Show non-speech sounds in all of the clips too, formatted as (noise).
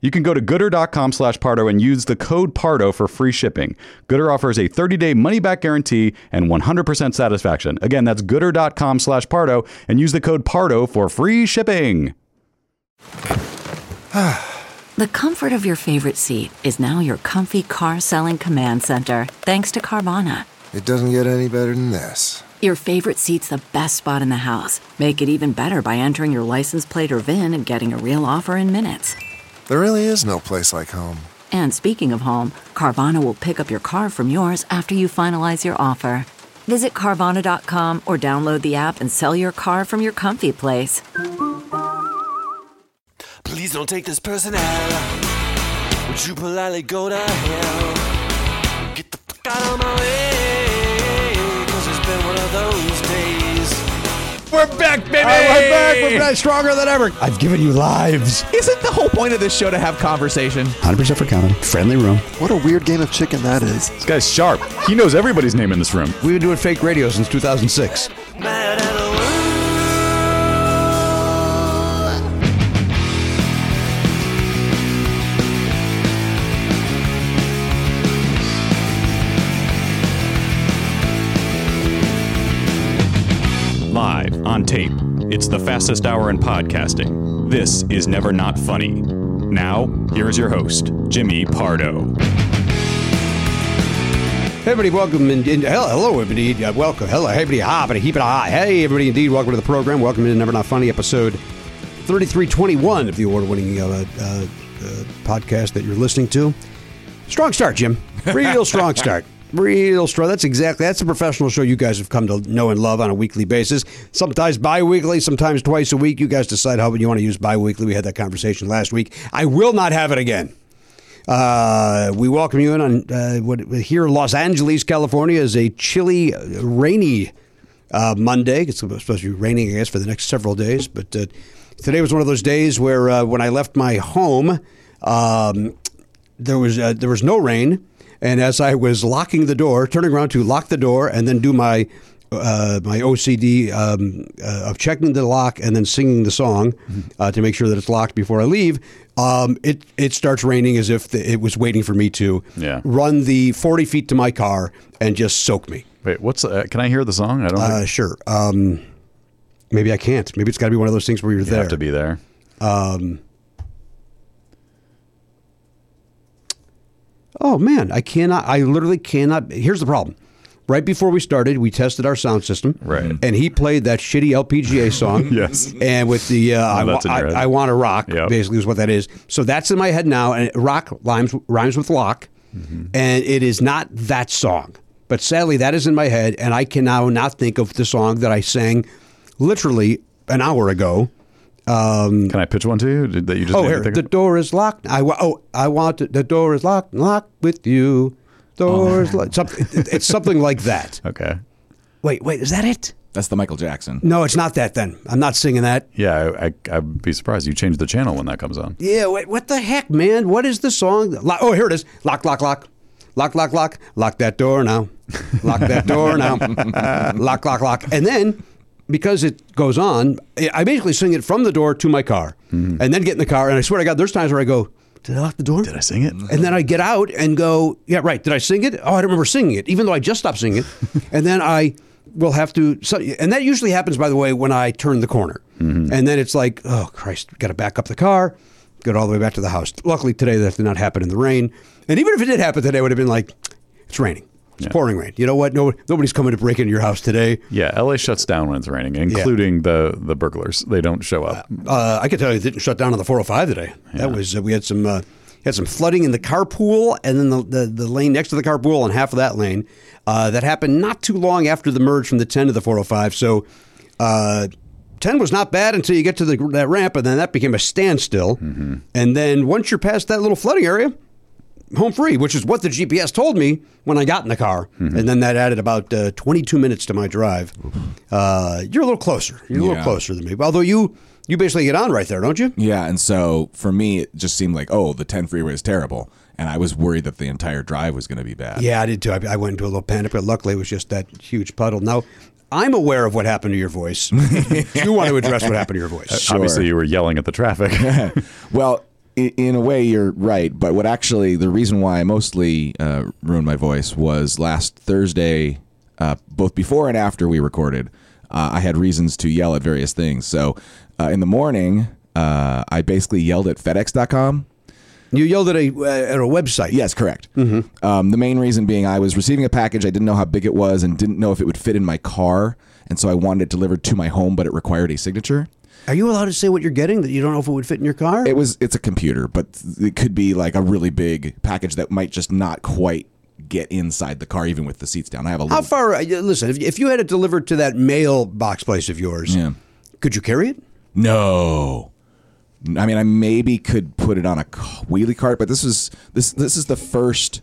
You can go to goodr.com slash Pardo and use the code Pardo for free shipping. Goodr offers a 30-day money-back guarantee and 100% satisfaction. Again, that's goodr.com slash Pardo and use the code Pardo for free shipping. the comfort of your favorite seat is now your comfy car selling command center, thanks to Carvana. It doesn't get any better than this. Your favorite seat's the best spot in the house. Make it even better by entering your license plate or VIN and getting a real offer in minutes. There really is no place like home. And speaking of home, Carvana will pick up your car from yours after you finalize your offer. Visit Carvana.com or download the app and sell your car from your comfy place. Please don't take this person out. Would you politely go to hell? Get the fuck out of my way. We're back, baby. we're back. We're back stronger than ever. I've given you lives. Isn't the whole point of this show to have conversation? 100% for comedy. Friendly room. What a weird game of chicken that is. This guy's sharp. He knows everybody's name in this room. We've been doing fake radio since 2006. On tape. It's the fastest hour in podcasting. This is Never Not Funny. Now, here's your host, Jimmy Pardo. Hey everybody, welcome and, and hello, everybody. Uh, welcome, hello, hey everybody. Ha, but keep it high. Hey everybody, indeed, welcome to the program. Welcome to Never Not Funny, episode thirty-three twenty-one of the award-winning uh, uh, uh, podcast that you're listening to. Strong start, Jim. Real (laughs) strong start. Real strong. That's exactly that's the professional show you guys have come to know and love on a weekly basis. Sometimes bi-weekly, sometimes twice a week. You guys decide how you want to use bi-weekly. We had that conversation last week. I will not have it again. Uh, we welcome you in on uh, what here in Los Angeles, California, is a chilly, rainy uh, Monday. It's supposed to be raining, I guess, for the next several days. But uh, today was one of those days where, uh, when I left my home, um, there was uh, there was no rain. And as I was locking the door, turning around to lock the door and then do my uh, my OCD um, uh, of checking the lock and then singing the song uh, to make sure that it's locked before I leave. Um, it it starts raining as if the, it was waiting for me to yeah. run the forty feet to my car and just soak me. Wait, what's uh, can I hear the song? I don't. Uh, sure. Um, Maybe I can't. Maybe it's got to be one of those things where you're You there. have to be there. Oh man, I cannot. I literally cannot. Here's the problem. Right before we started, we tested our sound system, Right. And he played that shitty LPGA song, (laughs) Yes. And with the uh, I, wa- I. I want to rock, Yep. basically is what that is. So that's in my head now, and rock rhymes rhymes with lock, Mm-hmm. and it is not that song. But sadly, that is in my head, and I can now not think of the song that I sang literally an hour ago. Um, Can I pitch one to you that you just Oh, here, the of? door is locked. I wa- oh, I want it. The door is locked. Locked with you. Door is oh. locked. Something, it's something like that. (laughs) Okay. Wait, wait, is that it? That's the Michael Jackson. No, it's not that. Then I'm not singing that. Yeah, I, I, I'd be surprised. You change the channel when that comes on. Yeah, wait, what the heck, man? What is the song? Lock, oh, here it is. Lock, lock, lock. Lock, lock, lock. Lock that door now. Lock that door now. (laughs) lock, lock, lock. And then, because it goes on, I basically sing it from the door to my car, mm-hmm. and then get in the car. And I swear to God, there's times where I go, "Did I lock the door? Did I sing it? And then I get out and go, yeah, right. Did I sing it? Oh, I don't remember singing it, even though I just stopped singing it. (laughs) and then I will have to, so, and that usually happens, by the way, when I turn the corner. Mm-hmm. And then it's like, oh, Christ, got to back up the car, get all the way back to the house. Luckily, today that did not happen in the rain. And even if it did happen today, I would have been like, it's raining. It's pouring rain. You know what? No, nobody's coming to break into your house today. Yeah, LA shuts down when it's raining, including the the burglars. They don't show up. Uh, I can tell you, it didn't shut down on the 405 today. That was uh, we had some uh, had some flooding in the carpool, and then the, the the lane next to the carpool and half of that lane. Uh, that happened not too long after the merge from the 10 to the 405. So. Uh, 10 was not bad until you get to the, that ramp, and then that became a standstill. And then once you're past that little flooding area, home free, which is what the GPS told me when I got in the car. And then that added about uh, 22 minutes to my drive. Uh, you're a little closer. You're a little closer than me. Although you you basically get on right there, don't you? Yeah, and so for me, it just seemed like, oh, the 10 freeway is terrible. And I was worried that the entire drive was going to be bad. Yeah, I did too. I, I went into a little panic, but luckily it was just that huge puddle. Now, I'm aware of what happened to your voice. (laughs) you want to address what happened to your voice. Sure. Obviously, you were yelling at the traffic. (laughs) Well, i- in a way, you're right. But what actually, the reason why I mostly uh, ruined my voice was last Thursday, uh, both before and after we recorded, uh, I had reasons to yell at various things. So uh, in the morning, uh, I basically yelled at FedEx.com. You yelled at a uh, at a website. Yes, correct. Um, the main reason being I was receiving a package. I didn't know how big it was and didn't know if it would fit in my car. And so I wanted it delivered to my home, but it required a signature. Are you allowed to say what you're getting that you don't know if it would fit in your car? It was it's a computer, but it could be like a really big package that might just not quite get inside the car, even with the seats down. I have a How little. far? uh, Listen, if, if you had it delivered to that mailbox place of yours, Yeah. could you carry it? No, I mean I maybe could put it on a wheelie cart, but this is this this is the first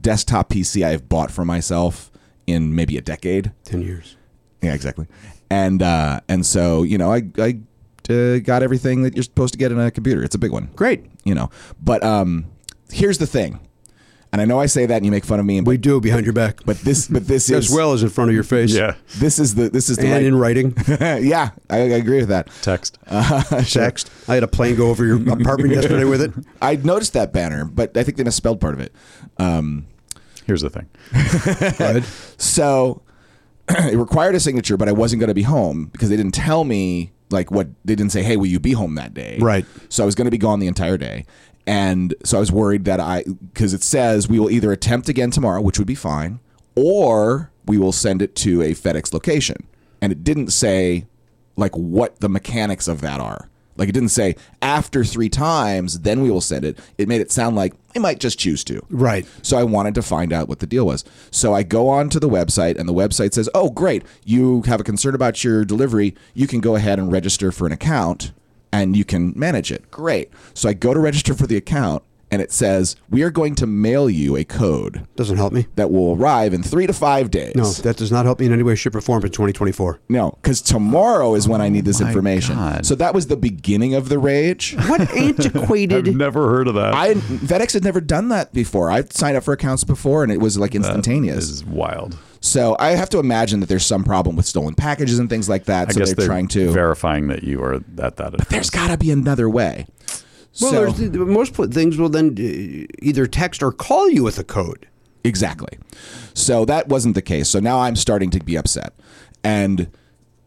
desktop PC I've bought for myself in maybe a decade. Ten years. Yeah, exactly. And uh, and so you know I I uh, got everything that you're supposed to get in a computer. It's a big one. Great. you know. But um, here's the thing, and I know I say that and you make fun of me, And, We but, do behind your back, but this but this (laughs) as is well as in front of your face. yeah. This is the this is the and right, in writing. (laughs) yeah, I, I agree with that. Text. (laughs) Text. I had a plane go over your apartment yesterday with it. I noticed that banner, but I think they misspelled part of it. Um, Here's the thing. Good. so (clears throat) it required a signature, but I wasn't going to be home because they didn't tell me like what they didn't say. Hey, will you be home that day? Right. So I was going to be gone the entire day, and so I was worried that I because it says we will either attempt again tomorrow, which would be fine, or we will send it to a FedEx location, and it didn't say like what the mechanics of that are. Like it didn't say after three times, then we will send it. It made it sound like we might just choose to. Right. So I wanted to find out what the deal was. So I go on to the website, and the website says, "Oh, great! You have a concern about your delivery. You can go ahead and register for an account, and you can manage it. Great." So I go to register for the account, and it says, "We are going to mail you a code Doesn't help me. that will arrive in three to five days." No, that does not help me in any way, shape, or form in 2024. No, because tomorrow is when I need this oh information. God. So that was the beginning of the rage. What antiquated (laughs) I've antiquated? never heard of that. I FedEx had never done that before. I've signed up for accounts before, and it was like instantaneous. This is wild. So I have to imagine that there's some problem with stolen packages and things like that. I so guess they're, they're trying to. verifying that you are at that. Address. there's got to be another way. Well, so, there's, most things will then uh, either text or call you with a code. exactly. So that wasn't the case. So now I'm starting to be upset, and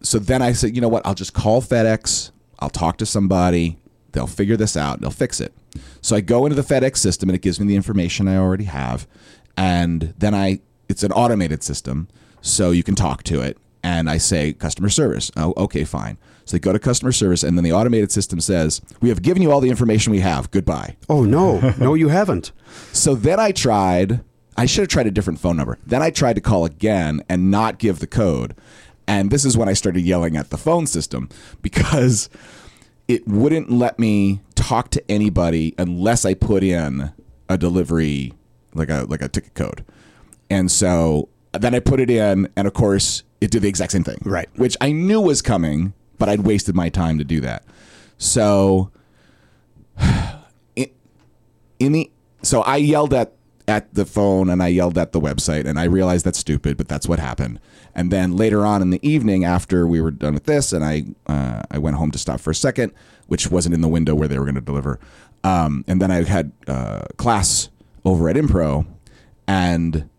so then I said, you know what? I'll just call FedEx. I'll talk to somebody. They'll figure this out. They'll fix it. So I go into the FedEx system and it gives me the information I already have. And then I, it's an automated system. So you can talk to it. And I say customer service. Oh, okay, fine. So they go to customer service and then the automated system says, we have given you all the information we have. Goodbye. Oh no, (laughs) no, you haven't. So then I tried, I should have tried a different phone number. Then I tried to call again and not give the code. And this is when I started yelling at the phone system because it wouldn't let me talk to anybody unless I put in a delivery like a like a ticket code. And so then I put it in and of course it did the exact same thing. Right. Which I knew was coming, but I'd wasted my time to do that. So (sighs) in, the so I yelled at at the phone and I yelled at the website and I realized that's stupid, but that's what happened. And then later on in the evening, after we were done with this, and I uh, I went home to stop for a second, which wasn't in the window where they were going to deliver. Um, and then I had uh, class over at Impro, and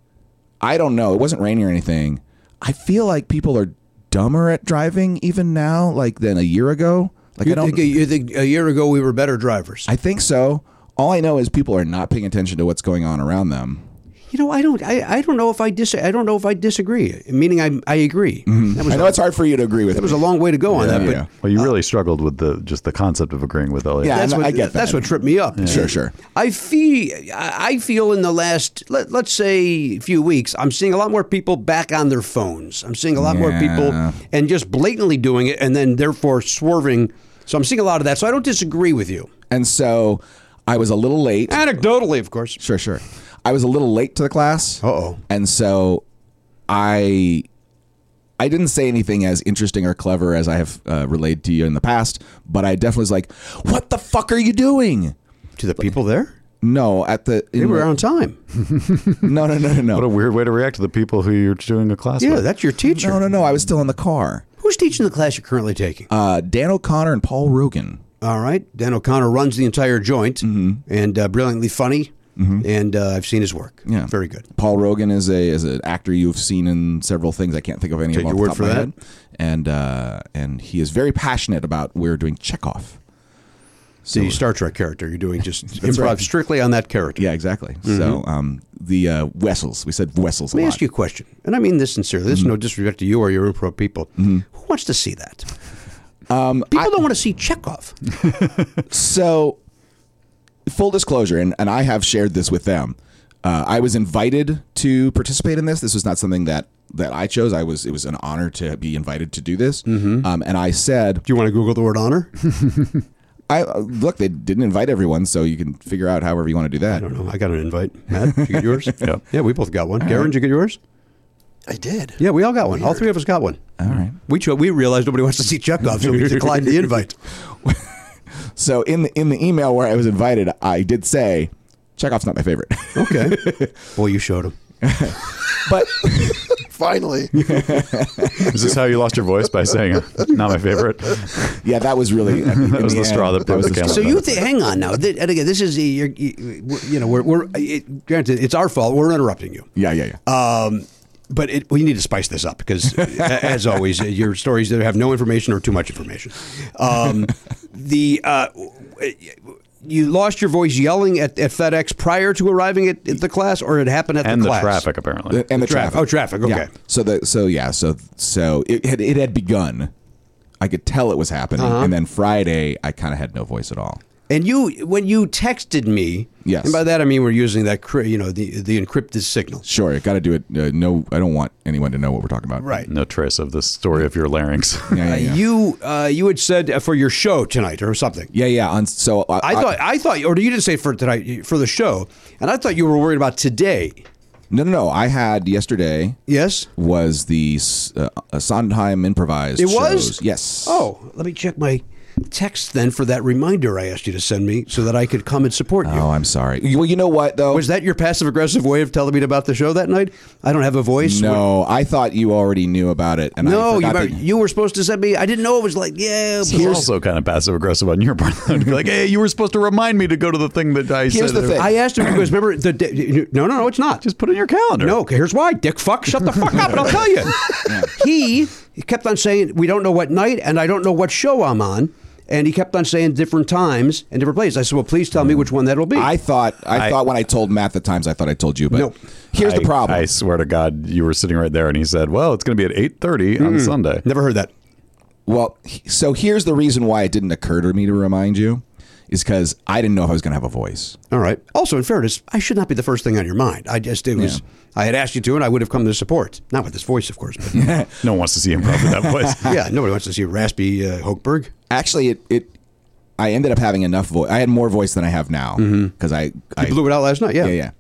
I don't know, it wasn't raining or anything. I feel like people are dumber at driving even now, like than a year ago. Like You I don't. think, you think a year ago we were better drivers? I think so. All I know is people are not paying attention to what's going on around them. You know, I don't. I, I don't know if I dis. I don't know if I disagree. Meaning, I I agree. Mm-hmm. That was I know it's hard for you to agree with. that was a long way to go on Yeah, that, but yeah. Well, you uh, really struggled with the just the concept of agreeing with Eliot. Yeah, that's what I get that's what tripped me up. Sure, sure. I feel I I feel in the last let, let's say few weeks, I'm seeing a lot more people back on their phones. I'm seeing a lot more people and just blatantly doing it, and then therefore swerving. So I'm seeing a lot of that. So I don't disagree with you. And so I was a little late. Anecdotally, of course. Sure, sure. I was a little late to the class. Uh-oh. And so I I didn't say anything as interesting or clever as I have uh, relayed to you in the past, but I definitely was like, "What the fuck are you doing?" To the people there, No, at the they in were the- on time. (laughs) No, no, no, no, What a no. weird way to react to the people who you're doing a class with Yeah, with. that's your teacher. No, no, no. I was still in the car. Who's teaching the class you're currently taking? Uh, Dan O'Connor and Paul Rogan. All right. Dan O'Connor runs the entire joint Mm-hmm. and uh, brilliantly funny. And uh, I've seen his work. Yeah. Very good. Paul Rogan is a is an actor you've seen in several things. I can't think of any Take of your off word the top for of my head. And uh, and he is very passionate about we're doing Chekhov. the Star Trek character. You're doing just (laughs) improv right. strictly on that character. Yeah, exactly. So um, the uh, Wessels, we said Wessels. Let me ask you a question, and I mean this sincerely. This is no disrespect to you or your improv people. Who wants to see that? Um, People don't want to see Chekhov. (laughs) So, full disclosure, and, and I have shared this with them. Uh, I was invited to participate in this. This was not something that that I chose. I was. It was an honor to be invited to do this. Um, and I said, Do you want to Google the word honor? (laughs) "I uh, look. They didn't invite everyone, so you can figure out however you want to do that." I don't know. I got an invite. Matt, did you get yours? (laughs) yeah. Yeah, we both got one. Garen, did you get yours? I did. Yeah, we all got one. All three of us got one. All right. We cho- we realized nobody wants to see Chekhov, so we declined the invite. (laughs) So in the in the email where I was invited, I did say, Chekhov's not my favorite, Okay. (laughs) Boy, you showed him. (laughs) but (laughs) Finally. Is this how you lost your voice by saying not my favorite? yeah, that was really that was the straw that broke the camel's So you think? Hang on now. Th- and again, this is you're, you, you know we're, we're it, granted it's our fault. We're interrupting you. Yeah, yeah, yeah. Um, but it, we need to spice this up because, as always, your stories that have no information or too much information. Um, the uh, you lost your voice yelling at, at FedEx prior to arriving at, at the class, or it happened at And the the class? traffic, apparently. and the Traffic. traffic. Oh, traffic, okay. Yeah. So the so yeah so so it had it had begun. I could tell it was happening, Uh-huh. and then Friday I kind of had no voice at all. And you, when you texted me, Yes. and by that I mean we're using that, you know, the the encrypted signal. Sure, I got to do it. Uh, no, I don't want anyone to know what we're talking about. Right. no trace of the story of your larynx. (laughs) Yeah, yeah, Uh. You uh, you had said uh, for your show tonight or something. yeah, yeah. On, so I, I thought I thought, or you didn't say for tonight for the show, and I thought you were worried about today. no, no, no. I had yesterday Yes. was the uh, uh, Sondheim improvised. It was? Yes. Oh, let me check my text then for that reminder I asked you to send me so that I could come and support you. Oh, I'm sorry. Well, you know what though? Was that your passive aggressive way of telling me about the show that night? I don't have a voice. no, I thought you already knew about it, and I No, you, forgot that- you were supposed to send me. I didn't know it was like, yeah. This is here's- also kind of passive aggressive on your part. to be like, hey, you were supposed to remind me to go to the thing that I said. Here's said. the thing. I asked him because remember the day- no, no, no, it's not. Just put it in your calendar. No, okay, here's why. Dick fuck, shut the fuck up and I'll tell you. (laughs) He he kept on saying, "We don't know what night, and I don't know what show I'm on." And he kept on saying different times and different places. I said, "Well, please tell me which one that'll be." I thought I, I- thought when I told Matt the times I thought I told you, but Nope. here's the problem. I swear to God, you were sitting right there, and he said, "Well, it's going to be at 8:30 on Sunday." Never heard that. Well, so here's the reason why it didn't occur to me to remind you, is because I didn't know if I was going to have a voice. All right. Also, in fairness, I should not be the first thing on your mind. I just it was. Yeah. I had asked you to, and I would have come to support. Not with this voice, of course. But (laughs) No one wants to see him with that voice. (laughs) yeah, nobody wants to see raspy uh, Hochberg. Actually, it, it I ended up having enough voice. I had more voice than I have now because I, I You blew it out last night. Yeah. yeah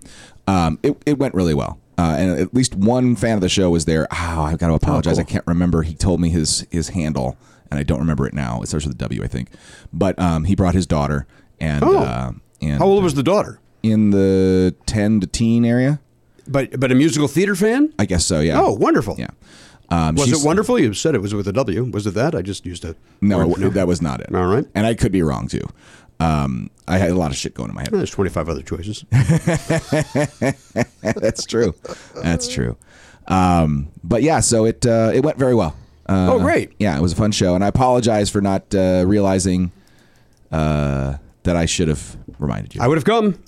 yeah. Um, it it went really well. Uh, and at least one fan of the show was there. Oh, I've got to apologize. I can't remember. He told me his his handle, and I don't remember it now. It starts with a W, I think. But um, he brought his daughter, and Oh. uh, and How old was the daughter? in the ten to teen area. But but a musical theater fan. I guess so. Yeah. Oh, wonderful. Yeah. Um, Was it wonderful? You said it was with a W. Was it that? I just used a No, word. that was not it. All right. And I could be wrong too. Um, I had a lot of shit going in my head. There's 25 other choices. (laughs) That's true. That's true. Um, but yeah, so it uh, it went very well. Uh, Oh, great. Yeah, it was a fun show, and I apologize for not uh, realizing uh, that I should have reminded you. I would have come.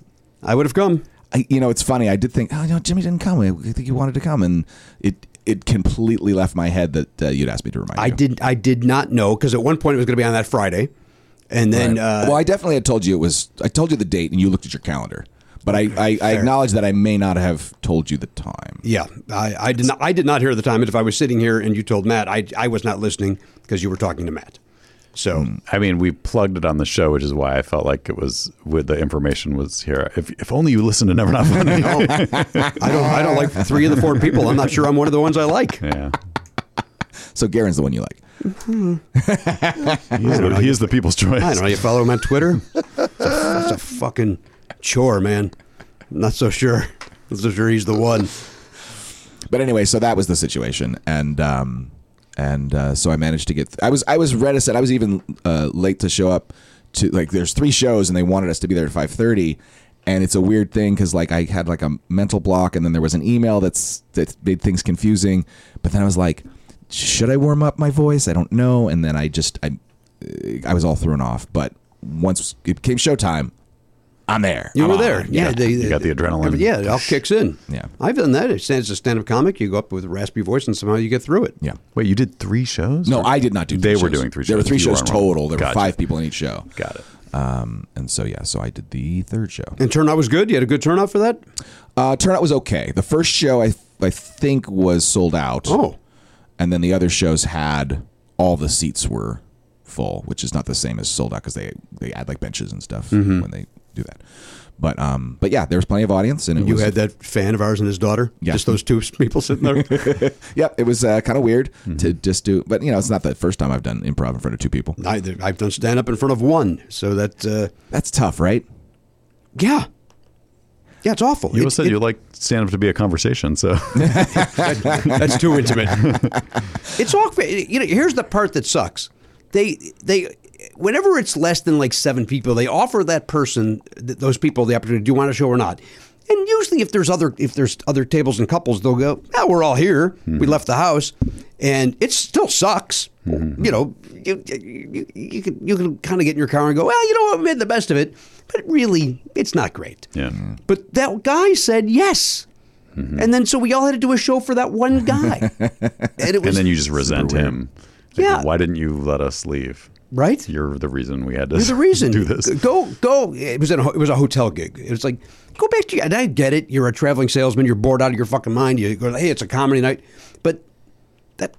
I would have come. I, you know, it's funny. I did think, oh, no, Jimmy didn't come. I think he wanted to come, and it it completely left my head that uh, you'd asked me to remind I you. did. I did not know because at one point it was going to be on that Friday, and then Right. uh, well, I definitely had told you it was. I told you the date, and you looked at your calendar. But I, I, I acknowledge that I may not have told you the time. yeah, I, I did not. I did not hear the time. But if I was sitting here and you told Matt, I I was not listening because you were talking to Matt. So I mean, we plugged it on the show, which is why I felt like it was with the information was here. If, if only you listened to Never Not Funny. (laughs) I don't. I don't like three of the four people. I'm not sure I'm one of the ones I like. yeah, So Garen's the one you like. he's the, he is the people's choice. I don't know. You follow him on Twitter? That's a, that's a fucking chore, man. I'm not so sure. Not so sure he's the one. But anyway, so that was the situation, and um, and uh, so I managed to get. I was I was reticent. I was even uh, late to show up to like. There's three shows, and they wanted us to be there at five thirty. And it's a weird thing because like I had like a mental block, and then there was an email that's that made things confusing. But then I was like, should I warm up my voice? I don't know. And then I just I I was all thrown off. But once it came showtime, I'm there. You I'm were on. there. Yeah, they, You got the adrenaline. Yeah, it all kicks in. Yeah. I've done that. It stands as a stand-up comic. You go up with a raspy voice, and somehow you get through it. Yeah. Wait, you did three shows? No, Or- I did not do. They Three were shows. doing three shows. There were three You shows weren't total. There Gotcha. were five people in each show. Got it. Um, and so yeah, so I did the third show. And turnout was good. You had a good turnout for that. Uh, turnout was okay. The first show I I think was sold out. Oh, and then the other shows had all the seats were full, which is not the same as sold out because they they add like benches and stuff Mm-hmm. when they do that. But um, but yeah, there was plenty of audience, and it you was had that fan of ours and his daughter. Yeah. Just those two (laughs) people sitting there. (laughs) Yep, it was uh, kind of weird Mm-hmm. to just do, but you know, it's not the first time I've done improv in front of two people. I, I've done stand-up in front of one, so that uh, That's tough, right? yeah, yeah, it's awful. You It- said it- you like stand up to be a conversation, so (laughs) That's too intimate. it's awkward. You know, here's the part that sucks. They they whenever it's less than like seven people, they offer that person th- those people the opportunity. Do you want a show or not? And usually, if there's other if there's other tables and couples, they'll go, "Yeah, we're all here. We mm-hmm. left the house," and it still sucks. Mm-hmm. You know, you, you, you can you can kind of get in your car and go, "Well, you know what, we made the best of it," but really, it's not great. yeah. But that guy said yes. Mm-hmm. And then so we all had to do a show for that one guy. (laughs) and it was And then you just resent him. Thinking, Yeah. Why didn't you let us leave? Right? You're the reason we had to You're the reason. (laughs) do this. Go go. It was in a, it was a hotel gig. It was like go back to your. And I get it. You're a traveling salesman. You're bored out of your fucking mind. You go, hey, it's a comedy night, but that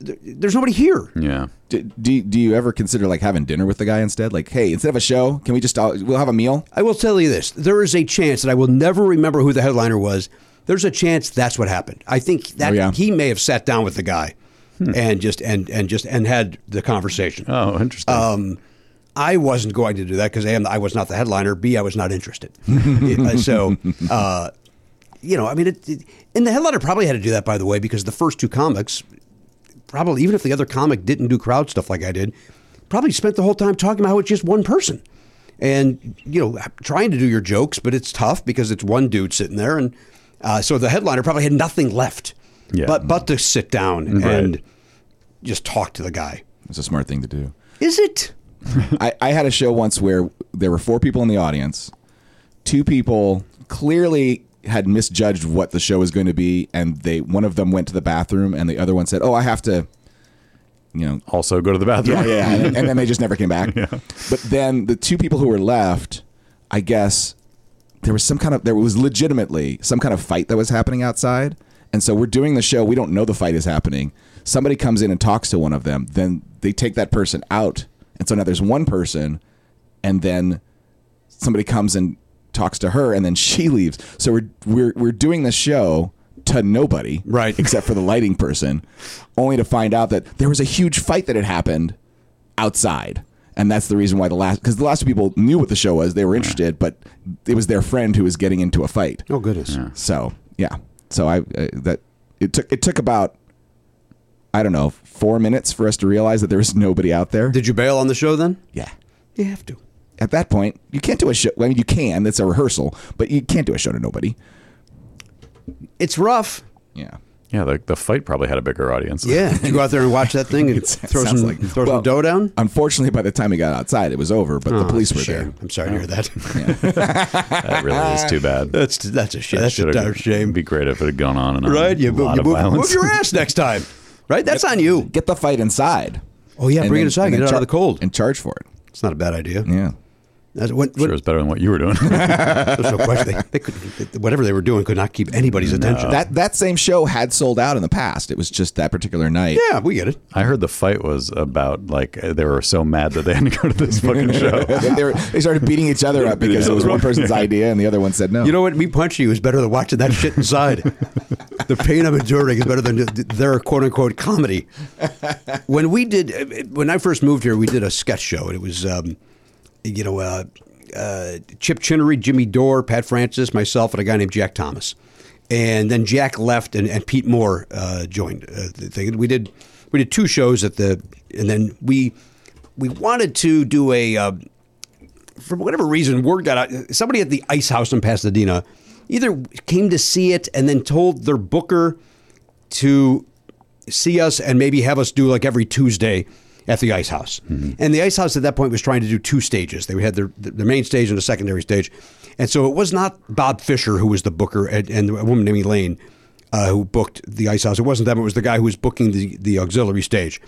there's nobody here. Yeah. Do, do, do you ever consider like having dinner with the guy instead? Like, hey, instead of a show, can we just uh, we'll have a meal? I will tell you this: there is a chance that I will never remember who the headliner was. There's a chance that's what happened. I think that Oh, yeah? he may have sat down with the guy and just and and just and had the conversation. Oh, interesting. Um, I wasn't going to do that because A, I was not the headliner. B, I was not interested. (laughs) So, uh, you know, I mean, it, it, and the headliner probably had to do that, by the way, because the first two comics, probably even if the other comic didn't do crowd stuff like I did, probably spent the whole time talking about how it's just one person, and you know, trying to do your jokes, but it's tough because it's one dude sitting there, and uh, so the headliner probably had nothing left, Yeah. but but to sit down and just talk to the guy. It's a smart thing to do. Is it? (laughs) I, I had a show once where there were four people in the audience. Two people clearly had misjudged what the show was going to be, and they one of them went to the bathroom, and the other one said, "Oh, I have to." You know, Also, go to the bathroom. yeah, yeah, and, and then they just never came back. (laughs) But then the two people who were left, I guess there was some kind of there was legitimately some kind of fight that was happening outside, and so we're doing the show. We don't know the fight is happening. Somebody comes in and talks to one of them. Then they take that person out, and so now there's one person, and then somebody comes and talks to her, and then she (laughs) leaves. So we're we're we're doing the show to nobody, Right. (laughs) except for the lighting person, only to find out that there was a huge fight that had happened outside. And that's the reason why the last because the last two people knew what the show was, they were interested, but it was their friend who was getting into a fight. Oh goodness. So yeah, so I uh, that it took it took about I don't know four minutes for us to realize that there was nobody out there. Did you bail on the show then? yeah, You have to. at that point you can't do a show. I mean, you can. That's a rehearsal, but you can't do a show to nobody. It's rough. Yeah. Yeah, the, the fight probably had a bigger audience. Yeah. Did you go out there and watch that thing and (laughs) throw some like- throw well, some dough down? Unfortunately, by the time we got outside, it was over. But the oh, police were Shame. there. I'm sorry to hear that. (laughs) (laughs) That really is too bad. that's that's a shame. That's a Should've- dire shame. Be great if it had gone on and on. Right? You, a move, lot you of move, violence. move your ass next time. Right? That's on you. Get the fight inside. Oh yeah, And bring it inside. Get then it out char- of the cold. and charge for it. It's not a bad idea. Yeah. That's, what, Sure, it's better than what you were doing. (laughs) there's no question. (laughs) They, they could, whatever they were doing could not keep anybody's attention. That that same show had sold out in the past. It was just that particular night. yeah, we get it. I heard the fight was about like they were so mad that they had to go to this (laughs) fucking show. they, were, they started beating each other up because it was one person's idea and the other one said no. You know what? Me punching you is better than watching that shit inside. the pain I'm enduring is better than their quote unquote comedy. When we did, when I first moved here, we did a sketch show, and it was, um, you know, uh, uh, Chip Chinnery, Jimmy Dore, Pat Francis, myself, and a guy named Jack Thomas. And then Jack left, and, and Pete Moore uh, joined uh, the thing. We did we did two shows at the, and then we we wanted to do a. Uh, for whatever reason, word got out. Somebody at the Ice House in Pasadena either came to see it and then told their booker to see us and maybe have us do like every Tuesday at the Ice House. And the Ice House at that point was trying to do two stages. They had their their main stage and a secondary stage. And so it was not Bob Fisher who was the booker and, and a woman named Elaine uh, who booked the Ice House. It wasn't them. It was the guy who was booking the, the auxiliary stage.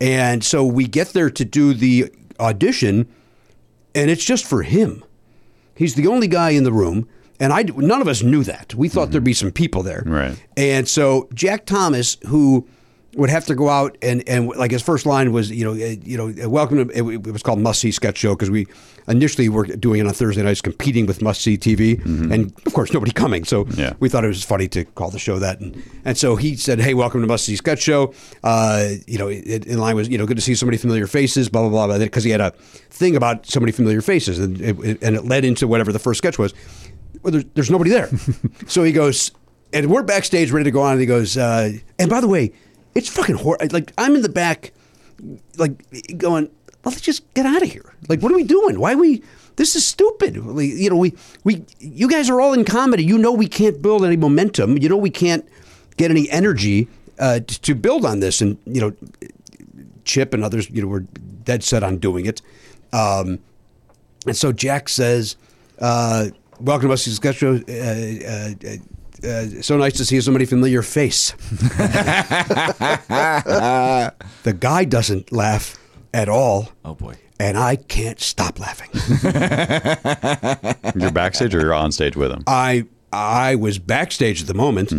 And so we get there to do the audition and it's just for him. He's the only guy in the room, and I none of us knew that. We thought there'd be some people there, Right. And so Jack Thomas, who would have to go out and and like his first line was, you know, uh, you know, uh, welcome to it, it was called Must See Sketch Show because we initially were doing it on Thursday nights, competing with Must See TV, and of course nobody coming, so Yeah. we thought it was funny to call the show that, and, and so he said, "Hey, welcome to Must See Sketch Show." Uh, you know, it, in line was, you know, good to see so many familiar faces, blah blah blah, because he had a thing about so many familiar faces, and it, it- and it led into whatever the first sketch was. Well, there's, there's nobody there, (laughs) so he goes, and we're backstage ready to go on, and he goes, uh, and by the way, it's fucking hor Like I'm in the back, like going, well, let's just get out of here. Like, what are we doing? Why are we? This is stupid. We, you know, we we you guys are all in comedy. You know, we can't build any momentum. You know, we can't get any energy uh, t- to build on this. And you know, Chip and others, you know, were dead set on doing it. Um, and so Jack says, uh, "Welcome to us to Sketch Show. Uh, uh, so nice to see somebody familiar face." (laughs) the guy doesn't laugh at all. Oh, boy. And I can't stop laughing. You're backstage or you're on stage with him? I I was backstage at the moment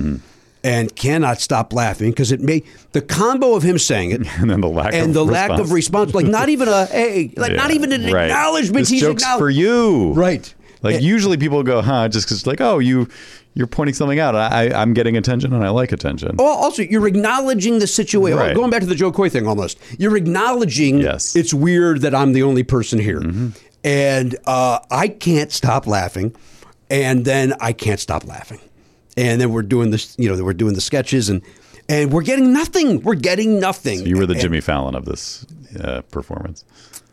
and cannot stop laughing because it may the combo of him saying it (laughs) And then the lack and of the lack of response, like not even a hey, like not even an right. acknowledgement. This He's joke's acknowl- for you, Right. Like Eh. usually people go, huh? Just because like, oh, you you're pointing something out. I, I'm getting attention and I like attention. Well, also, you're acknowledging the situation. Right. Going back to the Jo Koy thing, almost. You're acknowledging Yes. it's weird that I'm the only person here, and uh, I can't stop laughing, and then I can't stop laughing, and then we're doing this. You know, we're doing the sketches, and and we're getting nothing. We're getting nothing. You were the And- Jimmy Fallon of this uh, performance.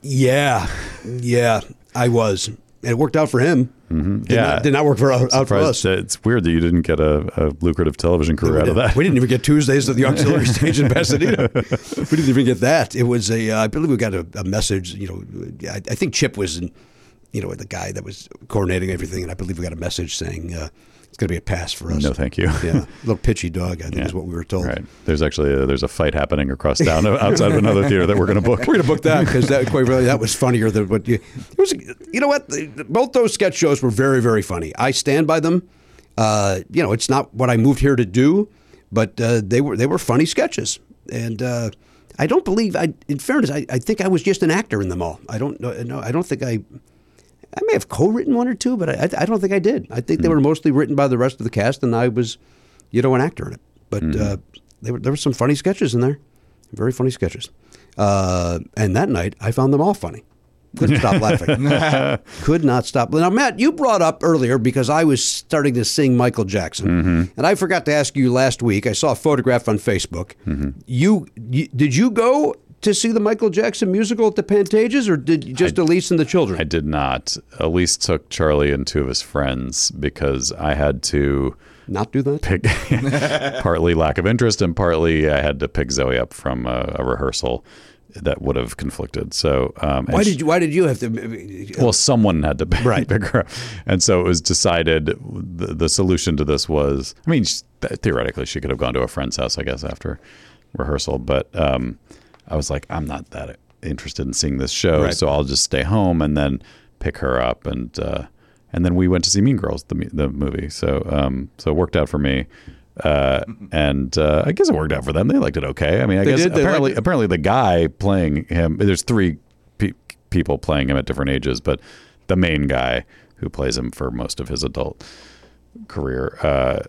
Yeah, yeah, I was, it worked out for him. Mm-hmm. Did Yeah. not, did not work for out for us. It's weird that you didn't get a, a lucrative television career out of that. We didn't even get Tuesdays at the (laughs) auxiliary stage in Pasadena. We didn't even get that. It was a, uh, I believe we got a, a message. You know, I, I think Chip was, in, you know, the guy that was coordinating everything, and I believe we got a message saying uh, it's going to be a pass for us. No, thank you. Yeah, (laughs) little pitchy dog. I think is what we were told. Right. There's actually a, there's a fight happening across town (laughs) outside of another theater that we're going to book. (laughs) We're going to book that because that quite really that was funnier than what you. It was. You know what? Both those sketch shows were very very funny. I stand by them. Uh, you know, it's not what I moved here to do, but uh, they were they were funny sketches, and uh, I don't believe. I, in fairness, I, I think I was just an actor in them all. I don't know. No, I don't think I. I may have co-written one or two, but I, I don't think I did. I think they were mostly written by the rest of the cast, and I was, you know, an actor in it. But uh, there were there were some funny sketches in there, very funny sketches. Uh, and that night, I found them all funny. Couldn't stop (laughs) laughing. Could not stop. Now, Matt, you brought up earlier because I was starting to sing Michael Jackson, and I forgot to ask you last week. I saw a photograph on Facebook. You, you did you go to see the Michael Jackson musical at the Pantages, or did you just Elise and the children? I did not. Elise took Charlie and two of his friends because I had to not do that. pick (laughs) partly lack of interest and partly I had to pick Zoe up from a, a rehearsal that would have conflicted. So um, Why did you? Why did you have to? well, someone had to pick, (laughs) Right. pick her up. And so it was decided the, the solution to this was I mean, sh- theoretically, she could have gone to a friend's house, I guess, after rehearsal. But um, I was like, I'm not that interested in seeing this show. Right. So I'll just stay home and then pick her up. And uh, and then we went to see Mean Girls, the, the movie. So, um, so it worked out for me. Uh, and uh, I guess it worked out for them. They liked it okay. I mean, I They guess did? Apparently, apparently the guy playing him. There's three pe- people playing him at different ages, but the main guy who plays him for most of his adult career uh,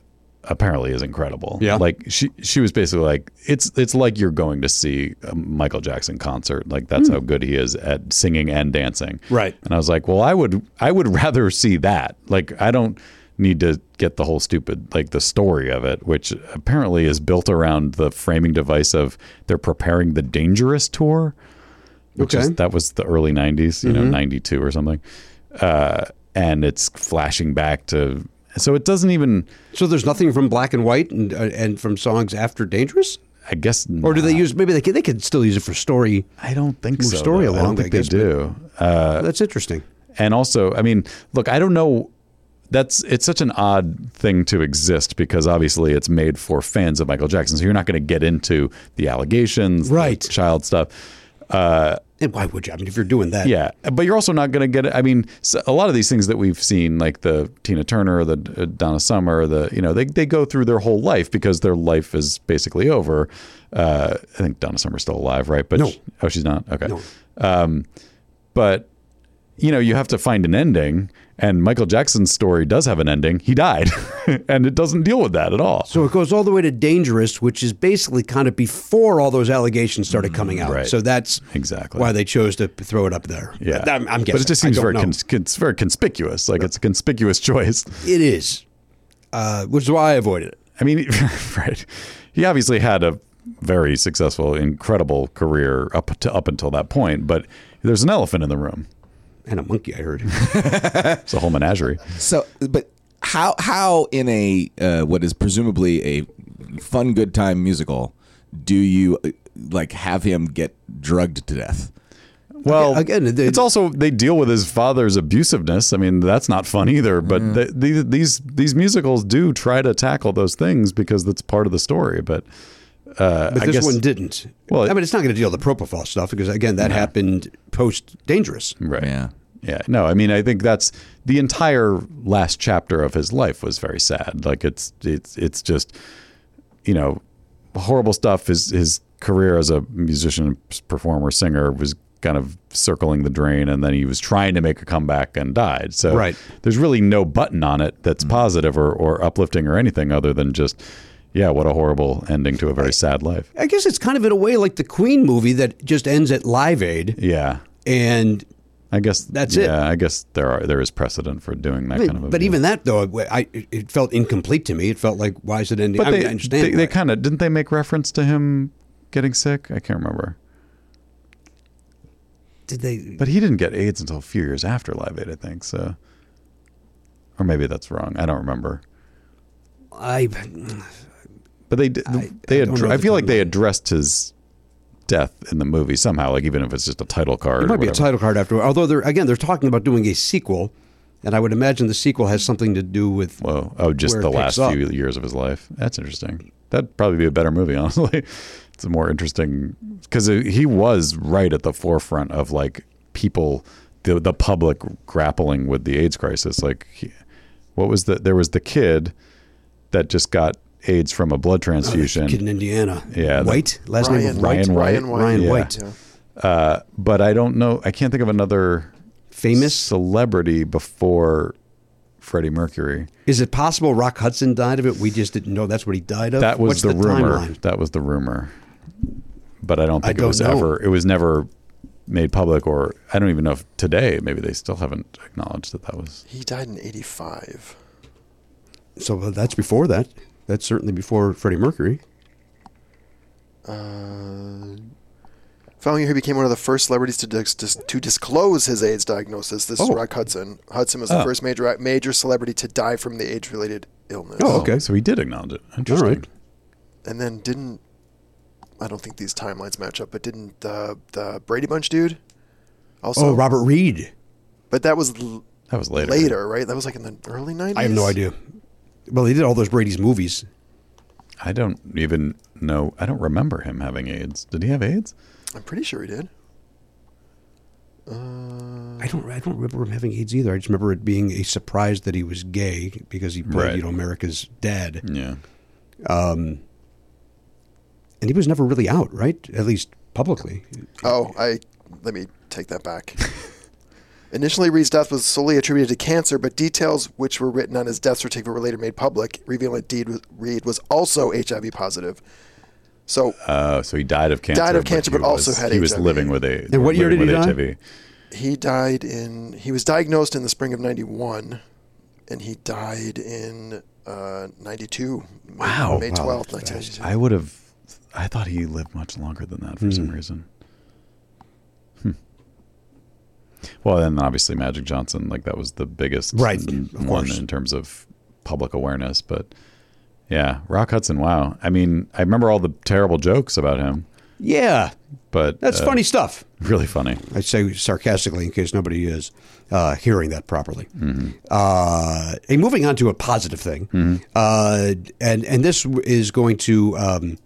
apparently is incredible. Yeah. like she she was basically like it's it's like you're going to see a Michael Jackson concert. Like that's how good he is at singing and dancing. Right. And I was like, well, I would I would (laughs) rather see that. Like I don't need to get the whole stupid like the story of it, which apparently is built around the framing device of they're preparing the Dangerous tour. Which is Okay. Mm-hmm. that was the early '90s, you know, '92 or something, uh, and it's flashing back to. So it doesn't even. So there's nothing from Black and White and uh, and from songs after Dangerous, I guess. or do they use? Maybe they could, they could still use it for story. I don't think so. story though. I don't think I they guess, do. Uh, That's interesting. and also, I mean, look, I don't know. That's it's such an odd thing to exist because obviously it's made for fans of Michael Jackson. So you're not going to get into the allegations, the Right. child stuff. And why would you? I mean, if you're doing that, Yeah, but you're also not going to get it. I mean, a lot of these things that we've seen, like the Tina Turner, the uh, Donna Summer, the you know, they they go through their whole life because their life is basically over. Uh, I think Donna Summer's still alive, right? But No. she- oh, she's not. Okay. No. Um, but you know, you have to find an ending, and Michael Jackson's story does have an ending. He died, (laughs) and it doesn't deal with that at all. So it goes all the way to Dangerous, which is basically kind of before all those allegations started coming out. right. So that's Exactly. why they chose to throw it up there. yeah, I'm, I'm guessing. but it just seems very cons- it's very conspicuous. Like it's a conspicuous choice. it is, uh, which is why I avoided it. I mean, (laughs) right. He obviously had a very successful, incredible career up to up until that point, but there's an elephant in the room. And a monkey, I heard. (laughs) It's a whole menagerie. So, but how how in a uh, what is presumably a fun good time musical do you uh, like have him get drugged to death? Well, Again, the- it's also they deal with his father's abusiveness. I mean, that's not fun either. But the, the, these these musicals do try to tackle those things because that's part of the story. But uh, But I this guess, one didn't. Well, I mean, it's not going to deal with the propofol stuff because, again, that happened post Dangerous. right? Yeah. Yeah, no, I mean, I think that's the entire last chapter of his life was very sad. Like it's it's it's just, you know, horrible stuff. His his career as a musician, performer, singer was kind of circling the drain, and then he was trying to make a comeback and died. So Right. there's really no button on it that's positive or or uplifting or anything other than just, yeah, what a horrible ending to a very sad life. I guess it's kind of in a way like the Queen movie that just ends at Live Aid, Yeah. and I guess That's it. yeah, I guess there are there is precedent for doing that I mean, kind of. A but even that though, I, it felt incomplete to me. It felt like why is it ending? But I, they, I understand. They, they kind of didn't they make reference to him getting sick? I can't remember. did they? But he didn't get AIDS until a few years after Live Aid, I think. So, or maybe that's wrong. I don't remember. I But they. I- they I know I feel like they addressed his death in the movie somehow. Like even if it's just a title card. it or might be a title card after. Although they're again they're talking about doing a sequel, and I would imagine the sequel has something to do with. well, Oh, just the last up. few years of his life. That's interesting. That'd probably be a better movie, (laughs) honestly. It's a more interesting because he was right at the forefront of like people, the the public grappling with the AIDS crisis. Like, he, what was the? There was the kid that just got AIDS from a blood transfusion. Kid in Indiana. Yeah, the- White. Last name Ryan, of White. Ryan White. Ryan White. Ryan Yeah. White. Yeah. uh, but I don't know. I can't think of another Famous. celebrity before Freddie Mercury. Is it possible Rock Hudson died of it? We just didn't know that's what he died of. That was What's the, rumor. timeline? That was the rumor. But I don't I think it don't was know. ever. It was never made public, or I don't even know if today maybe they still haven't acknowledged that that was. He died in '85. So that's before that. That's certainly before Freddie Mercury. Uh, following year, he became one of the first celebrities to dis- dis- to disclose his AIDS diagnosis. This is Oh. Rock Hudson. Hudson was the Oh. first major major celebrity to die from the AIDS-related illness. Oh, okay. So he did acknowledge it. Interesting. right. And then didn't I don't think these timelines match up, but didn't the the Brady Bunch dude also? Oh, Robert Reed. But that was l- That was later. later, right? That was like in the early '90s. I have no idea. Well, he did all those Brady's movies. I don't even know. I don't remember him having AIDS. Did he have AIDS? I'm pretty sure he did. I don't. I don't remember him having AIDS either. I just remember it being a surprise that he was gay because he played, Right. you know, America's dad, Yeah. Um. and he was never really out, right? At least publicly. Oh, I let me take that back. (laughs) Initially, Reed's death was solely attributed to cancer, but details which were written on his death certificate were later made public, revealing that Reed was also HIV positive. So Uh, so he died of cancer. Died of cancer, he but also was- had He was living with a. And what year did he die? HIV. he died in. He was diagnosed in the spring of '91, and he died in uh, '92. Wow. May twelfth, that's nineteen ninety-two. I would have. I thought he lived much longer than that for some reason. Hmm. Well, then obviously Magic Johnson, like that was the biggest Right, one course. in terms of public awareness. But yeah, Rock Hudson. Wow. I mean, I remember all the terrible jokes about him, Yeah, but that's uh, funny stuff. Really funny. I say sarcastically in case nobody is uh, hearing that properly. Mm-hmm. Uh, hey, moving on to a positive thing, uh, and and this is going to. Um,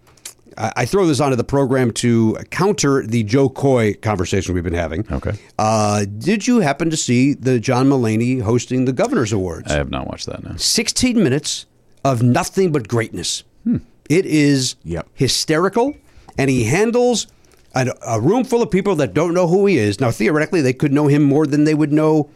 I I throw this onto the program to counter the Jo Koy conversation we've been having. Okay. Uh, did you happen to see the John Mulaney hosting the Governors Awards? I have not watched that now. 16 minutes of nothing but greatness. It is Yep. hysterical, and he handles a, a room full of people that don't know who he is. Now, theoretically, they could know him more than they would know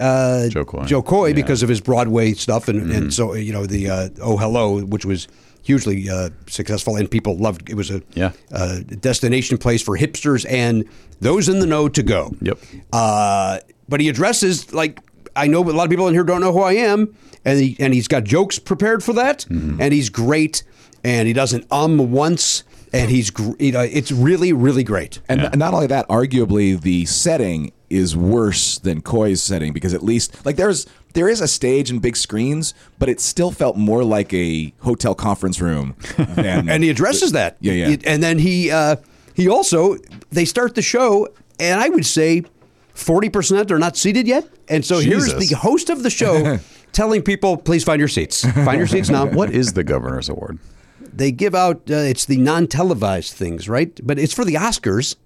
uh, Jo Koy. Jo Koy Yeah. because of his Broadway stuff, and, and so you know the uh, Oh Hello, which was hugely uh, successful, and people loved. It was a Yeah. uh, destination place for hipsters and those in the know to go. Yep. Uh, but he addresses like I know a lot of people in here don't know who I am, and he and he's got jokes prepared for that, Mm-hmm. and he's great, and he doesn't um once, and he's gr- you know, it's really really great. And Yeah. not only that, arguably the setting is worse than Koy's setting because at least like there's there is a stage and big screens, but it still felt more like a hotel conference room. (laughs) Than, and he addresses that. Yeah, yeah. It- and then he uh, he also they start the show, and I would say forty percent are not seated yet. And so here's the host of the show (laughs) telling people, "Please find your seats. Find your seats now." (laughs) What is the Governor's Award? they give out? Uh, it's the non-televised things, right? But it's for the Oscars.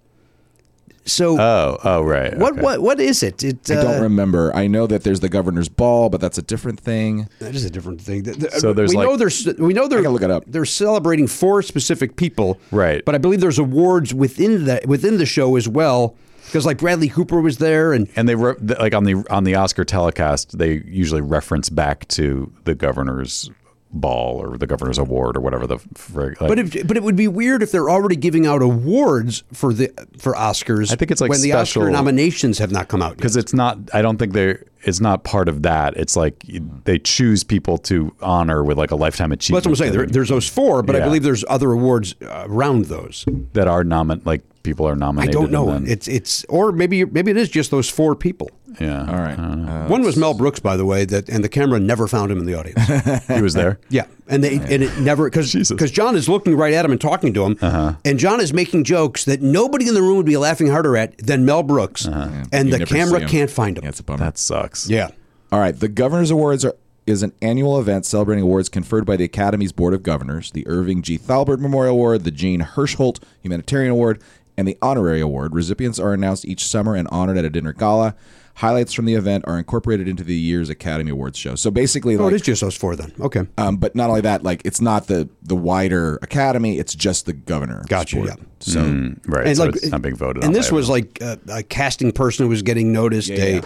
So Oh, oh, right. what okay. what what is it? It I don't uh, remember. I know that there's the governor's ball, but that's a different thing. That is a different thing. The- the- So there's we like- know there's we know they're gotta look it up. They're celebrating four specific people, Right. But I believe there's awards within that within the show as well, because like Bradley Cooper was there, and And they re- like on the on the Oscar telecast, they usually reference back to the governor's ball or the governor's award or whatever the. frig- Like, but it, but it would be weird if they're already giving out awards for the for Oscars. I think it's like when the special- Oscar nominations have not come out. because it's not. I don't think they. It's not part of that. It's like they choose people to honor with like a lifetime Well, achievement. that's what I'm saying. There, there's those four, but I believe there's other awards uh, around those. that are nomin like people are nominated. I don't know. then- It's it's or maybe maybe it is just those four people. yeah. All right. Uh, One was Mel Brooks, by the way, that and the camera never found him in the audience. (laughs) he was there. yeah, and they and it never because because John is looking right at him and talking to him, and John is making jokes that nobody in the room would be laughing harder at than Mel Brooks, and You the camera can't find him. Yeah, a bummer. That sucks. yeah. All right. The Governor's Awards are, is an annual event celebrating awards conferred by the Academy's Board of Governors. The Irving G. Thalberg Memorial Award, the Jean Hersholt Humanitarian Award, and the Honorary Award. Recipients are announced each summer and honored at a dinner gala. Highlights from the event are incorporated into the year's Academy Awards show. So basically, Oh, like, it is just those four then. Okay. um, but not only that, like it's not the the wider Academy; it's just the governor. Gotcha, sport. yeah. So Mm, right. And so like it's not being voted on. And this was like a, a casting person who was getting noticed. Yeah,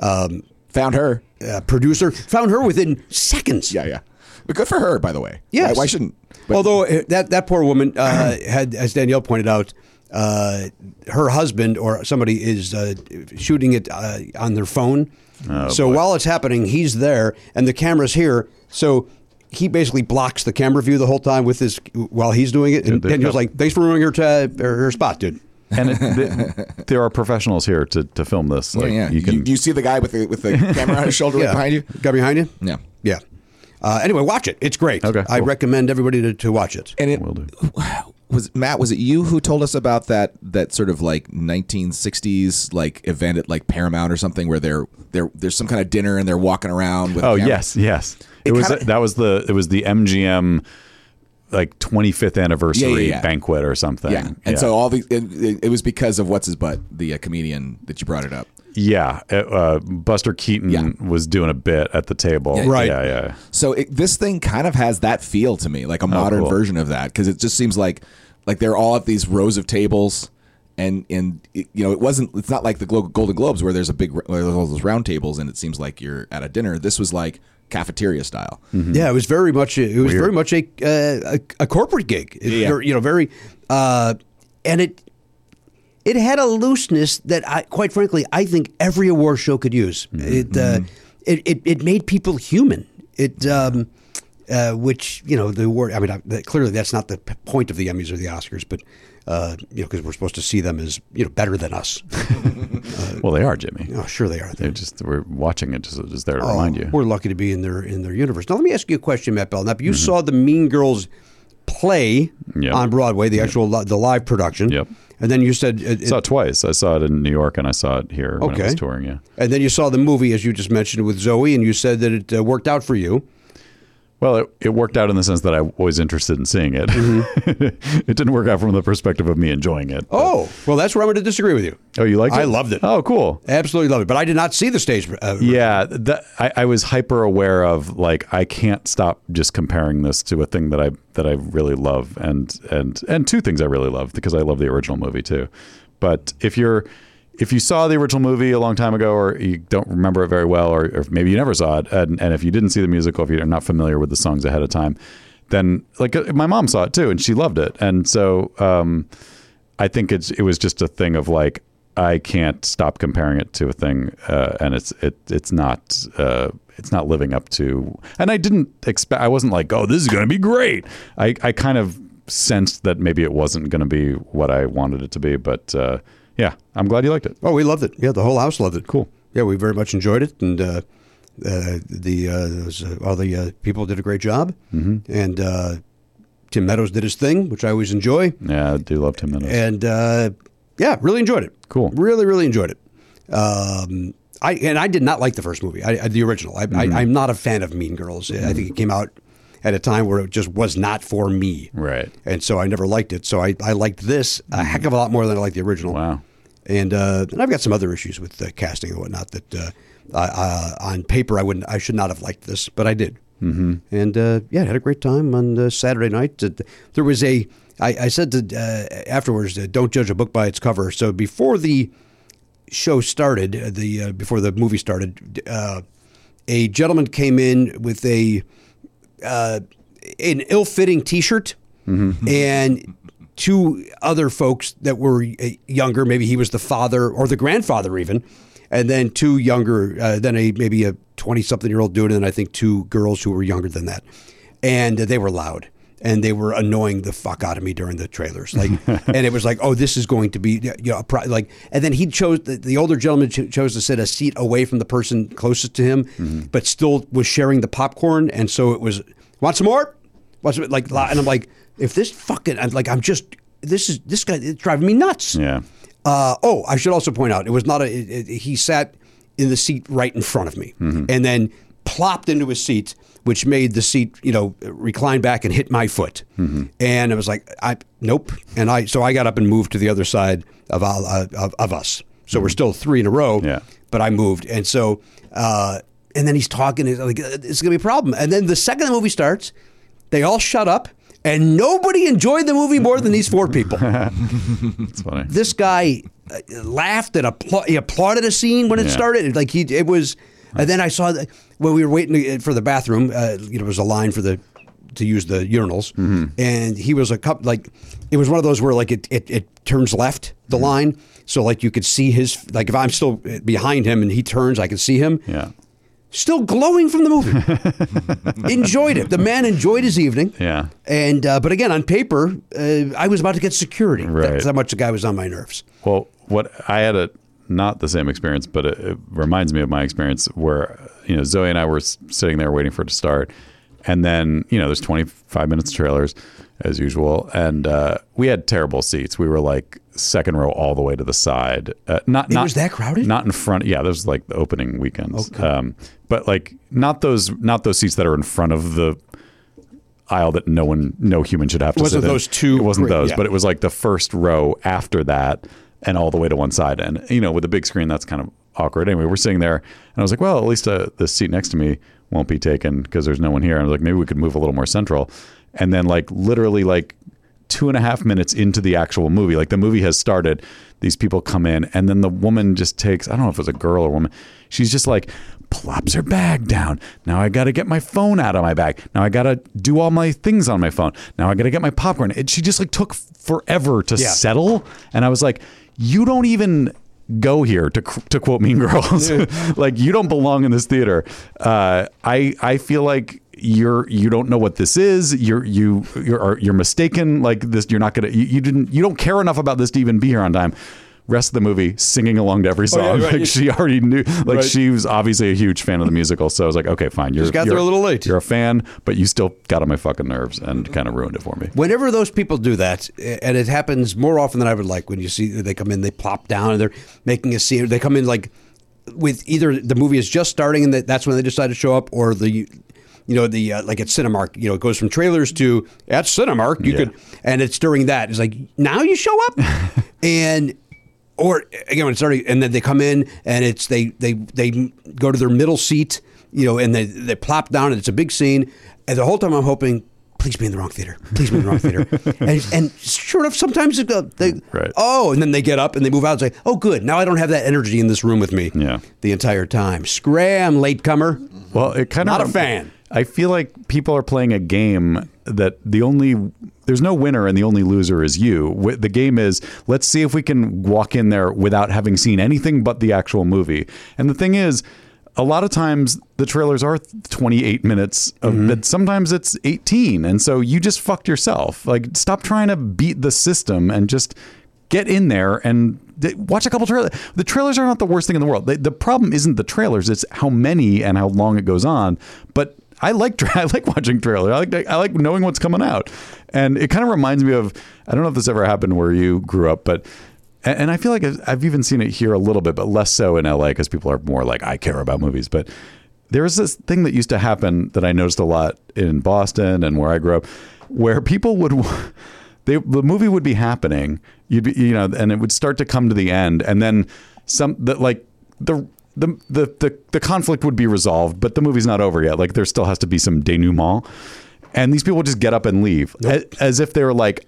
a um, found her. uh, producer found her within seconds. Yeah, yeah. But good for her, by the way. Yeah. Why, why shouldn't? But, Although uh, that that poor woman uh, had, as Danielle pointed out, uh, her husband or somebody is uh, shooting it uh, on their phone. Oh, so while it's happening, he's there and the camera's here. So he basically blocks the camera view the whole time with his while he's doing it. And they've like, "Thanks for ruining her ta- her, her spot, dude." and it, (laughs) th- there are professionals here to, to film this. Like yeah, yeah. you can. you, you see the guy with the with the (laughs) camera on his shoulder right behind you. Got behind you? Yeah. Yeah. Uh, anyway, watch it. It's great. Okay, I cool. recommend everybody to, to watch it. And it Will do. Was Matt. Was it you who told us about that that sort of like 1960s like event at like Paramount or something where they're they're there's some kind of dinner and they're walking around with. Oh yes, yes. It, It was kinda- that was the it was the MGM like 25th anniversary Yeah, yeah, yeah. banquet or something. Yeah, and so all the it, it was because of what's his butt, the uh, comedian that you brought it up. yeah, uh, uh, Buster Keaton was doing a bit at the table. Yeah, Right. Yeah, yeah. So it, this thing kind of has that feel to me, like a modern cool. version of that, because it just seems like like they're all at these rows of tables, and and it, you know it wasn't. It's not like the Golden Globes where there's a big where there's all those round tables and it seems like you're at a dinner. This was like cafeteria style. Yeah, it was very much. It was Weird. very much a uh, a, a corporate gig. It- Yeah. You know, very, uh, and it it had a looseness that I, quite frankly, I think every award show could use. It, uh, it it it made people human. It. Um, uh, which you know the word. I mean, I, clearly that's not the point of the Emmys or the Oscars, but uh, you know because we're supposed to see them as you know better than us. (laughs) Well, they are Jimmy. oh, sure they are. They're just we're watching it just, just there to Oh, remind you. We're lucky to be in their in their universe. Now, let me ask you a question, Matt Belknap. Mm-hmm. You saw the Mean Girls play Yep. on Broadway, the actual li- the live production. Yep. And then you said, it, I saw it twice. I saw it in New York and I saw it here when I was touring. Yeah. and then you saw the movie, as you just mentioned, with Zoe, and you said that it uh, worked out for you. Well, it, it worked out in the sense that I was interested in seeing it. (laughs) it didn't work out from the perspective of me enjoying it. but- Mm-hmm. Oh, well, that's where I'm going to disagree with you. oh, you liked it? I loved it. Oh, cool. Absolutely loved it. But I did not see the stage. Uh, Yeah, that, I, I was hyper aware of like I can't stop just comparing this to a thing that I that I really love and and and two things I really love because I love the original movie too. But if you're if you saw the original movie a long time ago or you don't remember it very well or, or maybe you never saw it and, and if you didn't see the musical if you're not familiar with the songs ahead of time then like uh, my mom saw it too and she loved it and so um, I think it's it was just a thing of like I can't stop comparing it to a thing, uh, and it's it it's not uh, it's not living up to. And I didn't expect. I wasn't like, oh, this is to be great. I I kind of sensed that maybe it wasn't to be what I wanted it to be. But uh, yeah, I'm glad you liked it. Oh, we loved it. Yeah, the whole house loved it. Cool. Yeah, we very much enjoyed it, and uh, uh, the uh, uh, all the uh, people did a great job, mm-hmm. and uh, Tim Meadows did his thing, which I always enjoy, Yeah, I do love Tim Meadows. and uh, yeah, really enjoyed it. Cool. really, really enjoyed it. Um, I and I did not like the first movie, I, I, the original. I, Mm-hmm. I, I'm not a fan of Mean Girls. I think it came out at a time where it just was not for me, Right. And so I never liked it. So I, I liked this a heck of a lot more than I liked the original. Wow. And uh, and I've got some other issues with uh, casting and whatnot that uh, uh, on paper I wouldn't I should not have liked this, but I did. Mm-hmm. And uh, yeah, I had a great time on uh, Saturday night. There was a I, I said to, uh, afterwards, uh, don't judge a book by its cover. So before the show started, the uh, before the movie started, uh, a gentleman came in with a uh, an ill-fitting T-shirt and two other folks that were uh, younger. Maybe he was the father or the grandfather, even, and then two younger, uh, then a maybe a twenty-something-year-old dude, and then I think two girls who were younger than that, and they were loud. and they were annoying the fuck out of me during the trailers. Like, (laughs) and it was like, oh, this is going to be, you know, a pro- like, and then he chose the, the older gentleman cho- chose to sit a seat away from the person closest to him, but still was sharing the popcorn, and so it was, want some more? Want some, like, and I'm like, if this fucking, I'm like, I'm just, this is this guy, it's driving me nuts. Yeah. Uh, oh, I should also point out, it was not a. It, it- he sat in the seat right in front of me, and then plopped into his seat, which made the seat, you know, recline back and hit my foot. And I was like, I nope. And I so I got up and moved to the other side of uh, of, of us. So we're still three in a row. Yeah. But I moved, and so uh, and then he's talking. He's like, it's gonna be a problem. And then the second the movie starts, they all shut up. And nobody enjoyed the movie more than these four people (laughs) That's funny. this guy uh, laughed and appla- he applauded a scene when it Yeah. started. Like he, it was. And then I saw that when we were waiting for the bathroom, uh, you know, there was a line for the to use the urinals, and he was a cup like it was one of those where like it it, it turns left the line, so like you could see his like if I'm still behind him and he turns, I can see him. Yeah. Still glowing from the movie. (laughs) enjoyed it. The man enjoyed his evening. Yeah. And uh, but again, on paper, uh, I was about to get security. Right. That's how much the guy was on my nerves. Well, what I had a not the same experience, but it, it reminds me of my experience where you know Zoe and I were sitting there waiting for it to start, and then you know there's 25 minutes of trailers as usual, and uh, we had terrible seats. We were like second row all the way to the side. Uh, not It not was that crowded? Not in front. Yeah, was like the opening weekends. Um, but like not those not those seats that are in front of the aisle that no one, no human should have to It wasn't sit in. those two It wasn't those, yeah. but it was like the first row after that and all the way to one side. And, you know, with a big screen, that's kind of awkward. Anyway, we're sitting there and I was like, well, at least uh, the seat next to me won't be taken because there's no one here. And I was like, maybe we could move a little more central. And then, like, literally, like, two and a half minutes into the actual movie, like, the movie has started. These people come in, and then the woman just takes, I don't know if it was a girl or woman, she's just like, plops her bag down. Now I got to get my phone out of my bag. Now I got to do all my things on my phone. Now I got to get my popcorn. It, she just like took forever to Yeah. settle. And I was like, you don't even go here to to quote Mean Girls. (laughs) like you don't belong in this theater. Uh, I I feel like you're you don't know what this is. You're you you're you're mistaken. Like this, you're not gonna you, you didn't you don't care enough about this to even be here on time. Rest of the movie singing along to every Oh, yeah, song. right. Like she already knew. Like Right. she was obviously a huge fan of the musical. So I was like, okay, fine. You're Just got you're, there a little late. You're a fan, but you still got on my fucking nerves and mm-hmm. kind of ruined it for me. Whenever those people do that, and it happens more often than I would like, when you see they come in, they plop down, and they're making a scene. They come in like with either the movie is just starting, and that's when they decide to show up, or the you know the uh, like at Cinemark, you know, it goes from trailers to at Cinemark. You Yeah. could, and it's during that. It's like now you show up, (laughs) and or again it's already, and then they come in, and it's they they they go to their middle seat, you know, and they they plop down, and it's a big scene, and the whole time I'm hoping. Please be in the wrong theater. Please be in the wrong theater. (laughs) And, and sure enough, sometimes it they, Right. oh, and then they get up and they move out and say, oh, good. Now I don't have that energy in this room with me Yeah. the entire time. Scram, latecomer. Well, it kind of Not a fan. I feel like people are playing a game that the only there's no winner and the only loser is you. The game is let's see if we can walk in there without having seen anything but the actual movie. And the thing is, a lot of times the trailers are 28 minutes, of, Mm-hmm. but sometimes it's 18, and so you just fucked yourself. Like, stop trying to beat the system and just get in there and watch a couple trailers. The trailers are not the worst thing in the world. The, the problem isn't the trailers; it's how many and how long it goes on. But I like (laughs) I like watching trailers. I like I like knowing what's coming out, and it kind of reminds me of I don't know if this ever happened where you grew up, but. And I feel like I've- I've even seen it here a little bit, but less so in LA because people are more like, I care about movies. But there was this thing that used to happen that I noticed a lot in Boston and where I grew up, where people would, they, the movie would be happening, you'd be, you know, and it would start to come to the end, and then some that like the. The, the, the, the conflict would be resolved, but the movie's not over yet. Like there still has to be some denouement. And these people just get up and leave as, as if they were like,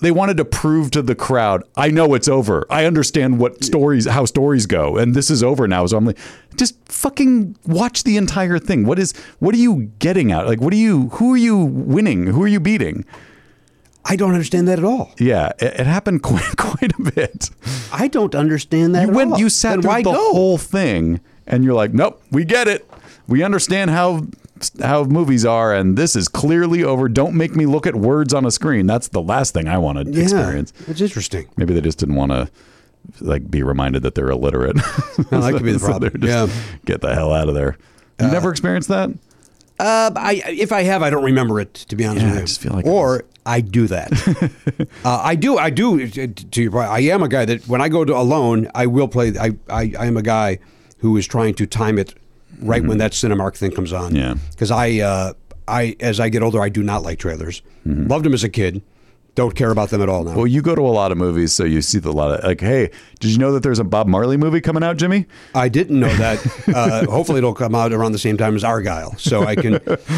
they wanted to prove to the crowd, I know it's over. I understand what stories, how stories go, and this is over now. So I'm like, just fucking watch the entire thing. What is, what are you getting at? Like, what are you, who are you winning? Who are you beating? I don't understand that at all. Yeah, it, it happened (laughs) quite, quite a bit. I don't understand that You at went, all. you sat Then through the go? whole thing, and you're like, nope, we get it. We understand how how movies are, and this is clearly over. Don't make me look at words on a screen. That's the last thing I want to Yeah, experience. it's interesting. Maybe they just didn't want to like be reminded that they're illiterate. Well, that could be the (laughs) problem. just, Yeah. get the hell out of there. You uh, never experienced that? Uh, I if I have, I don't remember it. To be honest Yeah, with I you, just feel like or I do that. (laughs) uh, I do. I do. To your point, I am a guy that when I go to alone, I will play. I I, I am a guy who is trying to time it right when that Cinemark thing comes on. Mm-hmm. Yeah. Because I uh, I as I get older, I do not like trailers. Mm-hmm. Loved them as a kid. Don't care about them at all now. Well, you go to a lot of movies, so you see a lot of like, hey, did you know that there's a Bob Marley movie coming out, Jimmy? I didn't know that. (laughs) Uh, hopefully, it'll come out around the same time as Argyle, so I can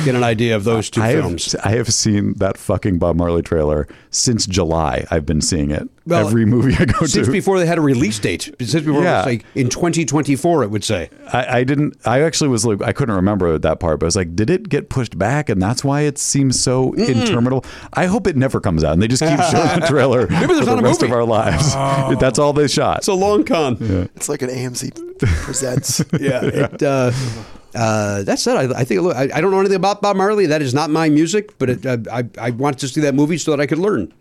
get an idea of those two I films. have, I have seen that fucking Bob Marley trailer since July. I've been seeing it Well, every movie I go to. Since to. before they had a release date. Since before Yeah. it was like in 2024, it would say. I, I didn't. I actually was like, I couldn't remember that part, but I was like, did it get pushed back, and that's why it seems so interminable? I hope it never comes out, and they just keep (laughs) showing the trailer there's for the not a rest of our lives. (laughs) That's all they shot. It's a long con. It's like an AMC (laughs) presents. Yeah. It, uh, uh, that said, I, I think I, I don't know anything about Bob Marley. That is not my music, but it, uh, I, I wanted to see that movie so that I could learn.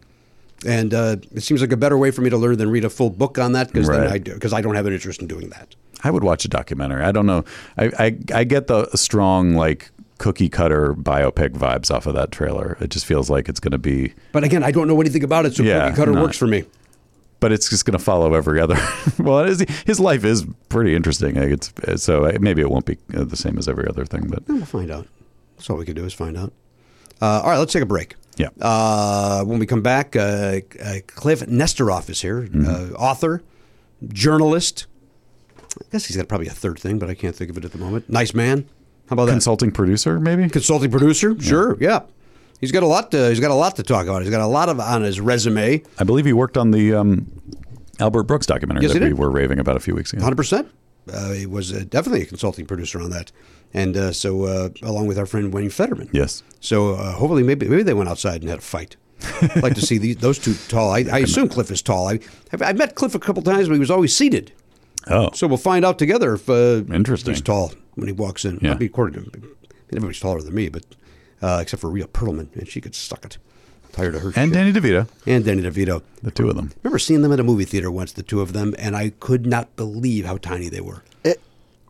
And uh, it seems like a better way for me to learn than read a full book on that because then Right. I because I don't have an interest in doing that. I would watch a documentary. I don't know. I I, I get the strong like cookie cutter biopic vibes off of that trailer. It just feels like it's going to be, But again, I don't know anything about it, so Yeah, cookie cutter no. works for me. but it's just going to follow every other. (laughs) well, is, his life is pretty interesting. Like it's so maybe it won't be uh, the same as every other thing, but We'll find out. That's all we can do is find out. Uh, all right, let's take a break. Yeah. Uh, when we come back, uh, uh, Kliph Nesteroff is here, uh, author, journalist. I guess he's got probably a third thing, but I can't think of it at the moment. Nice man. How about that? consulting producer maybe. Consulting producer. Sure. Yeah. He's got a lot. To, he's got a lot to talk about. He's got a lot of on his resume. I believe he worked on the um, Albert Brooks documentary Yes, that we were raving about a few weeks ago. Hundred percent. Uh, he was uh, definitely a consulting producer on that, and uh, so uh, along with our friend Wayne Federman. Yes. So uh, hopefully, maybe maybe they went outside and had a fight. I'd like to see these, those two tall. I, I assume Kliph is tall. I I've, I met Kliph a couple times, but he was always seated. Oh, So we'll find out together if uh, Interesting. he's tall when he walks in. Yeah. I'll be according to. Everybody's taller than me, but uh, except for Rhea Perlman, and she could suck it. I'm Tired of her. and shit. Danny DeVito, and Danny DeVito. the two of them. remember seeing them at a movie theater once, the two of them, and I could not believe how tiny they were.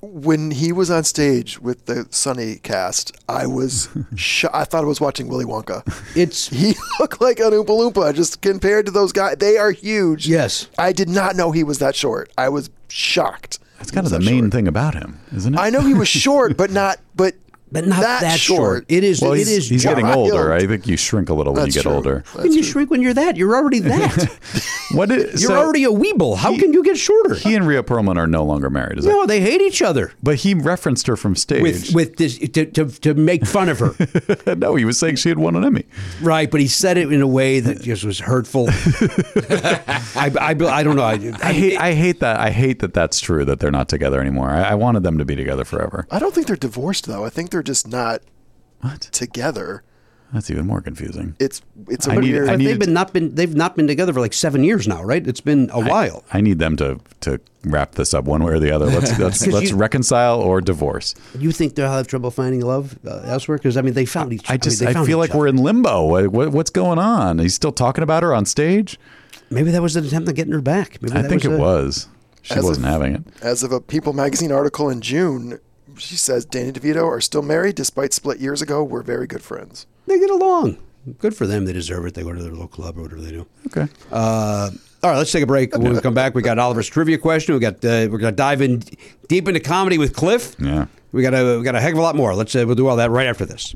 When he was on stage with the Sunny cast, I was (laughs) sh- I thought I was watching Willy Wonka. It's (laughs) He looked like an Oompa Loompa just compared to those guys. They are huge. Yes. I did not know he was that short. I was shocked. That's kind of the main short. thing about him, isn't it? I know he was short, but not but but not that, short. It is. Well, it he's, is. he's getting older. I think you shrink a little when you get true. older. How can you shrink when you're that? You're already that. (laughs) What is, you're so already a weeble. How he- can you get shorter? He and Rhea Perlman are no longer married, is no, they hate each other. But he referenced her from stage. With with this to, to, to make fun of her, (laughs) no, he was saying she had won an Emmy. right? But he said it in a way that just was hurtful. (laughs) I, I, I don't know. I, I hate, I hate that. I hate that that's true that they're not together anymore. I, I wanted them to be together forever. I don't think they're divorced though. I think they're just not What? together. That's even more confusing. It's it's a I need- weird. I but they've been not been they've not been together for like seven years now, right? It's been a while. I need them to to wrap this up one way or the other. Let's (laughs) let's, 'Cause let's you- reconcile or divorce. you think they'll have trouble finding love uh, elsewhere? Because I mean, they found each. I just mean, I, found feel each like we're in limbo. What, what, what's going on? He's still talking about her on stage. Maybe that was an attempt at getting her back. Maybe I that think it a- was. She wasn't of- having it. As of a People magazine article in June, she says Danny DeVito are still married despite split years ago. We're very good friends. They get along. Good for them. They deserve it. They go to their little club or whatever they do. Okay. Uh, all right, let's take a break. When we come back, we got Oliver's trivia question. We got uh, we're gonna dive in deep into comedy with Kliph. Yeah. We got a we got a heck of a lot more. Let's uh, we'll do all that right after this.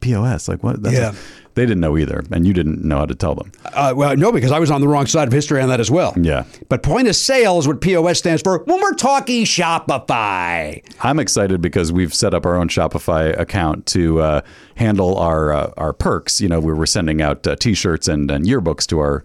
POS? Like what?" That's Yeah. they didn't know either, and you didn't know how to tell them. Uh, well, no, because I was on the wrong side of history on that as well. Yeah. But point of sale is what POS stands for when we're talking Shopify. I'm excited because we've set up our own Shopify account to uh, handle our uh, our perks. You know, we were sending out uh, T-shirts and, and yearbooks to our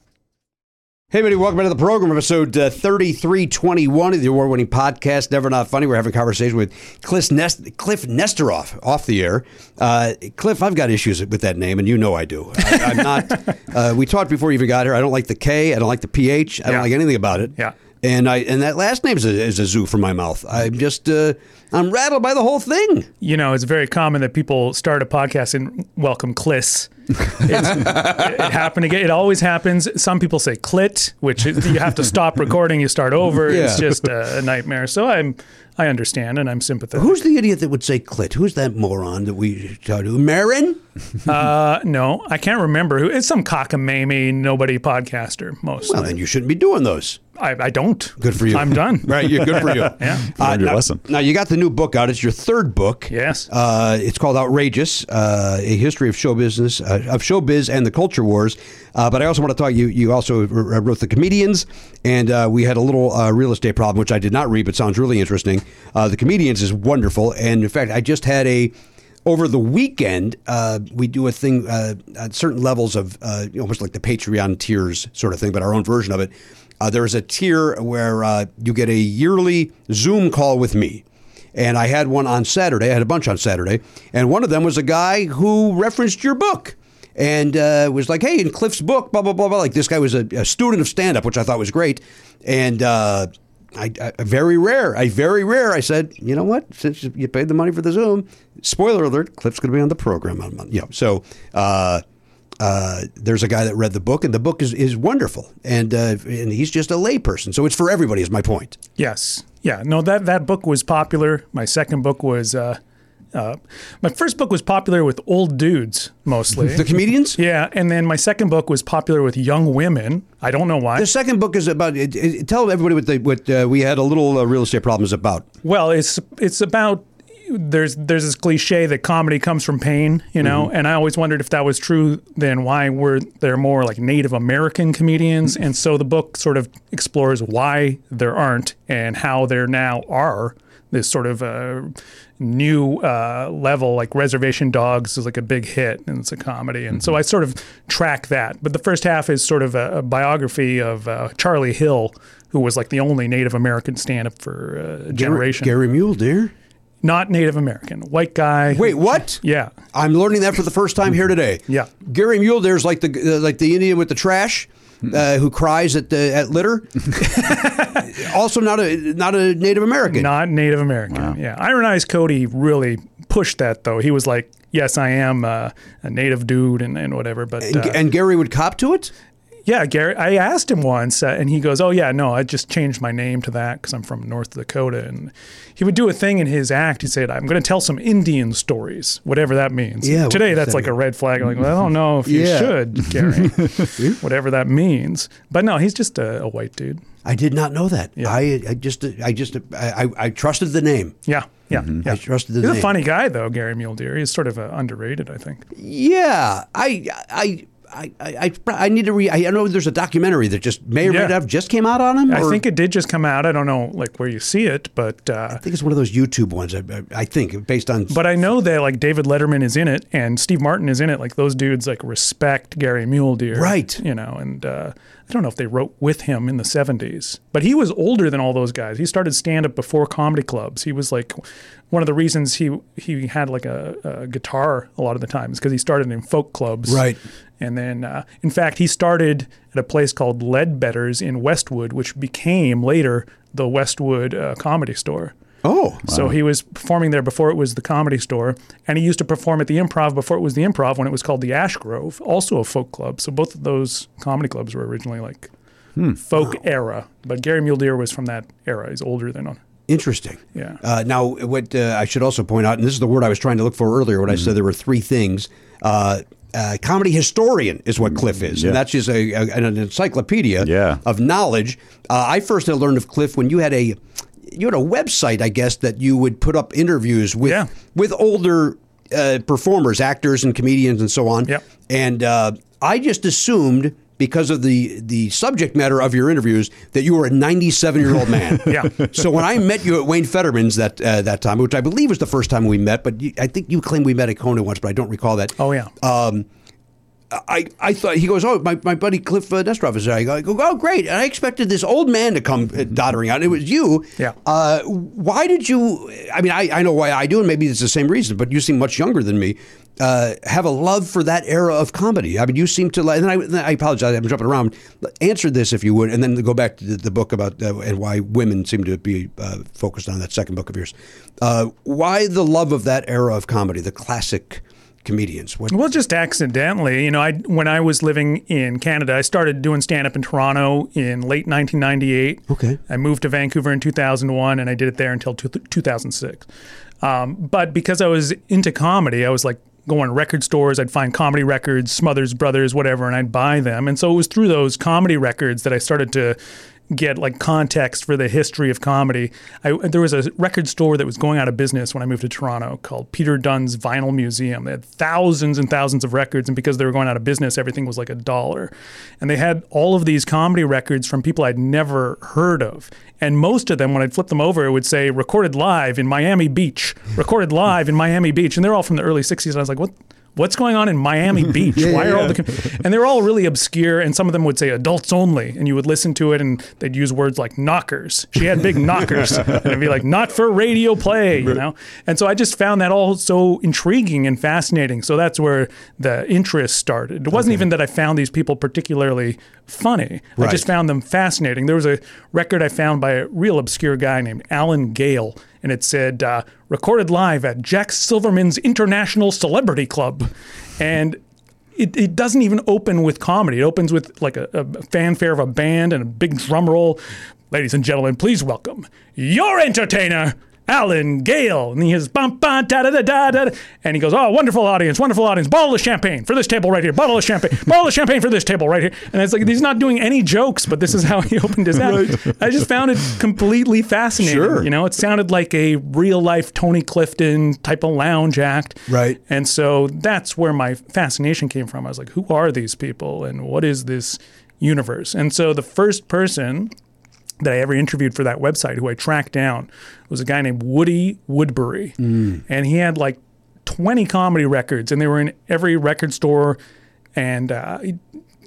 Hey, everybody, welcome back to the program, episode uh, 3321 of the award winning podcast, Never Not Funny. We're having a conversation with Kliph, Nest- Kliph Nesteroff off the air. Uh, Kliph, I've got issues with that name, and you know I do. I, I'm not, (laughs) uh, we talked before you even got here. I don't like the K, I don't like the PH, I don't like anything about it. Yeah. And I and that last name is a, is a zoo for my mouth. I'm just, uh, I'm rattled by the whole thing. you know, it's very common that people start a podcast and welcome Cliss. It's, it, it happened again. It always happens. Some people say clit, which is, you have to stop recording, you start over. It's just a, a nightmare. So I'm, I understand and I'm sympathetic. Who's the idiot that would say clit? Who's that moron that we talk to? Maron? Uh, no, I can't remember who. It's some cockamamie nobody podcaster. Mostly, Well, then you shouldn't be doing those. I, I don't. Good for you. I'm done. (laughs) Right, you're good for you. Yeah. learned your now, lesson. Now you got the new book out. It's your third book. Yes. Uh, it's called Outrageous: uh, A History of Show Business, uh, of Showbiz and the Culture Wars. Uh, but I also want to talk. You you also wrote the comedians, and uh, we had a little uh, real estate problem, which I did not read, but sounds really interesting. Uh, the comedians is wonderful, and in fact, I just had a over the weekend, uh, we do a thing uh, at certain levels of uh, almost like the Patreon tiers sort of thing, but our own version of it. Uh, there's a tier where uh, you get a yearly Zoom call with me. And I had one on Saturday. I had a bunch on Saturday. And one of them was a guy who referenced your book and uh, was like, hey, in Kliph's book, blah, blah, blah, blah. Like this guy was a, a student of stand up, which I thought was great. And I, I, very rare, I very rare, I said, you know what? Since you paid the money for the Zoom, spoiler alert, Kliph's going to be on the program on Monday. You know, so uh, uh, there's a guy that read the book, and the book is, is wonderful. And, uh, and he's just a layperson. So it's for everybody, is my point. Yes. Yeah. No, that, that book was popular. My second book was, uh, uh, my first book was popular with old dudes mostly. The comedians? yeah. And then my second book was popular with young women. I don't know why. The second book is about. It, it, tell everybody what, the, what uh, we had a little uh, real estate problem is about. Well, it's it's about there's there's this cliche that comedy comes from pain, you know, and I always wondered if that was true. Then why were there more like Native American comedians? And so the book sort of explores why there aren't and how there now are. This sort of uh, new uh, level, like Reservation Dogs, is like a big hit, and it's a comedy, and so I sort of track that. But the first half is sort of a, a biography of uh, Charlie Hill, who was like the only Native American stand-up for uh, a generation. Gary Mule Deer. Not Native American, white guy. Wait, what? Yeah. I'm learning that for the first time here today. Yeah. Gary Mule, there's like the uh, like the Indian with the trash. Uh, who cries at the at litter? (laughs) also, not a not a Native American. Not Native American. Yeah. Iron Eyes Cody really pushed that though. He was like, "Yes, I am uh, a native dude and, and whatever." But and, uh, and Gary would cop to it. Yeah, Gary. I asked him once, uh, and he goes, "Oh yeah, no, I just changed my name to that because I'm from North Dakota." And he would do a thing in his act. He said, "I'm going to tell some Indian stories, whatever that means." Yeah, Today, that's that like a red flag. Like, well, I don't know if you Yeah. should, Gary, (laughs) whatever that means. But no, he's just a, a white dude. I did not know that. I, I just I just I, I, I trusted the name. Yeah, yeah, I yeah. trusted the name. He's name. a funny guy though, Gary Mule Deer. He's sort of uh, underrated, I think. Yeah, I I. I, I, I need to re. I know there's a documentary that just may or may Yeah. not have just came out on him. I think it did just come out. I don't know like where you see it, but uh, I think it's one of those YouTube ones. I, I think based on. but I know that like David Letterman is in it and Steve Martin is in it. Like those dudes like respect Gary Mule Deer, Right. You know, and uh, I don't know if they wrote with him in the '70s, but he was older than all those guys. He started stand up before comedy clubs. He was like one of the reasons he he had like a, a guitar a lot of the times because he started in folk clubs, Right. And then, uh, in fact, he started at a place called Ledbetters in Westwood, which became later the Westwood uh, Comedy Store. oh, So he was performing there before it was the comedy store, and he used to perform at the improv before it was the improv when it was called the Ash Grove, also a folk club. So both of those comedy clubs were originally like folk era, but Gary Mule Deer was from that era. He's older than on. interesting. Yeah. Uh, now, what uh, I should also point out, and this is the word I was trying to look for earlier when I said there were three things. Uh, uh, comedy historian is what Kliph is, Yeah. and that's just a, a, an encyclopedia Yeah. of knowledge. Uh, I first had learned of Kliph when you had a you had a website, I guess, that you would put up interviews with Yeah. with older uh, performers, actors, and comedians, and so on. Yep. And uh, I just assumed because of the the subject matter of your interviews that you were a 97 year old man. (laughs) Yeah. So when I met you at Wayne Federman's that uh, that time, which I believe was the first time we met, but you, I think you claimed we met at Conan once, but I don't recall that. Oh yeah. Um, I, I thought he goes, oh, my, my buddy Kliph uh, is there. I go, oh, great. And I expected this old man to come uh, doddering out. It was you. Yeah. Uh, why did you? I mean, I, I know why I do, and maybe it's the same reason. But you seem much younger than me. Uh, have a love for that era of comedy. I mean, you seem to. like And then I, I apologize. I'm jumping around. Answer this if you would, and then go back to the, the book about uh, and why women seem to be uh, focused on that second book of yours. Uh, why the love of that era of comedy, the classic comedians? What, Well, just accidentally, you know, I when I was living in Canada, I started doing stand up in Toronto in late 1998. Okay. I moved to Vancouver in 2001 and I did it there until two, 2006. Um, but because I was into comedy, I was like going to record stores, I'd find comedy records, Smothers Brothers, whatever, and I'd buy them. And so it was through those comedy records that I started to get like context for the history of comedy, I, there was a record store that was going out of business when I moved to Toronto called Peter Dunn's Vinyl Museum. They had thousands and thousands of records, and because they were going out of business, everything was like a dollar. And they had all of these comedy records from people I'd never heard of. And most of them, when I'd flip them over, it would say recorded live in Miami Beach, recorded live in Miami Beach. And they're all from the early 60s. And I was like, what? What's going on in Miami (laughs) Beach? Why are all the and they're all really obscure, and some of them would say adults only, and you would listen to it, and they'd use words like knockers. She had big knockers, (laughs) and it'd be like not for radio play, you know. And so I just found that all so intriguing and fascinating. So that's where the interest started. It wasn't even that I found these people particularly funny. I just found them fascinating. There was a record I found by a real obscure guy named Alan Gale, and it said uh, recorded live at Jack Silverman's International Celebrity Club, and. It, it doesn't even open with comedy. It opens with like a, a fanfare of a band and a big drum roll. Ladies and gentlemen, please welcome your entertainer, Alan Gale. And he has bum bum da da da da da. And he goes, Oh, wonderful audience, wonderful audience. Bottle of champagne for this table right here. Bottle of champagne. Bottle of champagne for this table right here. And it's like he's not doing any jokes, but this is how he (laughs) opened his act. I just found it completely fascinating. Sure. You know, it sounded like a real life Tony Clifton type of lounge act. Right. And so that's where my fascination came from. I was like, who are these people and what is this universe? And so the first person that I ever interviewed for that website, who I tracked down, was a guy named Woody Woodbury. And he had like 20 comedy records, and they were in every record store. And uh,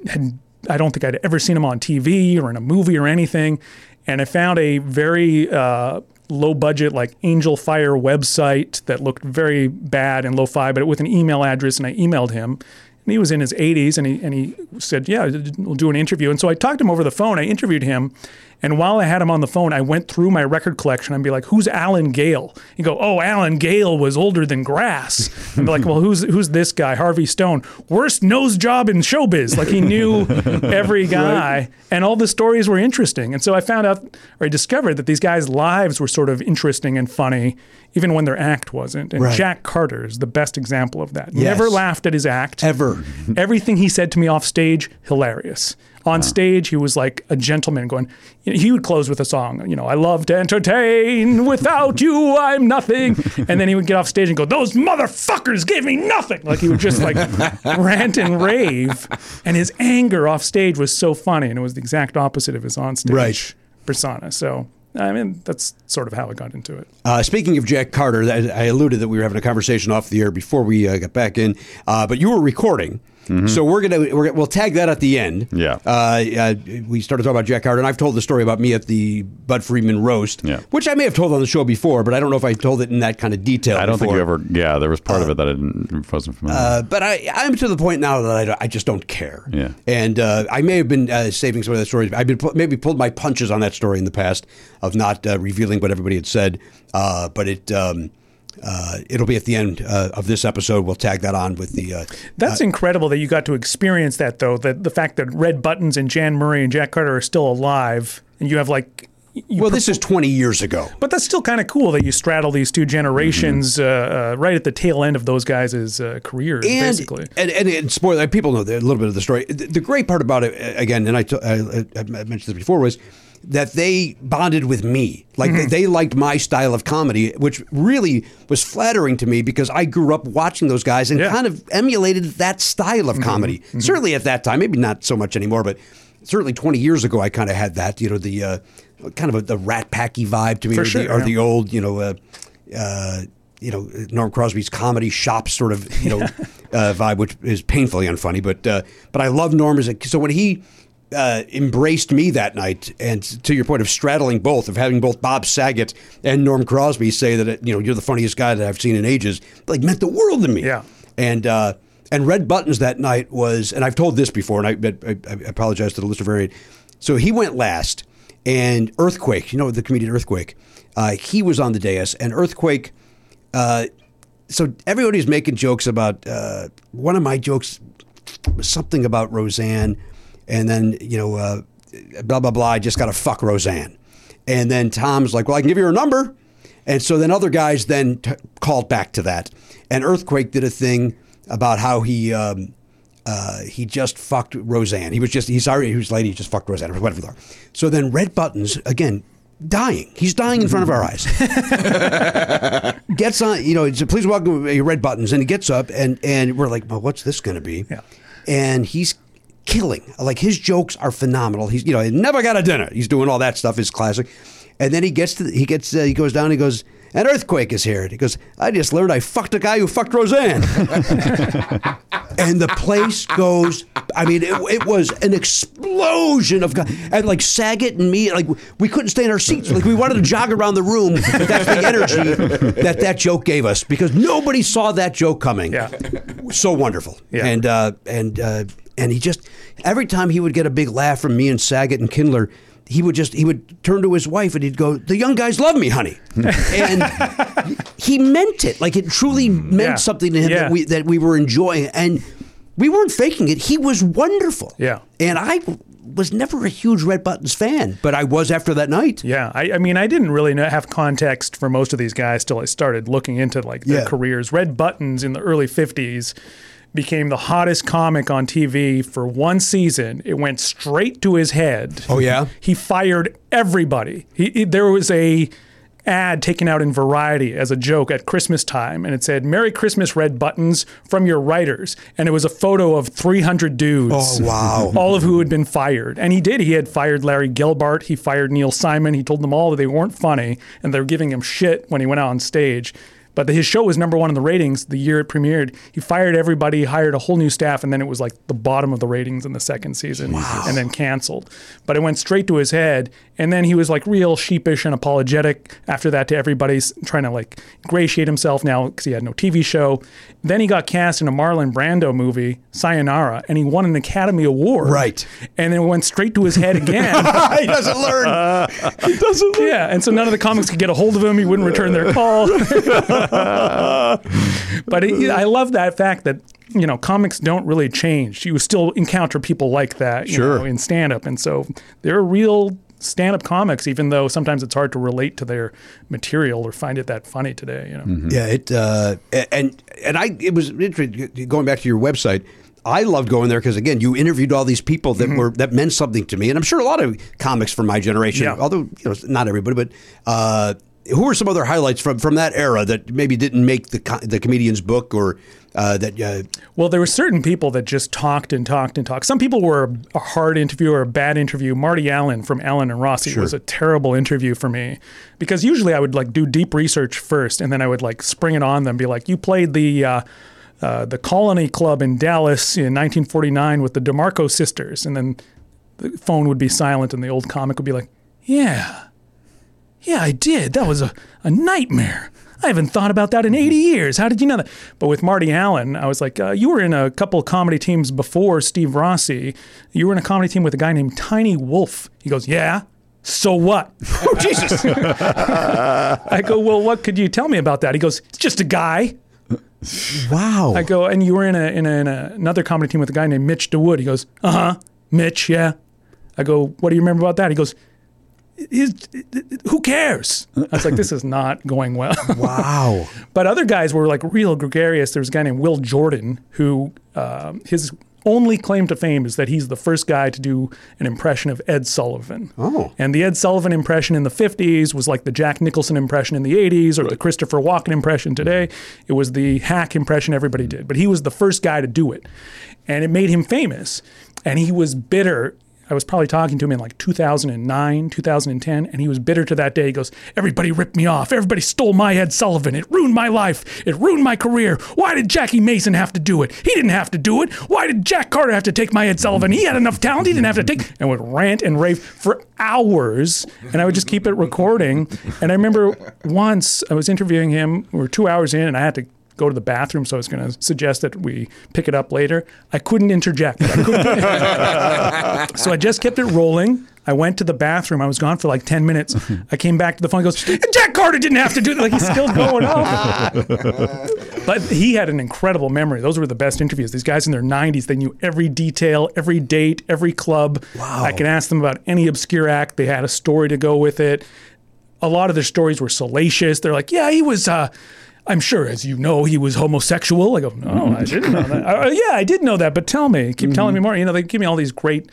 had, I don't think I'd ever seen him on TV or in a movie or anything. And I found a very uh, low budget, like Angelfire website that looked very bad and low fi, but with an email address. And I emailed him. And he was in his 80s, and he and he said, "Yeah, we'll do an interview." And so I talked to him over the phone. I interviewed him, and while I had him on the phone, I went through my record collection and be like, "Who's Alan Gale?" He go, "Oh, Alan Gale was older than grass." And be like, "Well, who's who's this guy? Harvey Stone, worst nose job in showbiz." Like he knew (laughs) every guy, and all the stories were interesting. And so I found out, or I discovered that these guys' lives were sort of interesting and funny, even when their act wasn't. And Right. Jack Carter is the best example of that. Yes. Never laughed at his act Ever. Everything he said to me off stage, hilarious. On stage, he was like a gentleman going, he would close with a song, you know, I love to entertain. Without you, I'm nothing. (laughs) And then he would get off stage and go, those motherfuckers gave me nothing. Like he would just like (laughs) rant and rave. And his anger off stage was so funny. And it was the exact opposite of his on stage Right. persona. So, I mean, that's sort of how I got into it. Uh, speaking of Jack Carter, I, I alluded that we were having a conversation off the air before we uh, got back in, uh, but you were recording. So we're gonna we're, gonna- we'll tag that at the end. Yeah. Uh, uh, we started talking about Jack Carter, and I've told the story about me at the Bud Friedman roast, Yeah. which I may have told on the show before, but I don't know if I told it in that kind of detail. I don't think you ever. Yeah, there was part of it that I didn't, wasn't familiar. Uh, but I, I'm to the point now that I, I just don't care. Yeah. And uh, I may have been uh, saving some of that story. I've been maybe pulled my punches on that story in the past of not uh, revealing what everybody had said. Uh, but it um, uh, it'll be at the end uh, of this episode. We'll tag that on with the. Uh, That's incredible that you got to experience that, though. That the fact that Red Buttons and Jan Murray and Jack Carter are still alive, and you have like. You well, this is 20 years ago. but that's still kind of cool that you straddle these two generations Mm-hmm. uh, uh, right at the tail end of those guys' uh, careers, and, basically. And, and, and spoiler, people know a little bit of the story. The, the great part about it, uh, again, and I, t- I, I mentioned this before, was that they bonded with me. Like Mm-hmm. they, they liked my style of comedy, which really was flattering to me because I grew up watching those guys and Yeah. Mm-hmm. kind of emulated that style of comedy. Certainly at that time, maybe not so much anymore, but certainly 20 years ago, I kind of had that, you know, the uh, kind of a, the rat packy vibe to me, For or, sure, the, or yeah. the old, you know, uh, uh, you know, Norm Crosby's comedy shop sort of, you know, (laughs) uh, vibe, which is painfully unfunny. But uh, but I love Norm as a so when he uh, embraced me that night, and to your point of straddling both, of having both Bob Saget and Norm Crosby say that you know you're the funniest guy that I've seen in ages, like meant the world to me. Yeah. and. Uh, and Red Buttons that night was, and I've told this before, and I, I, I apologize to the listener variant. So he went last, and Earthquake, you know the comedian Earthquake, uh, he was on the dais, and Earthquake. Uh, so everybody's making jokes about uh, one of my jokes, was something about Roseanne, and then you know, uh, blah blah blah. I just got to fuck Roseanne, and then Tom's like, "Well, I can give you her number," and so then other guys then t- called back to that, and Earthquake did a thing about how he. Um, uh, he just fucked Roseanne. He was just he's already he was lady. He just fucked Roseanne or whatever. So then Red Buttons again. Dying. He's dying in front of our eyes. (laughs) gets on, you know, he said, please welcome your red buttons. And he gets up and, and we're like, well, what's this going to be? Yeah. And he's killing. Like his jokes are phenomenal. He's, you know, he never got a dinner. He's doing all that stuff is classic. And then he gets to, he gets, uh, he goes down, he goes, an earthquake is here. And he goes, I just learned I fucked a guy who fucked Roseanne. (laughs) and the place goes. I mean, it, it was an explosion of, and like Saget and me, like we couldn't stay in our seats. Like we wanted to jog around the room. But that's the energy that that joke gave us because nobody saw that joke coming. Yeah. so wonderful. Yeah. And uh, and uh, and he just every time he would get a big laugh from me and Saget and Kindler. He would just he would turn to his wife and he'd go, "The young guys love me, honey," (laughs) and he meant it. Like it truly mm, meant Yeah. something to him Yeah. that we that we were enjoying, and we weren't faking it. He was wonderful. Yeah. and I was never a huge Red Buttons fan, but I was after that night. Yeah, I, I mean, I didn't really know, have context for most of these guys till I started looking into like their Yeah. careers. Red Buttons in the early '50s became the hottest comic on TV for one season. It went straight to his head. Oh, yeah? he fired everybody. He, he- there was a ad taken out in Variety as a joke at Christmas time, and it said "Merry Christmas, Red Buttons" from your writers, and it was a photo of 300 dudes. Oh, wow. (laughs) all of who had been fired, and he did. He had fired Larry Gelbart. He fired Neil Simon. He told them all that they weren't funny, and they were giving him shit when he went out on stage. But his show was number one in the ratings the year it premiered. He fired everybody, hired a whole new staff, and then it was like the bottom of the ratings in the second season, and then canceled. But it went straight to his head, and then he was like real sheepish and apologetic after that to everybody, trying to like ingratiate himself now because he had no TV show. Then he got cast in a Marlon Brando movie, Sayonara, and he won an Academy Award. Right. And then it went straight to his head again. (laughs) he doesn't learn. (laughs) he doesn't learn. Yeah, and so none of the comics could get a hold of him. He wouldn't return their call. (laughs) (laughs) but it, I love that fact that you know comics don't really change. You still encounter people like that, you Sure. know, in stand up, and so they're real stand up comics. Even though sometimes it's hard to relate to their material or find it that funny today. You know. Yeah, it uh, and and I it was interesting going back to your website. I loved going there because again, you interviewed all these people that were that meant something to me, and I'm sure a lot of comics from my generation, Yeah. although you know not everybody, but uh, who are some other highlights from from that era that maybe didn't make the the comedian's book or uh, that uh, Well, there were certain people that just talked and talked and talked. Some people were a hard interview or a bad interview. Marty Allen from Allen and Rossi was a terrible interview for me because usually I would like do deep research first and then I would like spring it on them, be like, "You played the." Uh, uh, the Colony Club in Dallas in 1949 with the DeMarco sisters, and then the phone would be silent, and the old comic would be like, "Yeah, yeah, I did. That was a, a nightmare. I haven't thought about that in 80 years. How did you know that? But with Marty Allen, I was like, uh, you were in a couple of comedy teams before Steve Rossi. You were in a comedy team with a guy named Tiny Wolf. He goes, yeah. So what? (laughs) oh, Jesus. I go, well, what could you tell me about that? He goes, it's just a guy. wow, I go, and you were in a in, a, in a, another comedy team with a guy named Mitch DeWood. He goes, uh huh, Mitch, yeah. I go, what do you remember about that? He goes, "Is- who cares? I was like, this is (laughs) not going well. wow, (laughs) but other guys were like real gregarious. There was a guy named Will Jordan who um, his only claim to fame is that he's the first guy to do an impression of Ed Sullivan. Oh. And the Ed Sullivan impression in the 50s was like the Jack Nicholson impression in the 80s or the Christopher Walken impression today. It was the hack impression everybody did. But he was the first guy to do it. And it made him famous. And he was bitter. I was probably talking to him in like 2009, 2010, and he was bitter to that day. He goes, Everybody ripped me off. Everybody stole my Ed Sullivan. It ruined my life. It ruined my career. Why did Jackie Mason have to do it? He didn't have to do it. Why did Jack Carter have to take my Ed Sullivan? He had enough talent. He didn't have to take. And would rant and rave for hours, and I would just keep it recording. And I remember once I was interviewing him. We were two hours in, and I had to go to the bathroom, so I was going to suggest that we pick it up later. I couldn't interject. I couldn't- (laughs) so I just kept it rolling. I went to the bathroom. I was gone for like 10 minutes. (laughs) I came back to the phone. He goes, Jack Carter didn't have to do that. Like he's still going on. (laughs) but he had an incredible memory. Those were the best interviews. These guys in their 90s, they knew every detail, every date, every club. Wow. I could ask them about any obscure act. They had a story to go with it. A lot of their stories were salacious. They're like, yeah, he was. Uh, I'm sure, as you know, he was homosexual. I go, no, I didn't know that. "Uh, yeah, I did know that, but tell me, keep telling me more. You know, they give me all these great.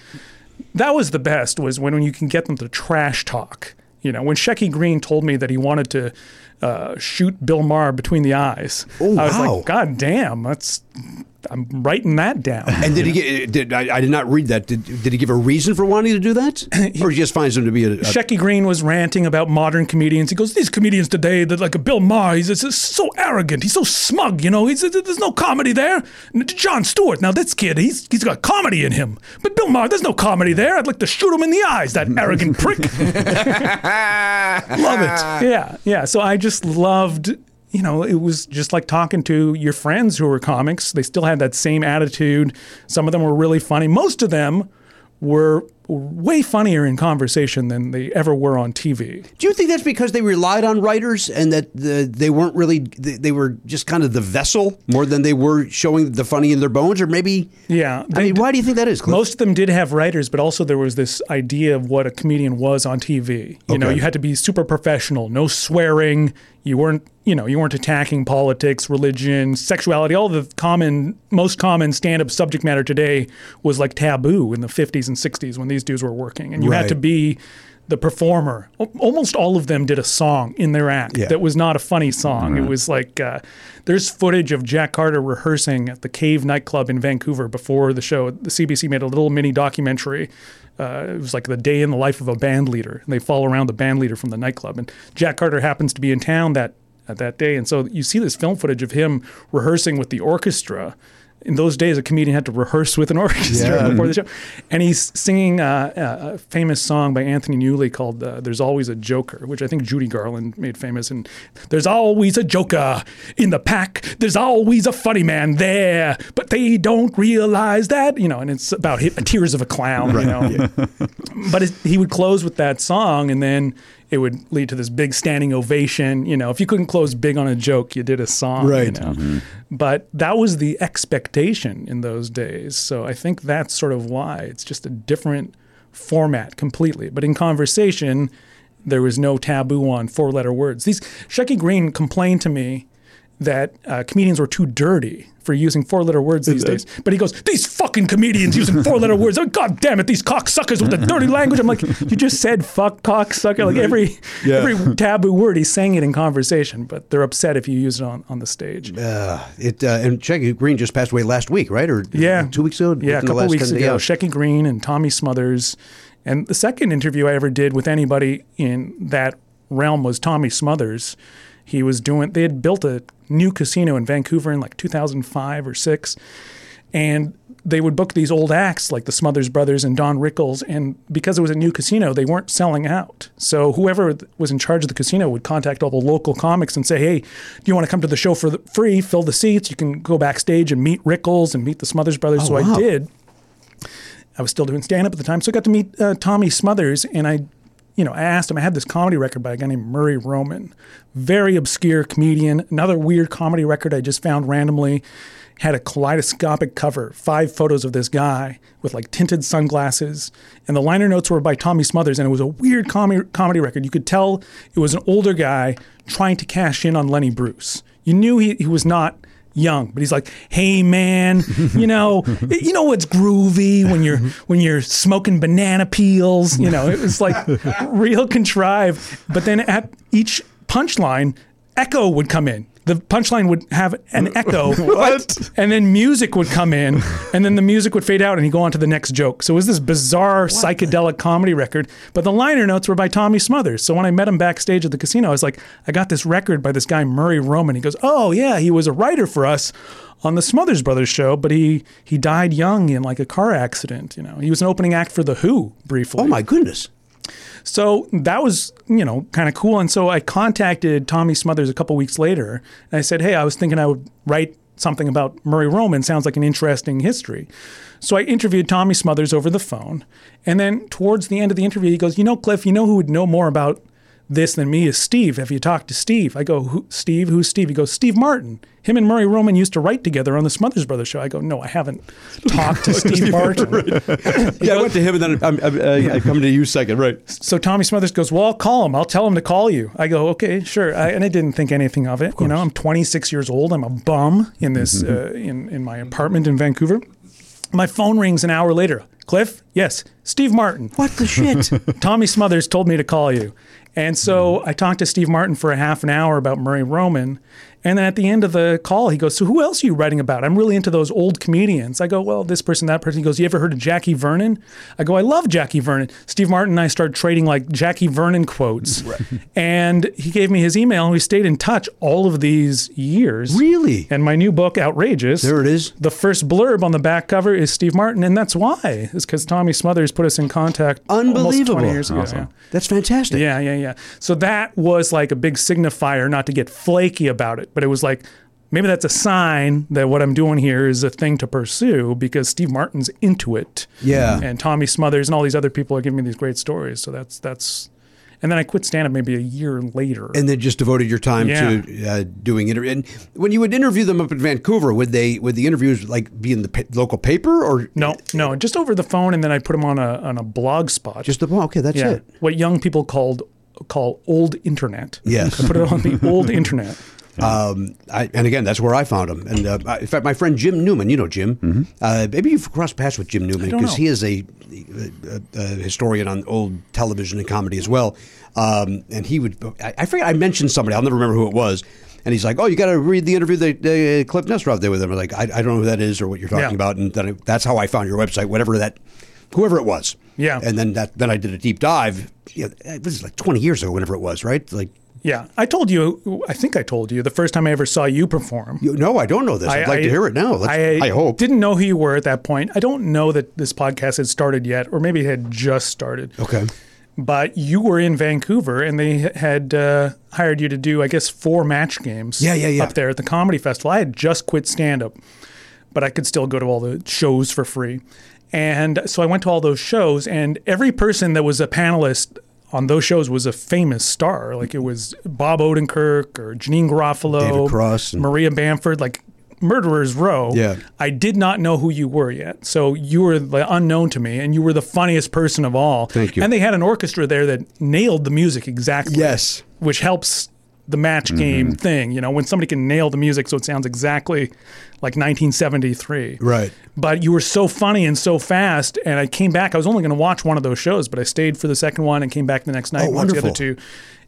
That was the best was when, when you can get them to trash talk. You know, when Shecky Greene told me that he wanted to uh, shoot Bill Maher between the eyes, Oh, I was wow. like, God damn, that's I'm writing that down. And did he get? Did I, I did not read that? Did, did he give a reason for wanting to do that, (clears throat) or he just finds him to be a? a Shecky Greene was ranting about modern comedians. He goes, "These comedians today, they're like a Bill Maher. He's just so arrogant. He's so smug. You know, he's, there's no comedy there. Jon Stewart. Now this kid, he's he's got comedy in him. But Bill Maher, there's no comedy there. I'd like to shoot him in the eyes. That arrogant prick. (laughs) Love it. Yeah, yeah. So I just loved. You know, it was just like talking to your friends who were comics. They still had that same attitude. Some of them were really funny. Most of them were way funnier in conversation than they ever were on TV. Do you think that's because they relied on writers and that the, they weren't really they, they were just kind of the vessel more than they were showing the funny in their bones, or maybe? Yeah, I mean, why do you think that is? Kliph? Most of them did have writers, but also there was this idea of what a comedian was on TV. You know, you had to be super professional, no swearing. You weren't, you know, you weren't attacking politics, religion, sexuality. All the common, most common stand-up subject matter today was like taboo in the 50s and 60s when these dudes were working, and you had to be the performer. Almost all of them did a song in their act Yeah. that was not a funny song. It was like uh, there's footage of Jack Carter rehearsing at the Cave nightclub in Vancouver before the show. The CBC made a little mini documentary. Uh, it was like the day in the life of a band leader, and they follow around the band leader from the nightclub. And Jack Carter happens to be in town that that day, and so you see this film footage of him rehearsing with the orchestra. In those days, a comedian had to rehearse with an (laughs) orchestra before the show, and he's singing uh, a, a famous song by Anthony Newley called uh, "There's Always a Joker," which I think Judy Garland made famous. And there's always a joker in the pack. There's always a funny man there, but they don't realize that. You know, and it's about tears of a clown. You know, (laughs) but it, he would close with that song, and then it would lead to this big standing ovation. You know, if you couldn't close big on a joke, you did a song. you Right. know? Mm-hmm. But that was the expectation in those days. So I think that's sort of why it's just a different format completely. But in conversation, there was no taboo on four letter words. These Shecky Greene complained to me that uh, comedians were too dirty for using four letter words these days. But he goes, These fucking comedians using four letter words. Oh, God damn it, these cocksuckers with the dirty language. I'm like, You just said fuck cocksucker. Like every every taboo word, he's saying it in conversation, but they're upset if you use it on, on the stage. Uh, it uh, and Shecky Greene just passed away last week, right? Or Yeah. two weeks ago. Yeah, a couple weeks ago. Shecky Greene and Tommy Smothers. And the second interview I ever did with anybody in that realm was Tommy Smothers. He was doing, they had built a new casino in Vancouver in like 2005 or six. And they would book these old acts like the Smothers Brothers and Don Rickles. And because it was a new casino, they weren't selling out. So whoever was in charge of the casino would contact all the local comics and say, hey, do you want to come to the show for the free? Fill the seats. You can go backstage and meet Rickles and meet the Smothers Brothers. so wow. I did. I was still doing stand up at the time. So I got to meet uh, Tommy Smothers and I, you know, I asked him, I had this comedy record by a guy named Murray Roman, very obscure comedian, another weird comedy record I just found randomly. Had a kaleidoscopic cover, five photos of this guy with like tinted sunglasses. And the liner notes were by Tommy Smothers. And it was a weird comedy, comedy record. You could tell it was an older guy trying to cash in on Lenny Bruce. You knew he, he was not young, but he's like, "Hey man, (laughs) you know, you know what's groovy when you're when you're smoking banana peels." You know, it was like (laughs) real contrived. But then at each punchline, echo would come in. The punchline would have an (laughs) echo, What? and then music would come in, and then the music would fade out, and he'd go on to the next joke. So it was this bizarre psychedelic comedy record. But the liner notes were by Tommy Smothers. So when I met him backstage at the casino, I was like, I got this record by this guy Murray Roman. He goes, Oh yeah, he was a writer for us on the Smothers Brothers show, but he he died young in like a car accident. You know, he was an opening act for the Who briefly. Oh my goodness! So that was, you know, kind of cool. And so I contacted Tommy Smothers a couple weeks later and I said, Hey, I was thinking I would write something about Murray Roman. Sounds like an interesting history. So I interviewed Tommy Smothers over the phone. And then towards the end of the interview, he goes, You know, Kliph, you know who would know more about this than me is Steve. Have you talked to Steve? I go, Who, Steve, who's Steve? He goes, Steve Martin. Him and Murray Roman used to write together on the Smothers Brothers show. I go, no, I haven't talked to (laughs) Steve Martin. Yeah, I went to him and then I'm, I'm, uh, I come to you second, right? So Tommy Smothers goes, well, I'll call him. I'll tell him to call you. I go, okay, sure. I, and I didn't think anything of it. Of you know, I'm 26 years old. I'm a bum in this uh, in in my apartment in Vancouver. My phone rings an hour later. Kliph, yes, Steve Martin. What the shit? (laughs) Tommy Smothers told me to call you. And so mm-hmm. I talked to Steve Martin for a half an hour about Murray Roman. And then at the end of the call, he goes, So who else are you writing about? I'm really into those old comedians. I go, Well, this person, that person. He goes, You ever heard of Jackie Vernon? I go, I love Jackie Vernon. Steve Martin and I started trading like Jackie Vernon quotes. Right. And he gave me his email and we stayed in touch all of these years. Really? And my new book, Outrageous. There it is. The first blurb on the back cover is Steve Martin, and that's why. It's because Tommy Smothers put us in contact almost Unbelievable. 20 years ago. Yeah. That's fantastic. Yeah, yeah, yeah. So that was like a big signifier, not to get flaky about it, but it was like maybe that's a sign that what I'm doing here is a thing to pursue because Steve Martin's into it. Yeah. And Tommy Smothers and all these other people are giving me these great stories. So that's that's and then I quit stand up maybe a year later. And then just devoted your time Yeah. to uh, doing it. And when you would interview them up in Vancouver, would they would the interviews like be in the pa- local paper or no, no, just over the phone, and then I put them on a on a blog spot. just the oh, okay? That's yeah, it. what young people called call old internet. Yes. I put it on the old (laughs) internet. Um, I, and again, that's where I found him. And uh, in fact, my friend Jim Newman, you know Jim. Uh, maybe you've crossed paths with Jim Newman because he is a, a, a historian on old television and comedy as well. Um, and he would, I, I forget, I mentioned somebody. I'll never remember who it was. And he's like, "Oh, you got to read the interview that uh, Kliph Nesteroff did with him." I'm like, I, "I don't know who that is or what you're talking Yeah. about." And then I, that's how I found your website, whatever that, whoever it was. Yeah. And then that, then I did a deep dive. Yeah, it was like 20 years ago, whenever it was, right? Like, Yeah, I told you. I think I told you the first time I ever saw you perform. you, no, I don't know this. I'd I- like I- to hear it now. Let's, I, hope. Didn't know who you were at that point. I don't know that this podcast had started yet, or maybe it had just started. Okay. But you were in Vancouver, and they had uh, hired you to do, I guess, four match games. Yeah, yeah, yeah. Up there at the comedy festival. I had just quit stand up, but I could still go to all the shows for free. And so I went to all those shows, and every person that was a panelist on those shows was a famous star. Like it was Bob Odenkirk or Janeane Garofalo, David Cross and- Maria Bamford, like Murderers Row. Yeah. I did not know who you were yet. So you were unknown to me, and you were the funniest person of all. Thank you. And they had an orchestra there that nailed the music exactly. Yes. Which helps the match game thing. You know, when somebody can nail the music so it sounds exactly like 1973. Right. But you were so funny and so fast, and I came back. I was only going to watch one of those shows, but I stayed for the second one and came back the next night Oh, and watched the other two,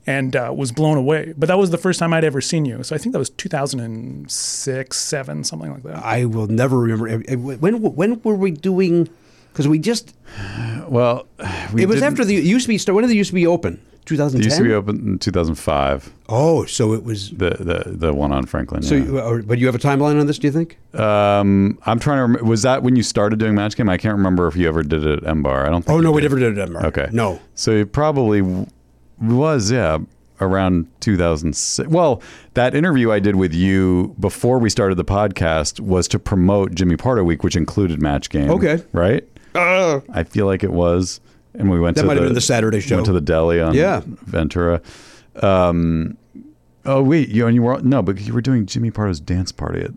and uh, was blown away. But that was the first time I'd ever seen you. So I think that was 2006, seven, something like that. I will never remember. When when were we doing? Because we just Well, we it was after the it used to be start. When did the used to be open? It 2010. used to be open in 2005. Oh, so it was. The the the one on Franklin. So, yeah. you, or, but you have a timeline on this? Do you think? um, I'm trying to. remember. Was that when you started doing Match Game? I can't remember if you ever did it at M Bar. I don't. think Oh no, we never did it. Denmark. Okay. No. So it probably was, yeah, around 2006. Well, that interview I did with you before we started the podcast was to promote Jimmy Pardo Week, which included Match Game. Okay. Right? I feel like it was. And we went That to might the, have been the Saturday show. Went to the deli on Yeah. Ventura. Um, oh wait, you and you were no, but you were doing Jimmy Pardo's dance party. At,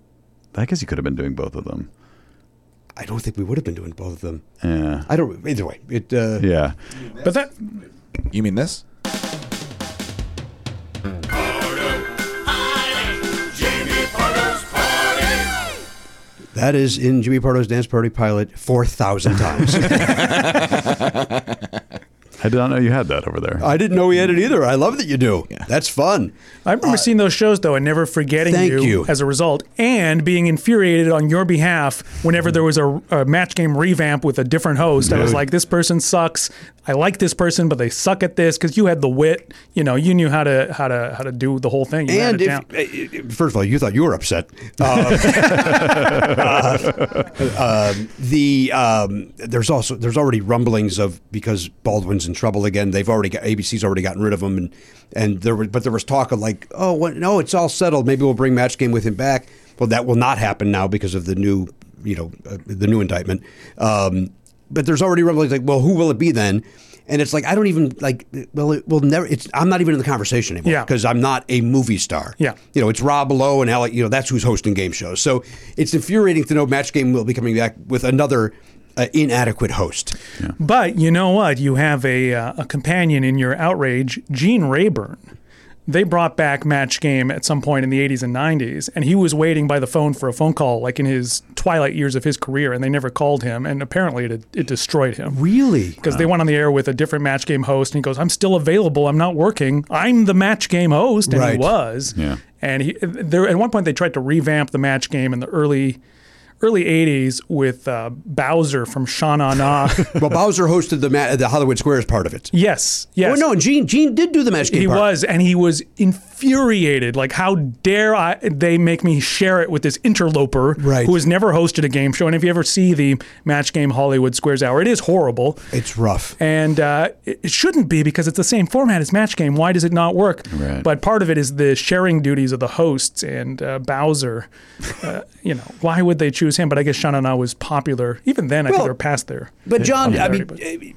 I guess you could have been doing both of them. I don't think we would have been doing both of them. Yeah. I don't. Either way, it. Uh, Yeah. But that You mean this? That is in Jimmy Pardo's dance party pilot four thousand times. (laughs) (laughs) I did not know you had that over there. I didn't know we had it either. I love that you do. That's fun. I remember seeing those shows though, and never forgetting Thank you. as a result, and being infuriated on your behalf whenever there was a, a match game revamp with a different host. I was like, "This person sucks. I like this person, but they suck at this." Because you had the wit, you know, you knew how to how to how to do the whole thing. You And if, down. uh, first of all, you thought you were upset. Uh, (laughs) uh, um, the um, there's also there's already rumblings of because Baldwin's in trouble again. They've already got ABC's already gotten rid of him, and and there was but there was talk of like, oh what, no, it's all settled. Maybe we'll bring Match Game with him back. Well, that will not happen now because of the new you know uh, the new indictment. Um, but there's already rumblings like, well, who will it be then? And it's like I don't even like. Well, it will never. It's I'm not even in the conversation anymore Yeah. because I'm not a movie star. Yeah. you know, it's Rob Lowe and Alec. You know, that's who's hosting game shows. So it's infuriating to know Match Game will be coming back with another uh, inadequate host. But you know what? You have a uh, a companion in your outrage, Gene Rayburn. They brought back Match Game at some point in the 80s and 90s, and he was waiting by the phone for a phone call, like in his twilight years of his career, and they never called him, and apparently it, it destroyed him. Really? Because they went on the air with a different Match Game host, and he goes, "I'm still available. I'm not working. I'm the Match Game host," and Right. he was. Yeah. And he there at one point they tried to revamp the Match Game in the early early 80s with uh, Bowser from Sha Na Na. (laughs) Well, Bowser hosted the Ma- the Hollywood Squares part of it. yes, yes. Oh no, and Gene Gene did do the Match Game. He part. was, and he was infuriated. Like, how dare I? They make me share it with this interloper Right. who has never hosted a game show. And if you ever see the Match Game Hollywood Squares Hour, it is horrible. It's rough. And uh, it it shouldn't be because it's the same format as Match Game. Why does it not work? Right. But part of it is the sharing duties of the hosts and uh, Bowser. Uh, you know, why would they choose him? But I guess Sha Na Na was popular. Even then, I Well, think they were past there. But John, I mean, popularity,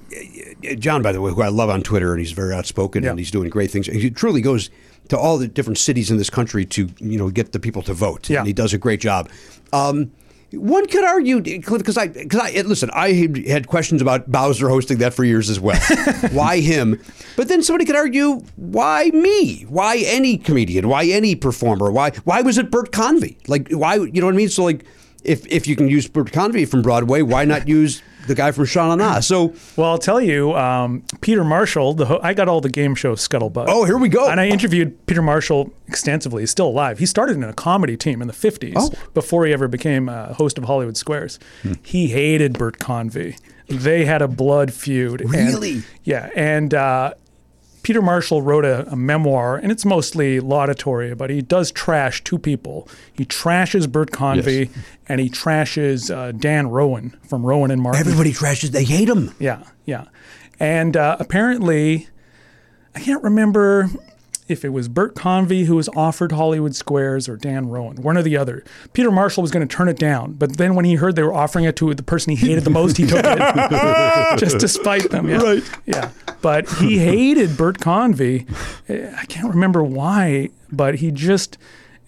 uh, uh, John, by the way, who I love on Twitter, and he's very outspoken, Yeah. and he's doing great things. He truly goes to all the different cities in this country to you know get the people to vote. Yeah. and he does a great job. Um, one could argue, Kliph, because I, because I listen, I had- had questions about Bowser hosting that for years as well. (laughs) why him? But then somebody could argue, why me? Why any comedian? Why any performer? Why why was it Bert Convy? Like why you know what I mean? So like, if if you can use Bert Convy from Broadway, why not use the guy from Sha Na? So Well, I'll tell you, um, Peter Marshall. The ho- I got all the game show scuttlebutt. Oh, here we go. And I interviewed Peter Marshall extensively. He's still alive. He started in a comedy team in the '50s Oh. before he ever became a host of Hollywood Squares. He hated Bert Convy. They had a blood feud. And- Really? yeah, and. Uh, Peter Marshall wrote a, a memoir, and it's mostly laudatory, but he does trash two people. He trashes Bert Convy, Yes. and he trashes uh, Dan Rowan from Rowan and Martin. everybody trashes. They hate him. Yeah, yeah. And uh, apparently, I can't remember if it was Bert Convy who was offered Hollywood Squares or Dan Rowan, one or the other. Peter Marshall was going to turn it down, but then when he heard they were offering it to the person he hated the most, he took it (laughs) just to spite them. Yeah. Right. Yeah. But he hated Bert Convy. I can't remember why, but he just.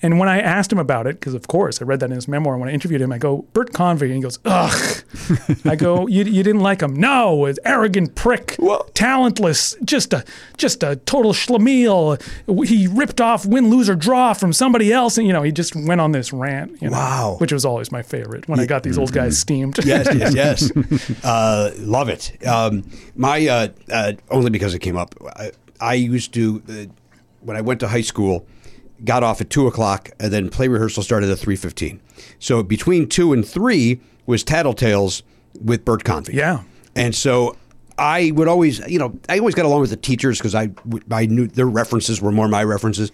And when I asked him about it, because of course I read that in his memoir, when I interviewed him, I go, Bert Convy. And he goes, ugh. I go, you, you didn't like him? No, an arrogant prick, talentless, just a just a total schlemiel. He ripped off win, lose, or draw from somebody else. And, you know, he just went on this rant. you know, Wow. Which was always my favorite when I got these old guys steamed. yes, yes, (laughs) yes. Uh, love it. Um, my uh, uh, only because it came up. I, I used to uh, when I went to high school, got off at two o'clock, and then play rehearsal started at three fifteen. So between two and three was Tattletales with Bert Convy. Yeah. and so. I would always, you know, I always got along with the teachers because I, I knew their references were more my references.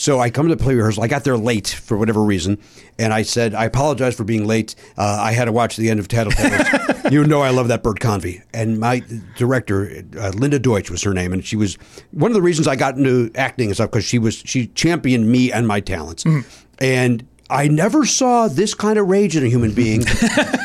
So I come to play rehearsal. I got there late for whatever reason, and I said, "I apologize for being late. Uh, I had to watch the end of Tattletales. (laughs) you know, I love that Bert Convy." And my director, uh, Linda Deutsch, was her name, and she was one of the reasons I got into acting and stuff because she was she championed me and my talents, and I never saw this kind of rage in a human being.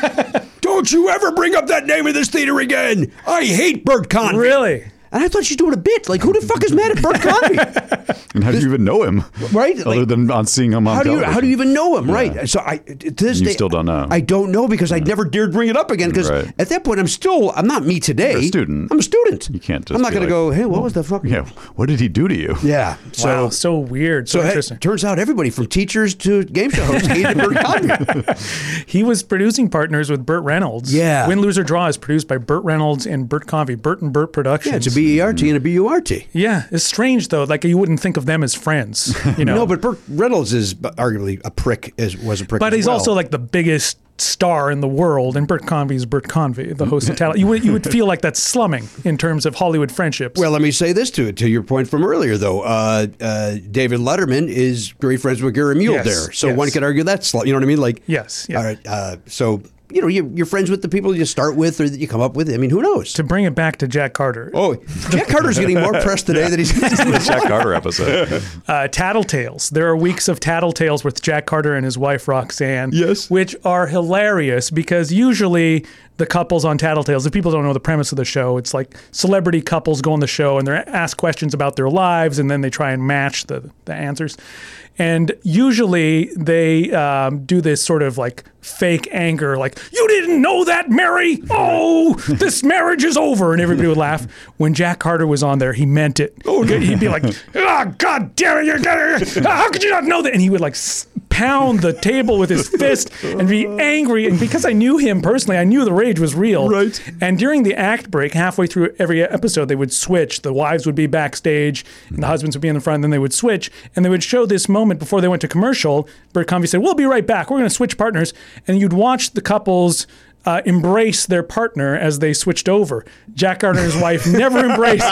(laughs) Don't you ever bring up that name in this theater again! I hate Bert Convy. Really? And I thought she's doing a bit. Like, who the fuck is mad at Bert Convy? (laughs) And how do you even know him? Right? Other Like- than on seeing him on how do you television. how do you even know him? Right. So I to this You day still don't know. I don't know because I never dared bring it up again because Right. at that point I'm still I'm not me today. You're a student. I'm a student. You can't just I'm not be going to go. Hey, what was the fuck? Yeah. What did he do to you? Yeah. So. wow, so weird, so, So hey, interesting. turns out everybody from teachers to game show hosts hated Bert (laughs) Convey. (laughs) He was producing partners with Burt Reynolds. Yeah. Win, Lose, or Draw is produced by Burt Reynolds and Bert Convy, Burt and Burt Productions. Yeah, it's a B E R T and a B U R T. Yeah, it's strange though. Like you wouldn't think of them as friends, you (laughs) know. No, but Burt Reynolds is arguably a prick. As was a prick. But he's well. also like the biggest star in the world, and Bert Convy is Bert Convy, the host of Talent. You would you would feel like that's slumming in terms of Hollywood friendships. Well, let me say this to it, to your point from earlier, though. Uh, uh, David Letterman is great friends with Gary Mule Yes, there, so yes. one could argue that's sl- you know what I mean. Like, Yes, yeah. All right. Uh, so you know you're, you're friends with the people you start with or that you come up with. I mean, who knows? To bring it back to Jack Carter, oh, Jack Carter's getting more press today than he's. (laughs) the Jack Carter (laughs) episode. uh, tattletales. There are weeks of tattletales with Jack Carter and his wife Roxanne. Yes. Which are hilarious because usually the couples on tattletales, if people don't know the premise of the show, it's like celebrity couples go on the show and they're asked questions about their lives and then they try and match the, the answers. And usually they um, do this sort of like fake anger, like, you didn't know that, Mary? Oh, this marriage is over. And everybody would laugh. When Jack Carter was on there, he meant it. Oh, he'd be like, oh, God damn it, how could you not know that? And he would like pound the table with his (laughs) fist and be angry. And because I knew him personally, I knew the rage was real. Right. And during the act break, halfway through every episode, they would switch. The wives would be backstage and the husbands would be in the front. And then they would switch and they would show this moment before they went to commercial. Bert Convy said, We'll be right back. We're going to switch partners. And you'd watch the couples. Uh, embrace their partner as they switched over. Jack his (laughs) wife never embraced.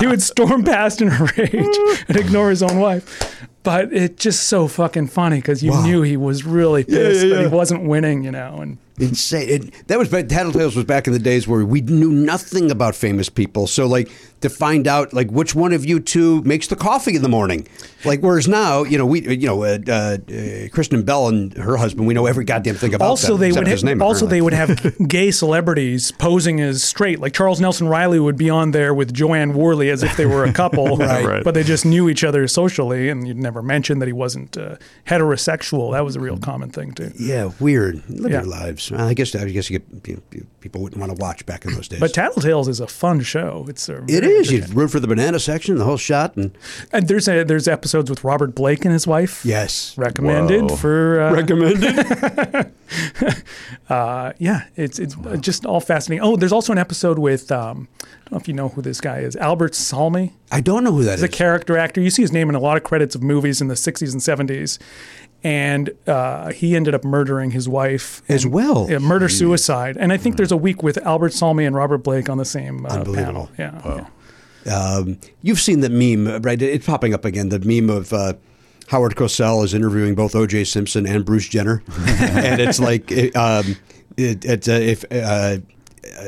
he would storm past in a rage and ignore his own wife. But it's just so fucking funny because you knew he was really pissed yeah, that yeah. he wasn't winning, you know. And insane. It, that was Tattletales was back in the days where we knew nothing about famous people. So like to find out like which one of you two makes the coffee in the morning. Like whereas now, you know, we you know, uh, uh, uh, Kristen Bell and her husband, we know every goddamn thing about also them, they would his ha- name, also they would have gay celebrities posing as straight like Charles Nelson Reilly would be on there with Jo Anne Worley as if they were a couple (laughs) Right. but they just knew each other socially and you'd never mention that he wasn't uh, heterosexual that was a real common thing too Yeah, weird. Live Yeah. your lives. I guess I guess you get, you know, people wouldn't want to watch back in those days. but Tattletales is a fun show it's a it very is. You root for the banana section, the whole shot, and and there's a, there's episodes with Robert Blake and his wife yes, recommended Whoa. for uh, (laughs) recommended. (laughs) uh, yeah, it's it's just all fascinating. Oh, there's also an episode with um, I don't know if you know who this guy is, Albert Salmi. I don't know who that is. He's a character actor. You see his name in a lot of credits of movies in the 60s and 70s. And uh, he ended up murdering his wife As and- well? Yeah, murder suicide. And I think there's a week with Albert Salmi and Robert Blake on the same uh, Unbelievable. panel. Yeah. Um, you've seen the meme, right? It's popping up again. The meme of uh, Howard Cosell is interviewing both O.J. Simpson and Bruce Jenner, (laughs) and it's like, it, um, it, it's uh, if. Uh,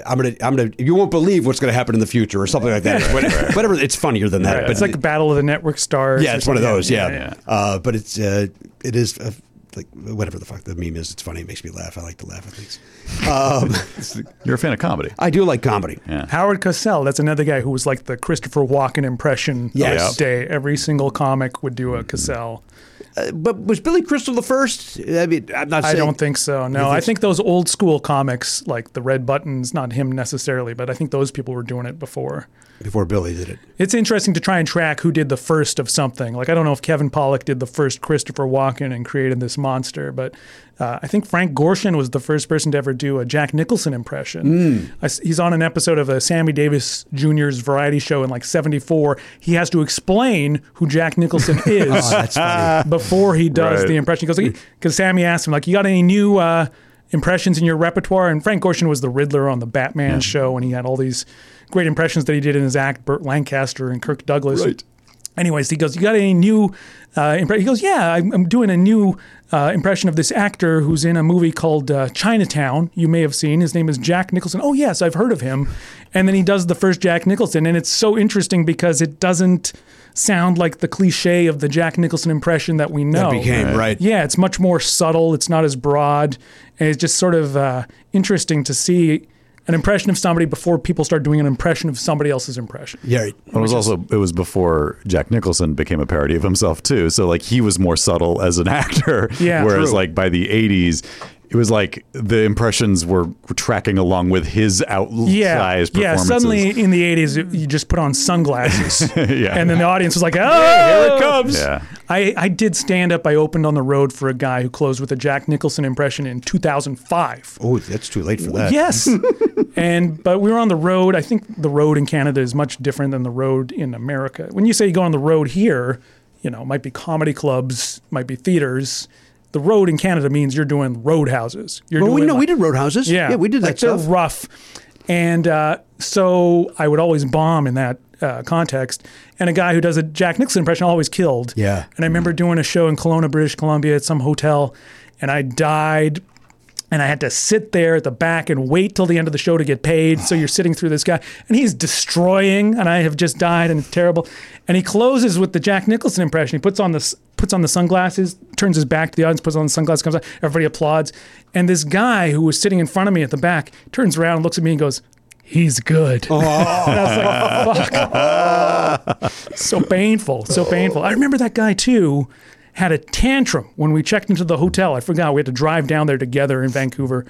I'm gonna, I'm gonna. You won't believe what's gonna happen in the future, or something like that. Whatever, whatever it's funnier than that. Right. But it's like a battle of the network stars. yeah, it's one of something. those. Yeah, yeah. Uh, but it's, uh, it is uh, like whatever the fuck the meme is. It's funny. It makes me laugh. I like to laugh at things. Um, (laughs) You're a fan of comedy. I do like comedy. Yeah. Howard Cosell, that's another guy who was like the Christopher Walken impression Yes. of his day. Every single comic would do a Cosell. Uh, but was Billy Crystal the first? I mean, I'm not. I don't think so. No, I think those old school comics, like the Red Buttons, not him necessarily, but I think those people were doing it before. Before Billy did it. It's interesting to try and track who did the first of something. Like I don't know if Kevin Pollak did the first Christopher Walken and created this monster, but uh, I think Frank Gorshin was the first person to ever do a Jack Nicholson impression. I s he's on an episode of a Sammy Davis Jr.'s variety show in like '74. He has to explain who Jack Nicholson (laughs) is Oh, before he does Right. the impression. He goes because Sammy asked him like, "You got any new?" Uh, Impressions in your repertoire, and Frank Gorshin was the Riddler on the Batman show, and he had all these great impressions that he did in his act. Burt Lancaster and Kirk Douglas. Right. Anyways, he goes, "You got any new?" Uh, impre-? He goes, "Yeah, I'm, I'm doing a new uh, impression of this actor who's in a movie called uh, Chinatown. You may have seen. His name is Jack Nicholson. Oh yes, I've heard of him." And then he does the first Jack Nicholson, and it's so interesting because it doesn't sound like the cliche of the Jack Nicholson impression that we know. That became right. Yeah, it's much more subtle. It's not as broad, and it's just sort of uh, interesting to see an impression of somebody before people start doing an impression of somebody else's impression. Yeah, right. It was also it was before Jack Nicholson became a parody of himself too. So like he was more subtle as an (laughs) actor. Yeah. Whereas True. like by the '80s, it was like the impressions were tracking along with his outsized Yeah, yeah. Suddenly in the '80s, you just put on sunglasses, (laughs) Yeah. and then the audience was like, "Oh, here it comes." Yeah. I, I did stand up. I opened on the road for a guy who closed with a Jack Nicholson impression in 2005. Oh, that's too late for that. Yes. (laughs) and but we were on the road. I think the road in Canada is much different than the road in America. When you say you go on the road here, you know, it might be comedy clubs, might be theaters. The road in Canada means you're doing roadhouses. You're Well, we doing know like- we did roadhouses. yeah, yeah, we did like that stuff. They're rough, and uh, so I would always bomb in that uh, context. And a guy who does a Jack Nicholson impression always killed. Yeah. And I remember doing a show in Kelowna, British Columbia, at some hotel, and I died and I had to sit there at the back and wait till the end of the show to get paid. So you're sitting through this guy, and he's destroying, and I have just died, and it's terrible. And he closes with the Jack Nicholson impression. He puts on this puts on the sunglasses, turns his back to the audience, puts on the sunglasses, comes out, everybody applauds. And this guy who was sitting in front of me at the back turns around, looks at me, and goes, "He's good." Oh. (laughs) And I was like, "Fuck." (laughs) so painful, so painful. I remember that guy too had a tantrum when we checked into the hotel. I forgot we had to drive down there together in Vancouver,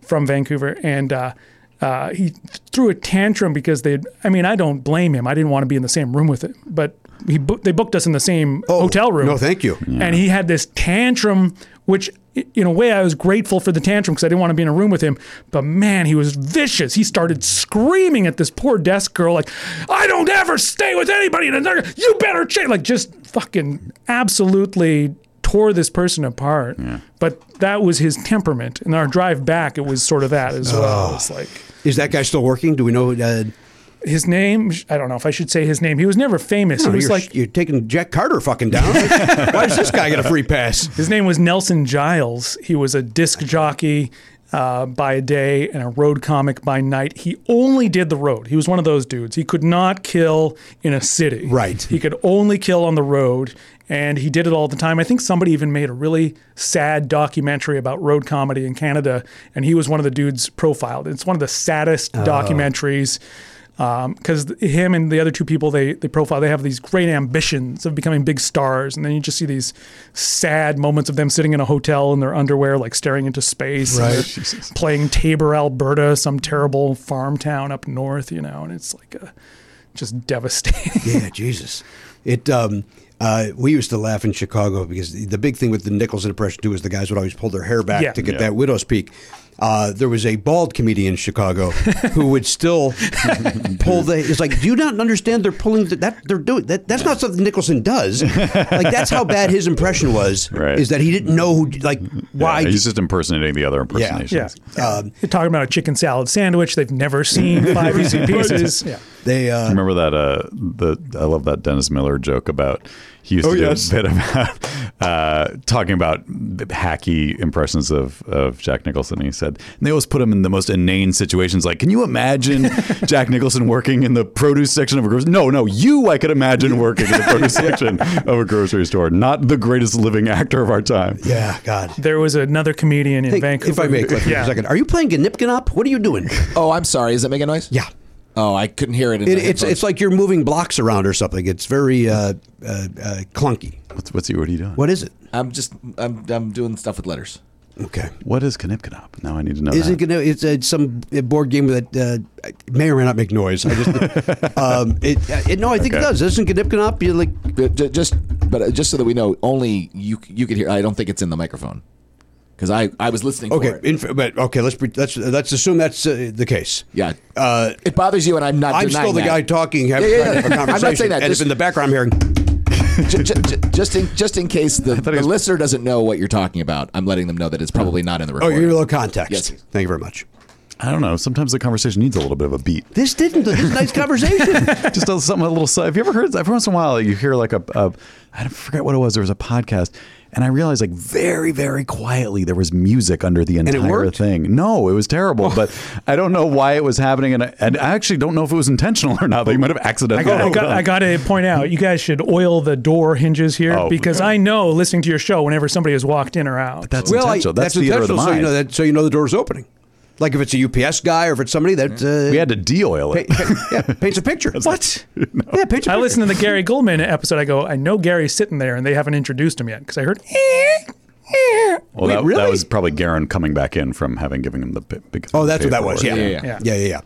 from Vancouver, and uh, uh, he threw a tantrum because they. I mean, I don't blame him. I didn't want to be in the same room with him, but he they booked us in the same hotel room. no, thank you. And he had this tantrum, which in a way I was grateful for the tantrum because I didn't want to be in a room with him. But man, he was vicious. He started screaming at this poor desk girl, like, "I don't ever stay with anybody. in a- You better change." Like just fucking absolutely tore this person apart. But that was his temperament. And our drive back, it was sort of that as well. It's like Is that guy still working? Do we know? Uh, his name. I don't know if I should say his name. He was never famous. no, he was you're, like you're taking Jack Carter fucking down. (laughs) Why does this guy get a free pass? His name was Nelson Giles. He was a disc jockey uh, by day and a road comic by night. He only did the road. He was one of those dudes. He could not kill in a city. Right. He could only kill on the road. And he did it all the time. I think somebody even made a really sad documentary about road comedy in Canada, and he was one of the dudes profiled. It's one of the saddest documentaries because him and the other two people they they profile they have these great ambitions of becoming big stars and then you just see these sad moments of them sitting in a hotel in their underwear like staring into space Right. playing Taber Alberta some terrible farm town up north you know and it's like a, just devastating Yeah, (laughs) Jesus. It. Um, uh, we used to laugh in Chicago because the, the big thing with the Nicholson impression too is the guys would always pull their hair back Yeah. to get Yeah. that widow's peak. Uh, there was a bald comedian in Chicago who would still pull the. It's like, do you not understand? They're pulling the, that. They're doing that. That's not something Nicholson does. Like that's how bad his impression was. Right. Is that he didn't know who like why. Yeah, he's just impersonating the other Yeah. impersonations. yeah Um, You're talking about a chicken salad sandwich they've never seen five easy pieces (laughs) yeah they. Uh, Remember that? Uh, the I love that Dennis Miller joke about he used Oh, to do yes. a bit about (laughs) uh, talking about hacky impressions of, of Jack Nicholson. He said and they always put him in the most inane situations. Like, can you imagine (laughs) Jack Nicholson working in the produce section of a grocery? No, no, you I could imagine working in the produce (laughs) section of a grocery store. Not the greatest living actor of our time. yeah, God. there was another comedian in Hey, Vancouver if I may, Kliph, for yeah a second, are you playing Ganipganop? What are you doing? Oh, I'm sorry. Is that making noise? Yeah. Oh, I couldn't hear it. In It, it's it's like you're moving blocks around or something. It's very uh, uh, uh, clunky. What's what's he? What are you doing? What is it? I'm just I'm I'm doing stuff with letters. Okay. What is Knipknop? Now I need to know. Isn't that. gonna? It's uh, some board game that uh, may or may not make noise. I just, (laughs) um, it, it, no, I think it does. Isn't Ganipganop? You like? Just but uh, just so that we know, only you you could hear. I don't think it's in the microphone because I I was listening. Okay, for it. inf- but okay. Let's pre- let's let's assume that's uh, the case. yeah. Uh, it bothers you, and I'm not. I'm denying still the that. guy talking, having Yeah, yeah, trying to have yeah. a I'm not saying that, and just- if in the background I'm hearing. (laughs) Ju- ju- ju- just in just in case the, the was- listener doesn't know what you're talking about, I'm letting them know that it's probably not in the Oh, recording. you're a little context. Yes. Thank you very much. I don't know. Sometimes the conversation needs a little bit of a beat. This didn't. This is a nice conversation. (laughs) just a, something a little. Have you ever heard? Every once in a while, you hear like a, a I forget what it was. There was a podcast, and I realized like very, very quietly there was music under the entire thing. No, it was terrible, oh. but I don't know why it was happening, and I, and I actually don't know if it was intentional or not. They might have I accidentally. got, I, got. I got to point out, you guys should oil the door hinges here Oh. because I know listening to your show whenever somebody has walked in or out. That's well, I, intentional. that's, that's theater of the intentional, so you know that. So you know the door's opening. Like if it's a UPS guy or if it's somebody that uh, we had to de-oil it. pa- pa- yeah, paints a (laughs) picture. what? (laughs) Yeah, paints a picture. I listened to the Gary Gulman episode. I go, I know Gary's sitting there, and they haven't introduced him yet because I heard. "Eh, eh." Well, Wait, that, really? that was probably Garen coming back in from having given him the bi- big. Oh, that's what that was. Yeah, Yeah, yeah, yeah, yeah, yeah. yeah.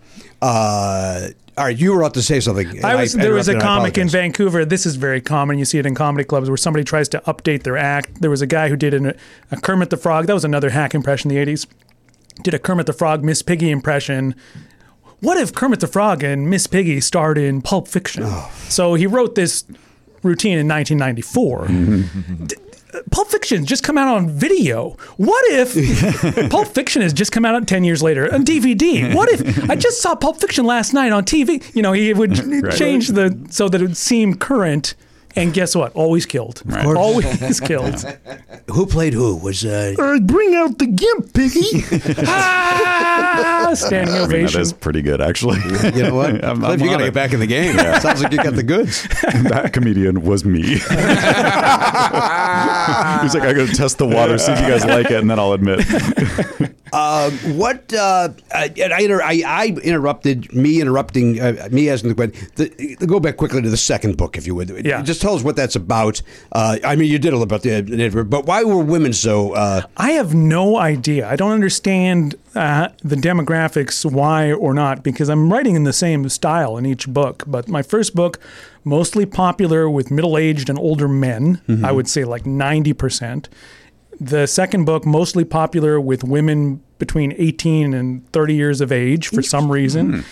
Uh, all right, you were about to say something. I was there was a interrupted and I comic in. Vancouver. This is very common. You see it in comedy clubs where somebody tries to update their act. There was a guy who did an, a Kermit the Frog. That was another hack impression in the '80s. Did a Kermit the Frog Miss Piggy impression. What if Kermit the Frog and Miss Piggy starred in Pulp Fiction? Oh. So he wrote this routine in 1994. (laughs) D- Pulp Fiction just come out on video. What if (laughs) Pulp Fiction has just come out 10 years later on DVD? What if I just saw Pulp Fiction last night on TV? You know, he would (laughs) change the so that it would seem current And guess what? Always killed. course. Always (laughs) killed. (laughs) Who played who? Was uh, bring out the gimp, piggy. (laughs) ah, standing I mean, that ovation. is pretty good, actually. you know what? I'm- Kliph, I'm you on got to get back in the game. Yeah. Sounds like you got the goods. that comedian was me. He's like, I gotta test the water, see if you guys like it, and then I'll admit. What uh, I, I, inter- I, I interrupted me interrupting uh, me asking the question. The, the- go back quickly to the second book, if you would. Yeah. Just tell us what that's about. Uh, I mean, you did a little about the, but why were women so? Uh, I have no idea. I don't understand uh, the demographics, why or not, because I'm writing in the same style in each book. But my first book, mostly popular with middle aged and older men, I would say like 90%. The second book, mostly popular with women between 18 and 30 years of age for some reason.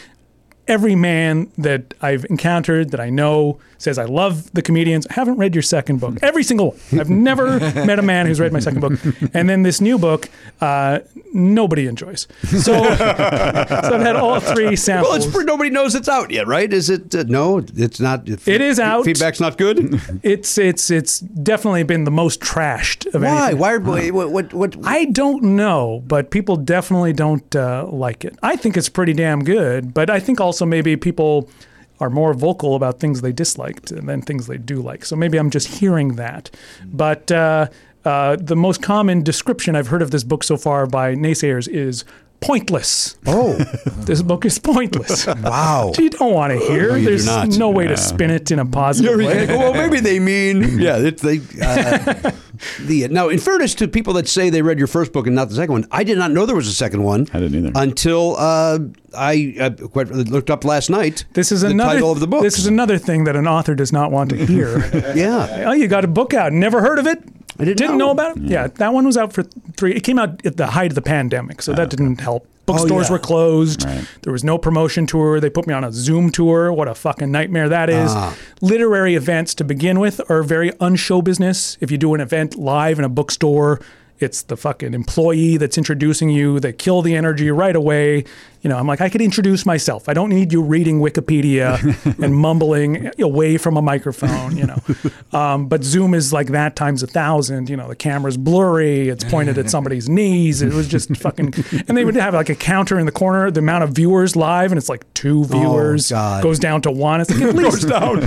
Every man that I've encountered that I know says, I love the comedians. I haven't read your second book. Every single one. I've never (laughs) met a man who's read my second book. And then this new book, uh, nobody enjoys. So, so I've had all three samples. well, it's for, nobody knows it's out yet, right? Is it? Uh, no, it's not. It is out. Feedback's not good. (laughs) it's, it's, it's definitely been the most trashed of Why? anything. Why? Are, what? What? what I don't know, but people definitely don't uh, like it. I think it's pretty damn good, but I think also maybe people are more vocal about things they disliked than things they do like. So maybe I'm just hearing that. But uh, uh, the most common description I've heard of this book so far by naysayers is pointless. oh, (laughs) This book is pointless. wow. you don't want to hear. you do There's not. no way to spin it in a positive way. well, maybe they mean (laughs) yeah. It, they uh, (laughs) the now. In fairness to people that say they read your first book and not the second one, I did not know there was a second one. I didn't either. until uh, I uh, quite looked up last night. This is the another title of the book. This is another thing that an author does not want to hear. yeah. Oh, you got a book out. Never heard of it? I didn't know. know. about it? Yeah. that one was out for three. It came out at the height of the pandemic, so that didn't help. Bookstores oh, yeah. were closed. There was no promotion tour. They put me on a Zoom tour. What a fucking nightmare that is. Ah. Literary events to begin with are very unshow business. If you do an event live in a bookstore, it's the fucking employee that's introducing you. They kill the energy right away. You know, I'm like, I could introduce myself. I don't need you reading Wikipedia (laughs) and mumbling away from a microphone, you know. (laughs) Um, but Zoom is like that times a thousand. You know, the camera's blurry. It's pointed at somebody's knees. It was just fucking. (laughs) And they would have like a counter in the corner, the amount of viewers live, and it's like two viewers. God. Goes down to one. It's like, at least down.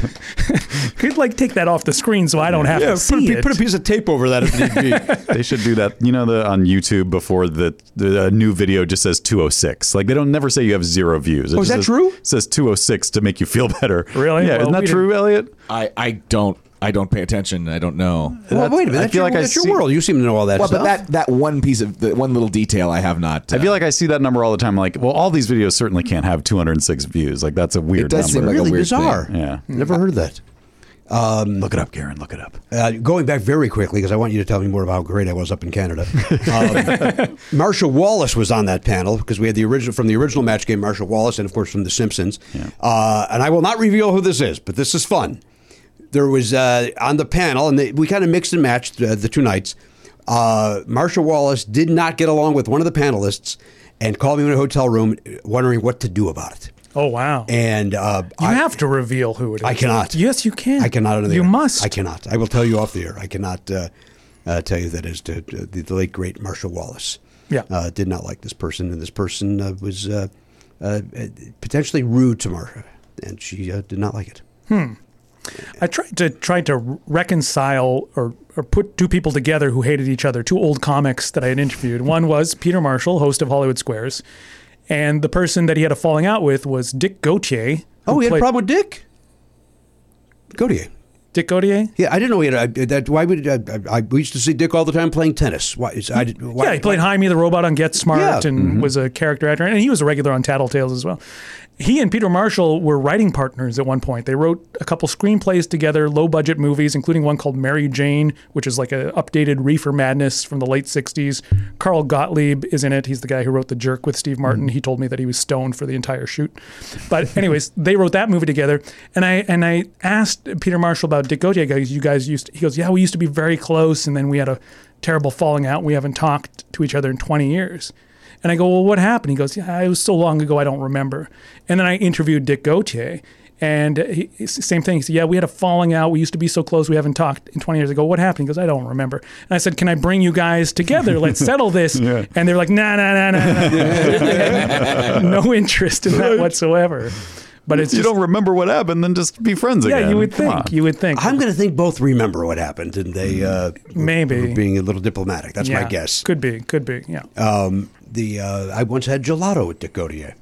Could like take that off the screen so I don't have Yeah, to see put, a, it. put a piece of tape over that if need be. They should do that. You know, the on YouTube before the the uh, new video just says 206. Like they don't never say you have zero views. It Oh, is that says, true? Says 206 to make you feel (laughs) better. Really? Yeah, Well, isn't that we true, Eliot? I, I don't I don't pay attention. I don't know. well, wait a minute. I That's, feel your, like I that's your see- world. You seem to know all that Well, stuff. but that that one piece of the one little detail I have not. I uh, feel like I see that number all the time. Like, well, all these videos certainly can't have 206 views. Like, that's a weird It does seem number. like a really weird bizarre. thing. Yeah. Never heard of that. Look it up, Karen. Look it up. Uh, going back very quickly, because I want you to tell me more about how great I was up in Canada. Um, (laughs) Marcia Wallace was on that panel because we had the original from the original match game, Marcia Wallace, and of course from The Simpsons. Uh, and I will not reveal who this is, but this is fun. There was uh, on the panel, and they, we kind of mixed and matched uh, the two nights. Uh, Marcia Wallace did not get along with one of the panelists and called me in a hotel room, wondering what to do about it. Oh wow. And uh, you I, have to reveal who it is. I cannot. Yes, you can. I cannot. The You air. must. I cannot. I will tell you off the air. I cannot uh, uh, tell you that is to, to the, the late great Marcia Wallace. Yeah. uh, did not like this person, and this person uh, was uh, uh, potentially rude to Marcia, and she uh, did not like it. Hmm. I tried to tried to reconcile or, or put two people together who hated each other, two old comics that I had interviewed. One was Peter Marshall, host of Hollywood Squares, and the person that he had a falling out with was Dick Gautier. Oh, he had a problem with Dick. Gautier. Dick Gautier? Yeah, I didn't know he had. I, that, why would uh, I, I, I? We used to see Dick all the time playing tennis. Why? Is, I, why yeah, he played Hymie the Robot on Get Smart Yeah. and mm-hmm. was a character actor, and he was a regular on Tattletales as well. He and Peter Marshall were writing partners at one point. They wrote a couple screenplays together, low budget movies, including one called Mary Jane, which is like an updated Reefer Madness from the late 60s. Carl Gottlieb is in it. He's the guy who wrote The Jerk with Steve Martin. Mm. He told me that he was stoned for the entire shoot. But anyways, (laughs) they wrote that movie together. And I and I asked Peter Marshall about Dick Gautier. Go, You guys used to, he goes, Yeah, we used to be very close and then we had a terrible falling out. We haven't talked to each other in 20 years. And I go, well, what happened? He goes, yeah, it was so long ago, I don't remember. And then I interviewed Dick Gautier, And he, same thing. He said, "Yeah, we had a falling out. We used to be so close. We haven't talked in 20 years ago. What happened?" He goes, "I don't remember." And I said, "Can I bring you guys together? Let's settle this." (laughs) And they're like, "Nah, nah, nah, nah." nah." (laughs) No interest in that whatsoever. But it's you just, don't remember what happened, then just be friends again. yeah, you would Come think. on. You would think. I'm going to think both remember what happened, and they uh, Maybe. were being a little diplomatic. That's my guess. Could be. Could be. Yeah. Um, the uh, I once had gelato at Dick Gautier.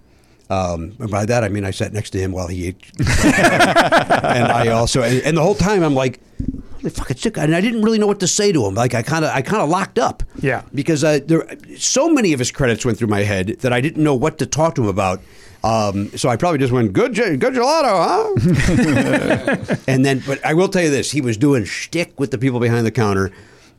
Um, and by that I mean I sat next to him while he ate, (laughs) and I also and, and the whole time I'm like, "Holy fuck, it's sick," and I didn't really know what to say to him. Like I kind of I kind of locked up. Yeah. because uh, there so many of his credits went through my head that I didn't know what to talk to him about. Um, so I probably just went good, good gelato, huh? (laughs) and then, but I will tell you this: he was doing shtick with the people behind the counter,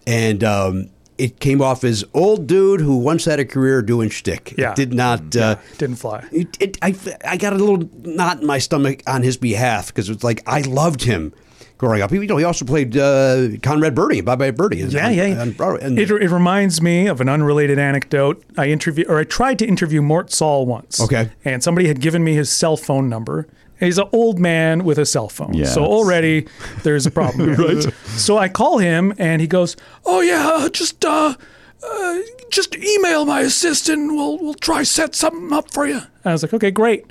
and um, it came off as old dude who once had a career doing shtick. Yeah. It did not. Uh, Didn't fly. it, it, I, I got a little knot in my stomach on his behalf because it's like I loved him growing up. He, you know, he also played uh, Conrad Birdie, Bye Bye Birdie. Yeah, on- yeah. on Broadway. And- it, it reminds me of an unrelated anecdote. I interview or I tried to interview Mort Sahl once. Okay. And somebody had given me his cell phone number. He's an old man with a cell phone. Yes. So already there's a problem. (laughs) right. So I call him and he goes, "Oh yeah, just uh, uh just email my assistant. We'll we'll try set something up for you." I was like, "Okay, great."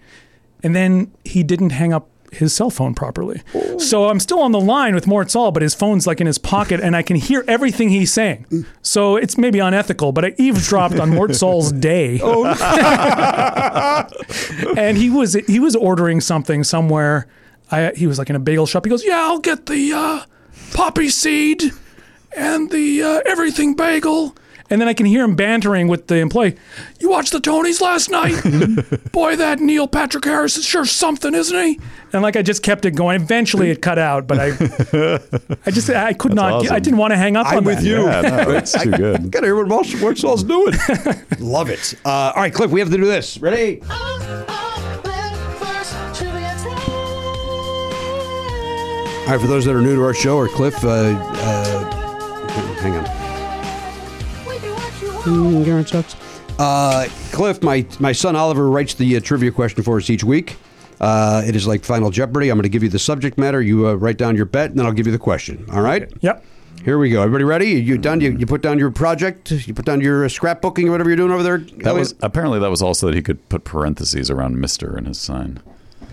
And then he didn't hang up his cell phone properly. So I'm still on the line with Mort Sahl, but his phone's like in his pocket and I can hear everything he's saying. So it's maybe unethical, but I eavesdropped on Mort Sahl's day. Oh, no. (laughs) and he was he was ordering something somewhere. I, he was like in a bagel shop. He goes, "Yeah, I'll get the uh, poppy seed and the uh, everything bagel." And then I can hear him bantering with the employee. You watched the Tonys last night? (laughs) Boy, that Neil Patrick Harris is sure something, isn't he? And like I just kept it going. Eventually, it cut out, but I, (laughs) I just I could not. awesome. I didn't want to hang up I'm on with that. you. Yeah, no, (laughs) it's too good. Gotta hear what Mort Mort Sahl's doing. Love it. Uh, all right, Kliph, we have to do this. Ready? All right, for those that are new to our show, or Kliph, uh, uh, hang on. Mm, Garen sucks. Uh, Kliph, my, my son Oliver writes the uh, trivia question for us each week. Uh, it is like Final Jeopardy. I'm going to give you the subject matter. You uh, write down your bet, and then I'll give you the question. All right? Yep. Here we go. Everybody ready? You done? You, you put down your project? You put down your uh, scrapbooking or whatever you're doing over there? That was apparently that was also that he could put parentheses around Mister in his sign.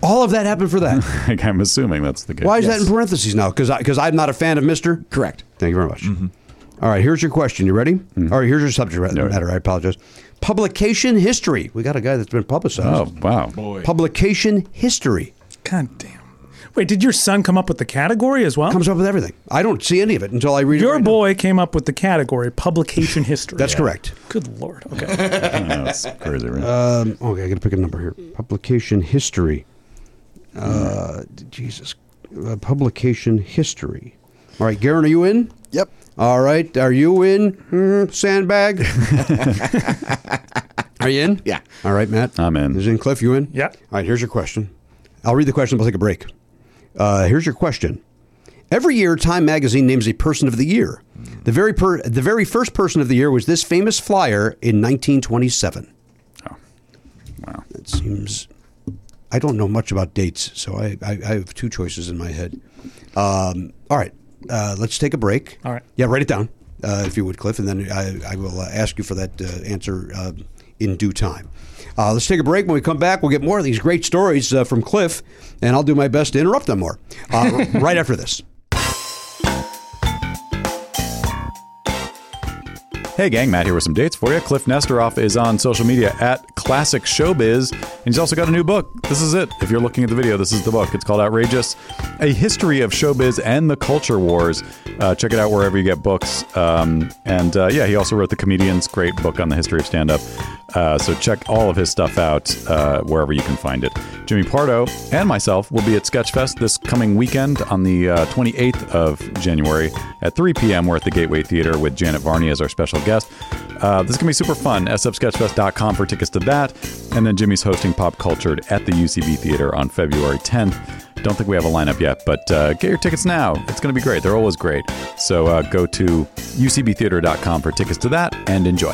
all of that happened for that. (laughs) Like, I'm assuming that's the case. Why is that in parentheses now? Because because I'm not a fan of Mister. Correct. Thank you very much. All right, here's your question. You ready? All right, here's your subject Yeah. matter. I apologize. Publication history. We got a guy that's been publicized. Oh wow! Boy. Publication history God damn. Wait, did your son come up with the category as well? comes up with everything. I don't see any of it until I read it. Your right now. boy came up with the category publication (laughs) history. That's correct. Good lord. Okay. Yeah, (laughs) that's crazy, right? Um, okay, I got to pick a number here. Publication history. Uh, Jesus. Uh, publication history. All right, Garen, are you in? Yep. All right, are you in? Hmm, sandbag. (laughs) are you in? Yeah. All right, Matt. I'm in. Is in Kliph? You in? Yeah. All right. Here's your question. I'll read the question. We'll take a break. Uh, here's your question. Every year, Time Magazine names a Person of the Year. The very per- the very first Person of the Year was this famous flyer in 1927. Oh. Wow. It seems. I don't know much about dates, so I, I, I have two choices in my head. Um, all right, uh, let's take a break. All right. Yeah, write it down, uh, if you would, Kliph, and then I, I will uh, ask you for that uh, answer uh, in due time. Uh, let's take a break. When we come back, we'll get more of these great stories uh, from Kliph, and I'll do my best to interrupt them more. Uh, (laughs) right after this. Hey gang, Matt here with some dates for you. Kliph Nesteroff is on social media at Classic Showbiz, and he's also got a new book. This is it. If you're looking at the video, this is the book. It's called Outrageous: A History of Showbiz and the Culture Wars. Uh, check it out wherever you get books. Um, and uh, yeah, he also wrote the Comedians, great book on the history of stand-up. Uh, so check all of his stuff out uh, wherever you can find it. Jimmy Pardo and myself will be at Sketchfest this coming weekend on the uh, 28th of January at 3 p.m. We're at the Gateway Theater with Janet Varney as our special guest. Uh, this is going to be super fun. sfsketchfest.com for tickets to that. And then Jimmy's hosting Pop Cultured at the UCB Theater on February 10th. Don't think we have a lineup yet, but uh, get your tickets now. It's going to be great. They're always great. So uh, go to ucbtheater.com for tickets to that and enjoy.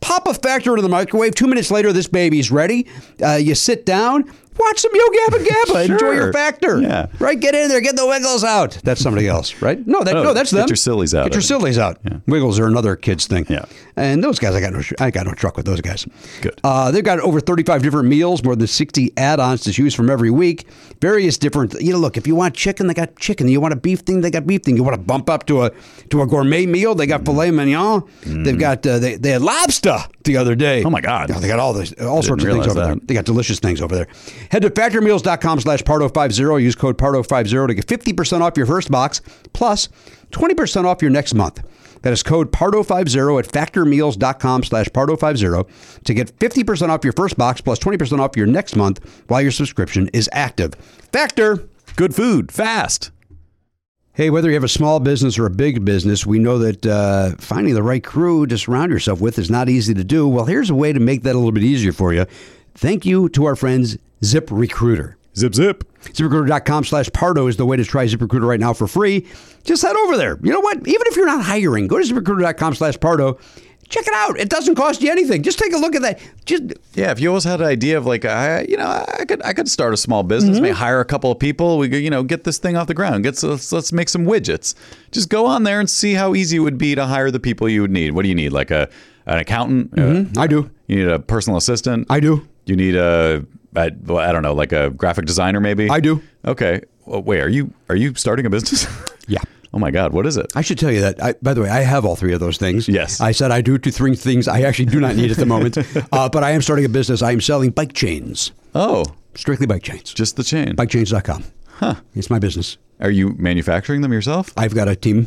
pop a Factor into the microwave. Two minutes later, this baby's ready. Uh, you sit down. Watch some Yo Gabba Gabba. Enjoy your factor. Yeah. Right? Get in there. Get the Wiggles out. That's somebody else, right? No, that, No, no, that's get your sillies out. Get your sillies out. Yeah. Wiggles are another kid's thing. Yeah. And those guys, I got no, I got no truck with those guys. Good. Uh, they've got over 35 different meals, more than 60 add-ons to choose from every week. Various different, you know, look, if you want chicken, they got chicken. You want a beef thing, they got beef thing. You want to bump up to a to a gourmet meal, they got filet mignon. They've got uh, they, they had lobster the other day. Mm. Oh, my God. They got all this all sorts of things over realize there. They got delicious things over there. Head to factormeals.com slash pardo50. Use code pardo50 to get 50% off your first box plus 20% off your next month. That is code pardo50 at factormeals.com slash pardo50 to get 50% off your first box plus 20% off your next month while your subscription is active. Factor! Good food, fast. Hey, whether you have a small business or a big business, we know that uh, finding the right crew to surround yourself with is not easy to do. Well, here's a way to make that a little bit easier for you. Thank you to our friends Zip Recruiter. Zip zip. ZipRecruiter.com slash Pardo is the way to try ZipRecruiter right now for free. Just head over there. You know what? Even if you're not hiring, go to ZipRecruiter.com slash Pardo. Check it out. It doesn't cost you anything. Just take a look at that. Just Yeah, if you always had an idea of like, I, you know, I could, I could start a small business, maybe hire a couple of people. We could, you know, get this thing off the ground. Get let's, let's make some widgets. Just go on there and see how easy it would be to hire the people you would need. What do you need? Like a an accountant? Uh, I do. you need a personal assistant. I do. You need a, I, well, I don't know, like a graphic designer, maybe. I do. Okay. Well, wait, are you are you starting a business? (laughs) Yeah. Oh my God, what is it? I should tell you that. I, by the way, I have all three of those things. Yes. I said I do two, three things I actually do not need at the moment. (laughs) uh, but I am starting a business. I am selling bike chains, Oh, strictly bike chains. just the chain. Bikechains.com. Huh. It's my business. Are you manufacturing them yourself? I've got a team,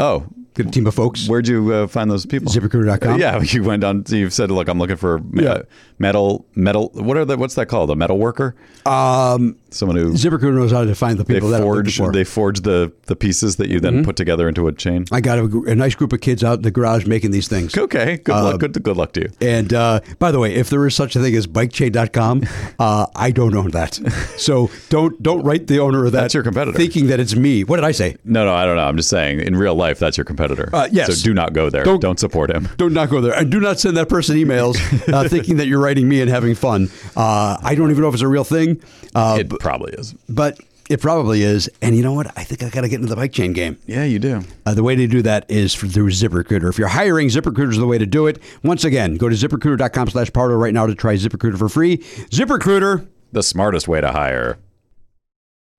Oh, good team of folks. where'd you uh, find those people? ZipRecruiter.com. Yeah, (laughs) you went on. You've said, "Look, I'm looking for me- Yeah. uh, metal, metal. What are the? What's that called? A metal worker? Um, Someone who ZipRecruiter knows how to find the they people that I'm forge. for. Mm-hmm. They forge the the pieces that you then put together into a chain. I got a, a nice group of kids out in the garage making these things. Okay, good Uh, luck. Good good luck to you. And uh, by the way, if there is such a thing as bikechain.com, (laughs) uh, I don't own that. So don't don't write the owner of that That's your competitor. thinking that it's me. What did I say? No, no, I don't know. I'm just saying. In real life, that's your competitor. Uh, yes. So do not go there. Don't- Don't, support him. Do not go there. And do not send that person emails uh, (laughs) thinking that you're writing me and having fun. Uh, I don't even know if it's a real thing, uh, It probably is. but it probably is. And you know what? I think I got to get into the bike chain game. Yeah, you do. Uh, the way to do that is for, through ZipRecruiter. If you're hiring, ZipRecruiter is the way to do it. Once again, go to ZipRecruiter.com slash Pardo right now to try ZipRecruiter for free. ZipRecruiter. The smartest way to hire.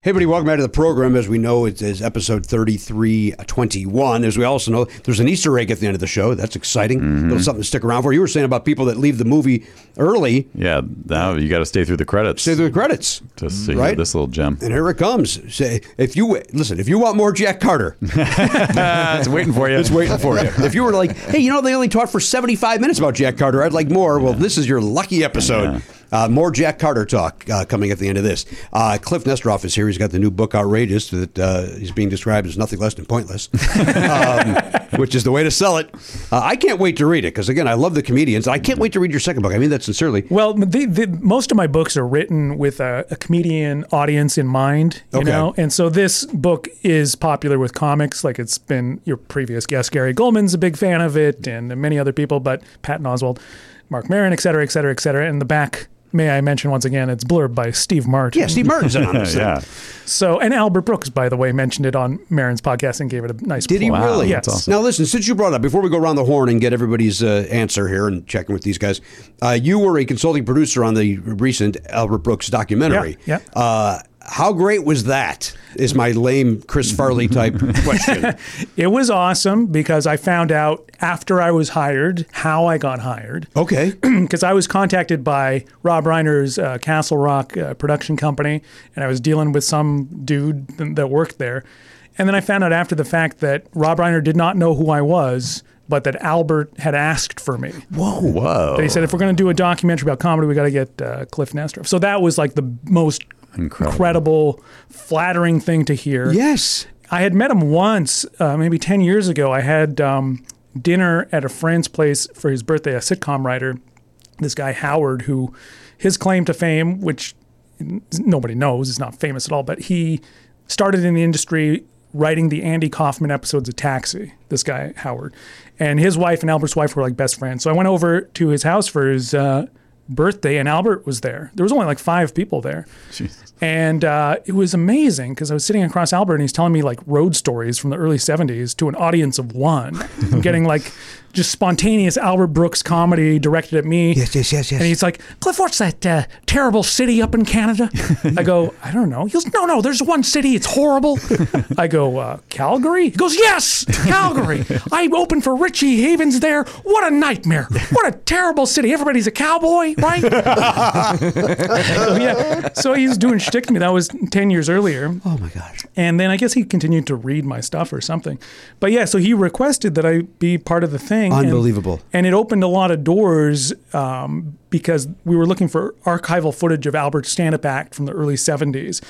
Hey, everybody, welcome back to the program. As we know, it is episode 3321. As we also know, there's an Easter egg at the end of the show. That's exciting. A little something to stick around for. You were saying about people that leave the movie early, Yeah. Now you got to stay through the credits stay through the credits. to see right? this little gem. And here it comes. Say, if you listen, if you want more Jack Carter, (laughs) it's waiting for you. it's waiting (laughs) for you. If you were like, hey, you know, they only talked for 75 minutes about Jack Carter. I'd like more. Well, this is your lucky episode. Uh, more Jack Carter talk uh, coming at the end of this. Uh, Kliph Nesteroff is here. He's got the new book, Outrageous, that uh, he's being described as nothing less than pointless, (laughs) um, which is the way to sell it. Uh, I can't wait to read it because, again, I love the comedians. I can't wait to read your second book. I mean that sincerely. Well, the, the, most of my books are written with a, a comedian audience in mind, you Okay. know, and so this book is popular with comics. Like it's been your previous guest, Gary Gulman's a big fan of it, and many other people, but Patton Oswalt, Mark Maron, et cetera, et cetera, et cetera. In the back, may I mention once again, it's blurb by Steve Martin. Yeah, Steve Martin's on this. (laughs) thing. yeah. So, and Albert Brooks, by the way, mentioned it on Maron's podcast and gave it a nice. Did he plug. really? Yes. That's awesome. Now, listen, since you brought it up, before we go around the horn and get everybody's uh, answer here and checking with these guys, uh, you were a consulting producer on the recent Albert Brooks documentary. Yeah, Uh, how great was that? Is my lame Chris Farley type (laughs) question. It was awesome because I found out after I was hired how I got hired. Okay. (clears throat) because I was contacted by Rob Reiner's uh, Castle Rock uh, production company, and I was dealing with some dude th- that worked there. And then I found out after the fact that Rob Reiner did not know who I was, but that Albert had asked for me. Whoa. Whoa! They said if we're going to do a documentary about comedy, we got to get uh, Kliph Nestor. So that was like the most Incredible. incredible, flattering thing to hear. yes. I had met him once, uh, maybe 10 years ago. I had um, dinner at a friend's place for his birthday, a sitcom writer, this guy Howard, who his claim to fame, which nobody knows, is not famous at all, but he started in the industry writing the Andy Kaufman episodes of Taxi, this guy Howard. And his wife and Albert's wife were like best friends. So I went over to his house for his uh, birthday, and Albert was there. There was only like five people there. And uh, it was amazing because I was sitting across Albert and he's telling me like road stories from the early 70s to an audience of one. I'm (laughs) getting like just spontaneous Albert Brooks comedy directed at me. Yes, yes, yes, yes. And he's like, Kliph, what's that uh, terrible city up in Canada? I go, I don't know. He goes, No, no, there's one city. It's horrible. I go, uh, Calgary? He goes, Yes, Calgary. I opened for Richie Havens there. What a nightmare. What a terrible city. Everybody's a cowboy, right? (laughs) yeah. So he's doing shtick to me. That was 10 years earlier. Oh my gosh. And then I guess he continued to read my stuff or something. But yeah, so he requested that I be part of the thing. and- Unbelievable. And, it opened a lot of doors um, because we were looking for archival footage of Albert's stand up act from the early 70s.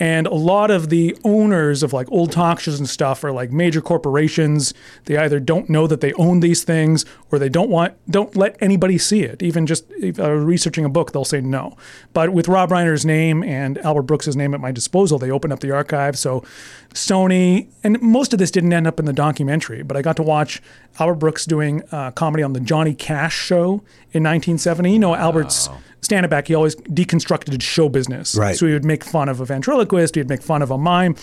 And a lot of the owners of like old talk shows and stuff are like major corporations. They either don't know that they own these things or they don't want, don't let anybody see it. Even just uh, researching a book, they'll say no. But with Rob Reiner's name and Albert Brooks's name at my disposal, they open up the archive. So Sony, and most of this didn't end up in the documentary, but I got to watch Albert Brooks doing uh, comedy on the Johnny Cash show in 1970. You know, Albert's stand-up back, he always deconstructed show business. Right. So he would make fun of a ventriloquist, he'd make fun of a mime.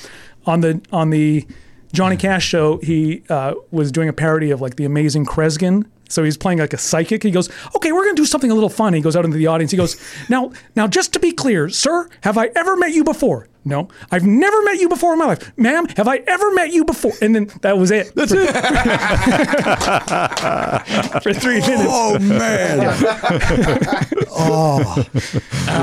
On the on the Johnny Cash show, he uh, was doing a parody of like the Amazing Kreskin. So he's playing like a psychic. He goes, "Okay, we're going to do something a little fun." He goes out into the audience. He goes, (laughs) "Now, now, just to be clear, sir, have I ever met you before?" No, I've never met you before in my life, ma'am. Have I ever met you before? And then that was it. That's it (laughs) for three minutes. Oh man. (laughs) oh,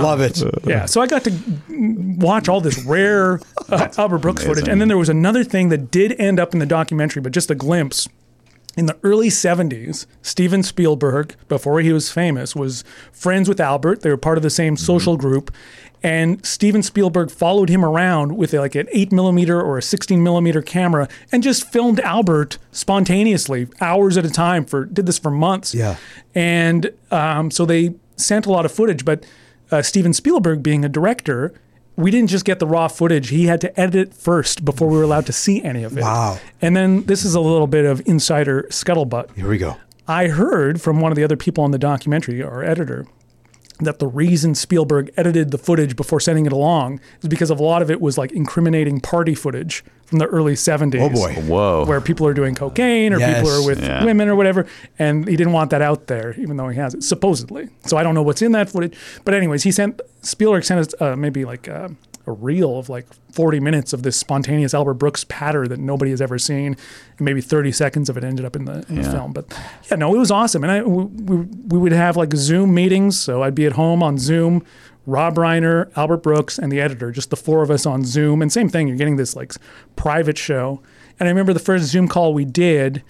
love it. Yeah, so I got to watch all this rare uh, Albert Brooks footage, and then there was another thing that did end up in the documentary, but just a glimpse. In the early 70s, Steven Spielberg, before he was famous, was friends with Albert. They were part of the same social group. And Steven Spielberg followed him around with like an 8 millimeter or a 16 millimeter camera and just filmed Albert spontaneously, hours at a time, for did this for months. Yeah. And um, so they sent a lot of footage, but uh, Steven Spielberg, being a director, we didn't just get the raw footage. He had to edit it first before we were allowed to see any of it. Wow. And then this is a little bit of insider scuttlebutt. Here we go. I heard from one of the other people on the documentary, our editor, that the reason Spielberg edited the footage before sending it along is because of a lot of it was like incriminating party footage from the early 70s. Oh, boy. Whoa. Where people are doing cocaine or Yes. people are with Yeah. women or whatever. And he didn't want that out there, even though he has it, supposedly. So I don't know what's in that footage. But, anyways, he sent, Spielberg sent us uh, maybe like uh, a reel of like 40 minutes of this spontaneous Albert Brooks patter that nobody has ever seen. And maybe 30 seconds of it ended up in the, in the film. But yeah, no, it was awesome. And I, we, we, we would have like Zoom meetings. So I'd be at home on Zoom. Rob Reiner, Albert Brooks, and the editor, just the four of us on Zoom. And same thing, you're getting this like private show. And I remember the first Zoom call we did,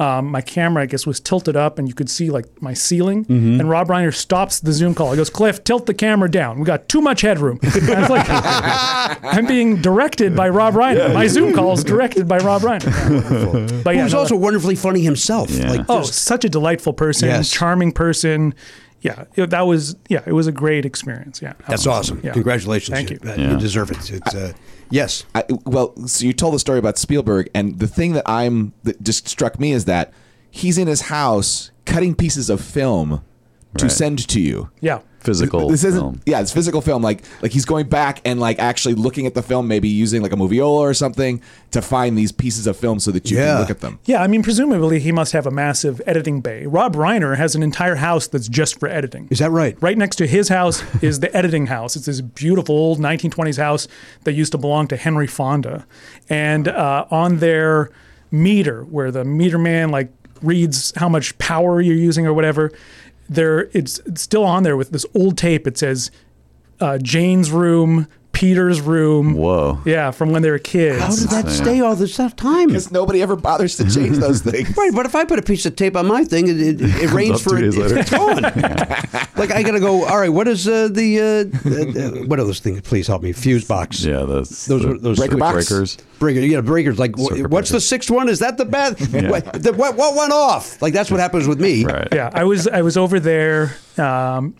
um, my camera, I guess, was tilted up and you could see like my ceiling. And Rob Reiner stops the Zoom call. He goes, Kliph, tilt the camera down. We got too much headroom. (laughs) I was like, (laughs) I'm being directed by Rob Reiner. My Zoom call is directed by Rob Reiner. but He yeah, was no, also wonderfully funny himself. Like, Oh, just- such a delightful person, Yes. charming person. Yeah, it- that was yeah, it was a great experience. Yeah, that's awesome. Yeah. Congratulations. Thank you. Uh, You deserve it. It's uh, yes. I, well, so you told the story about Spielberg, and the thing that I'm that just struck me is that he's in his house cutting pieces of film to Right. send to you. Yeah. Physical This isn't. film. Yeah, it's physical film. Like like he's going back and like actually looking at the film, maybe using like a moviola or something to find these pieces of film so that you Yeah. can look at them. Yeah, I mean, presumably he must have a massive editing bay. Rob Reiner has an entire house that's just for editing. Is that right? Right next to his house (laughs) is the editing house. It's this beautiful old 1920s house that used to belong to Henry Fonda. And uh, on their meter, where the meter man like reads how much power you're using or whatever, there it's, it's still on there with this old tape. It says uh, Jane's room, Peter's room. Whoa. Yeah, from when they were kids. How did that insane. stay all this time? Because nobody ever bothers to change those (laughs) things. Right, but if I put a piece of tape on my thing, it, it, it rains for two it, it's gone. (laughs) like I gotta go. All right, what is uh, the uh, uh, what are those things? Please help me. Fuse box. Yeah, those Those the those breaker box? breakers. Breaker, yeah, breakers. Like, wh- Circuit what's breaker. the sixth one? Is that the bad? (laughs) What, the, what, what went off? Like that's what happens with me. Right. yeah, I was I was over there um, m-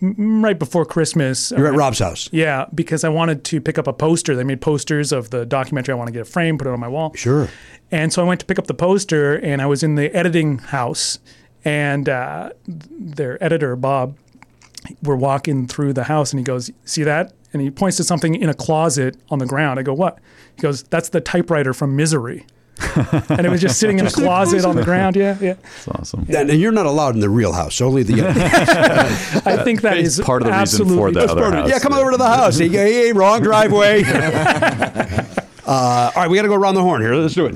right before Christmas. You're at Rob's house. Yeah, because I wanted to pick up a poster. They made posters of the documentary. I want to get a frame, put it on my wall. Sure. And so I went to pick up the poster, and I was in the editing house, and uh, their editor Bob, we're walking through the house, and he goes, "See that?" And he points to something in a closet on the ground. I go, "What?" He goes, "That's the typewriter from Misery." And it was just sitting in a closet on the ground. Yeah, yeah. That's awesome. And, and you're not allowed in the real house. Only the. (laughs) I think that It's is part of the reason for the other part of- house. yeah, come over to the house. Hey, hey, wrong driveway. (laughs) uh, all right, we got to go around the horn here. Let's do it.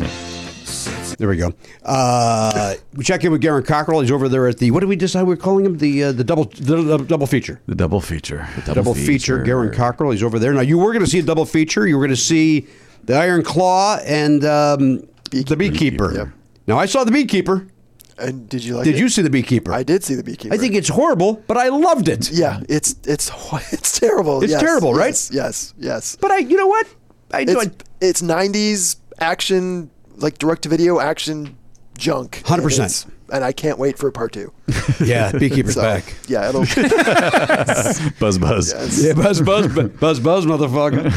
There we go. Uh, we check in with Garen Cockrell. He's over there at the what did we decide we're calling him? The uh, the double the, the double feature. The double feature. The Double, feature. Garen Cockrell. He's over there. Now you were going to see a double feature. You were going to see the Iron Claw and um, the Beekeeper. Yep. Now I saw the Beekeeper. And did you like Did it? you see the Beekeeper? I did see the beekeeper. I think it's horrible, but I loved it. Yeah, it's it's (laughs) it's terrible. It's yes, terrible, right? Yes, yes, yes. But I, you know what? I do. It's it's '90s action, like direct-to-video action junk. 100%. And it's- And I can't wait for part two. (laughs) yeah, Beekeeper's So, back. Yeah, it'll. (laughs) Buzz buzz. Yeah, buzz, buzz, bu- buzz, buzz, motherfucker.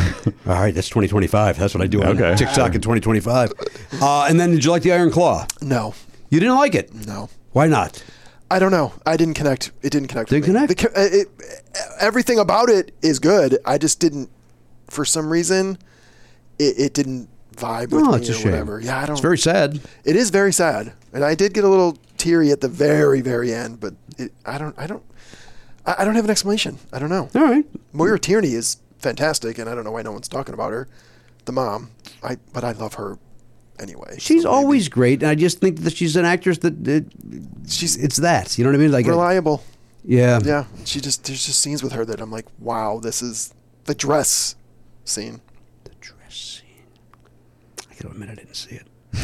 (laughs) All right, that's 2025. That's what I do on Okay. TikTok in 2025. Uh, and then did you like the Iron Claw? no, You didn't like it? no. Why not? I don't know. I didn't connect. It didn't connect. Didn't with me. connect? The it, everything about it is good. I just didn't, for some reason, it, it didn't vibe oh, with Oh, me it's a or shame. whatever. Yeah, I don't. It's very sad. It is very sad, and I did get a little teary at the very, very end. But it, I don't. I don't. I, don't have an explanation. I don't know. All right. Maura Tierney is fantastic, and I don't know why no one's talking about her, the mom. I but I love her anyway. She's so always great, and I just think that she's an actress that it, she's it's that. You know what I mean? Like, reliable. yeah, Yeah, she just there's just scenes with her that I'm like, wow, this is the dress scene. The dress scene. I admit I didn't see it. (laughs)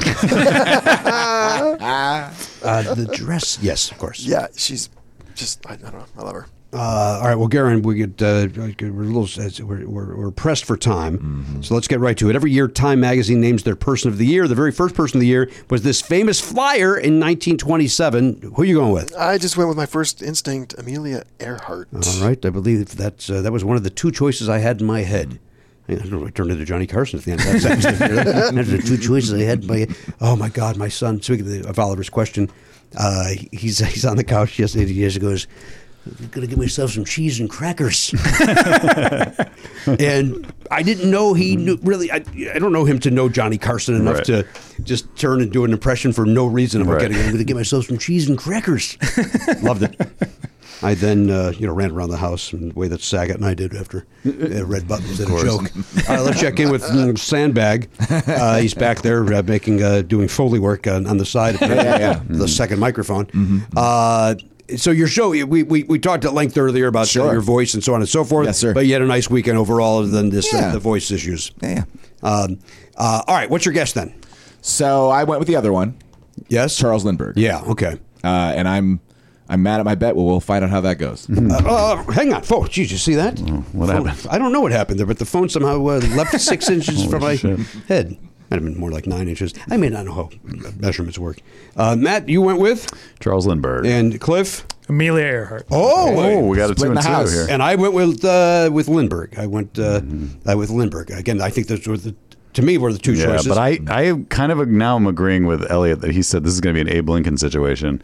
uh, the dress, yes, of course. Yeah, she's just I, I don't know, I love her. Uh, all right. Well, Garen, we get uh, we're a little we're, we're, we're pressed for time, so let's get right to it. Every year, Time Magazine names their Person of the Year. The very first Person of the Year was this famous flyer in 1927. Who are you going with? I just went with my first instinct, Amelia Earhart. All right. I believe that's uh, that was one of the two choices I had in my head. I don't know. I turned into Johnny Carson at the end of that sentence. (laughs) The two choices I had my Oh my God, my son. Speaking of, Oliver's question, uh, he's he's on the couch yesterday. He just goes, "I'm gonna get myself some cheese and crackers." (laughs) and I didn't know he knew really. I, I don't know him to know Johnny Carson enough Right. to just turn and do an impression for no reason about Right. getting. I'm gonna get myself some cheese and crackers. (laughs) Loved it. I then, uh, you know, ran around the house in the way that Saget and I did after uh, Red Buttons did a joke. All right, let's check in with mm, Sandbag. Uh, he's back there uh, making, uh, doing Foley work on, on the side of yeah, yeah. the second microphone. Uh, so your show, we, we, we talked at length earlier about uh, Sure. your voice and so on and so forth. Yes, sir. But you had a nice weekend overall other than this, uh, the voice issues. Yeah. Um, uh, all right, what's your guess then? So I went with the other one, Yes? Charles Lindbergh. Yeah, okay. Uh, and I'm I'm mad at my bet. Well, we'll find out how that goes. (laughs) Uh, uh, hang on, folks. Geez, you see that? what Phone- happened? I don't know what happened there, but the phone somehow uh, left (laughs) six inches from my shit. head. Might have been more like nine inches. I may not know how measurements work. Uh, Matt, you went with, Charles Lindbergh. and Kliph. Amelia Earhart. Oh, oh, we got a two Splitting and the two house. here. and I went with uh, with Lindbergh. I went uh, uh, with Lindbergh again. I think those were the to me were the two Mm-hmm. Yeah, choices. but I, I kind of now am agreeing with Eliot that he said this is going to be an Abe Lincoln situation,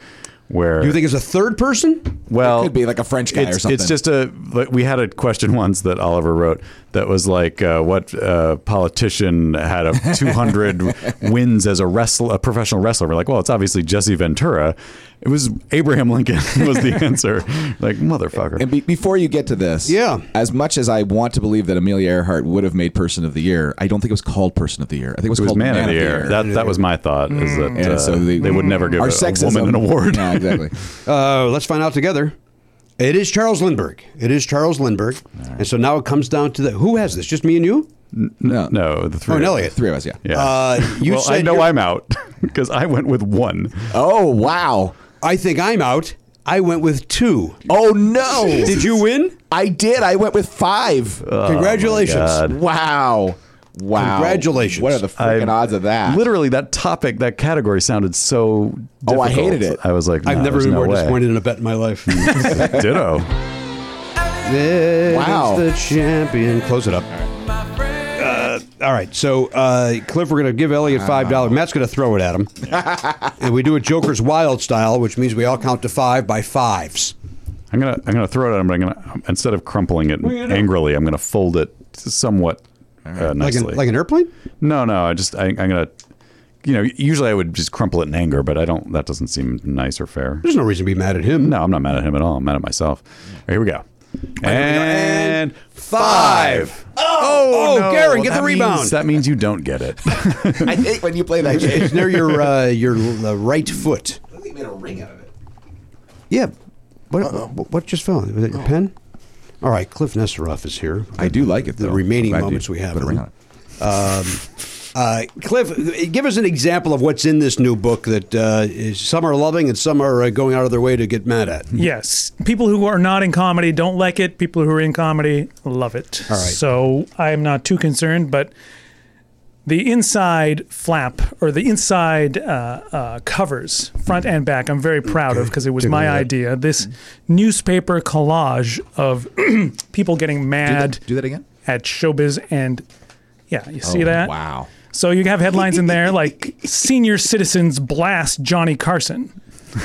where You think it's a third person? well it Could be like a French guy or something. It's just a. like, We had a question once that Oliver wrote that was like, uh, "What uh, politician had a (laughs) 200 wins as a wrestler, a professional wrestler?" We're like, "Well, it's obviously Jesse Ventura." It was Abraham Lincoln (laughs) was the answer. like motherfucker. And be, before you get to this, Yeah. as much as I want to believe that Amelia Earhart would have made Person of the Year, I don't think it was called Person of the Year. I think it was, it was called Man, of the Year. That that was my thought. Is that uh, so the- they would never give our a, a woman an award. Yeah, exactly. (laughs) Uh, let's find out together. It is Charles Lindbergh. It is Charles Lindbergh. And so now it comes down to the who has this? Just me and you? No, No, the three. Oh, and of us. Eliot. three of us. Yeah. Yeah. Uh, you well, I said know you're- I'm out (laughs) because I went with one. Oh wow. I think I'm out. I went with two. Oh no. (laughs) Did you win? I did. I went with five. Oh, Congratulations. God. wow. Wow. Congratulations. What are the freaking I- odds of that? Literally, that topic, that category sounded so. Difficult. Oh, I hated it. I was like, I've no, never there's been no more way. disappointed in a bet in my life. (laughs) Ditto. This Wow. the champion. Close it up. Uh, all right. So, uh, Kliph, we're going to give Eliot $5. Matt's going to throw it at him. (laughs) and we do a Joker's Wild style, which means we all count to five by fives. I'm gonna I'm gonna throw it at him, but I'm gonna instead of crumpling it angrily, I'm gonna fold it somewhat uh, Like nicely. an, like an airplane? no, no, I just I, I'm gonna. You know, usually I would just crumple it in anger, but I don't. That doesn't seem nice or fair. There's no reason to be mad at him. No, I'm not mad at him at all. I'm mad at myself. All right, here we go. And And five. Oh, no. Garen, get That the means- rebound. that means you don't get it. (laughs) I hate when you play that game. It's near your uh, your uh, right foot. I think they made a ring out of it. Yeah. What, what, what just fell? Was it your pen? All right, Kliph Nesteroff is here. I do like it. The though. remaining Glad you moments we have put a ring on it. Uh, Kliph, give us an example of what's in this new book that uh, some are loving and some are uh, going out of their way to get mad at. Yes. People who are not in comedy don't like it. People who are in comedy love it. All right. So I'm not too concerned, but the inside flap or the inside uh, uh, covers, front and back, I'm very proud of because it was Take my look at that. idea. This newspaper collage of (clears throat) people getting Do mad that, do that again. at showbiz and yeah, you see Oh, that? Wow. So you have headlines in there like (laughs) senior citizens blast Johnny Carson.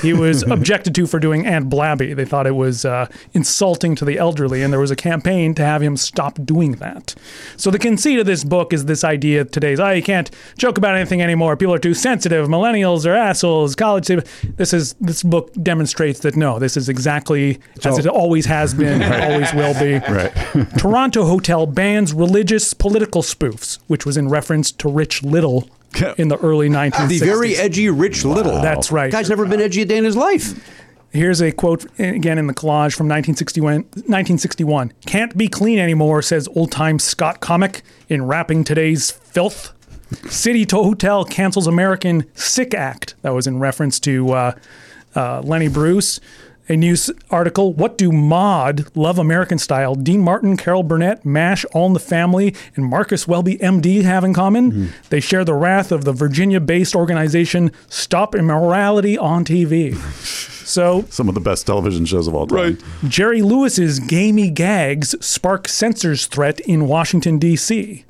He was (laughs) objected to for doing Aunt Blabby. They thought it was uh, insulting to the elderly, and there was a campaign to have him stop doing that. So the conceit of this book is this idea of today's, oh, you can't joke about anything anymore. People are too sensitive. Millennials are assholes. College. This is this book demonstrates that no, this is exactly as it always has been, (laughs) always will be. (laughs) Right. Toronto hotel bans religious political spoofs, which was in reference to Rich Little in the early 1960s. The very edgy Rich Little. That's right. Guy's never been edgy a day in his life. Here's a quote again in the collage from 1961. 1961. Can't be clean anymore, says old time Scott comic in wrapping today's filth. City to Hotel cancels American Sick Act. That was in reference to uh, uh, Lenny Bruce. A news article, What Do Maude Love American Style, Dean Martin, Carol Burnett, MASH, All in the Family, and Marcus Welby, MD, have in common? Hmm. They share the wrath of the Virginia based organization Stop Immorality on TV. (laughs) So Some of the best television shows of all time. Right. Jerry Lewis's gamey gags spark censors threat in Washington D.C.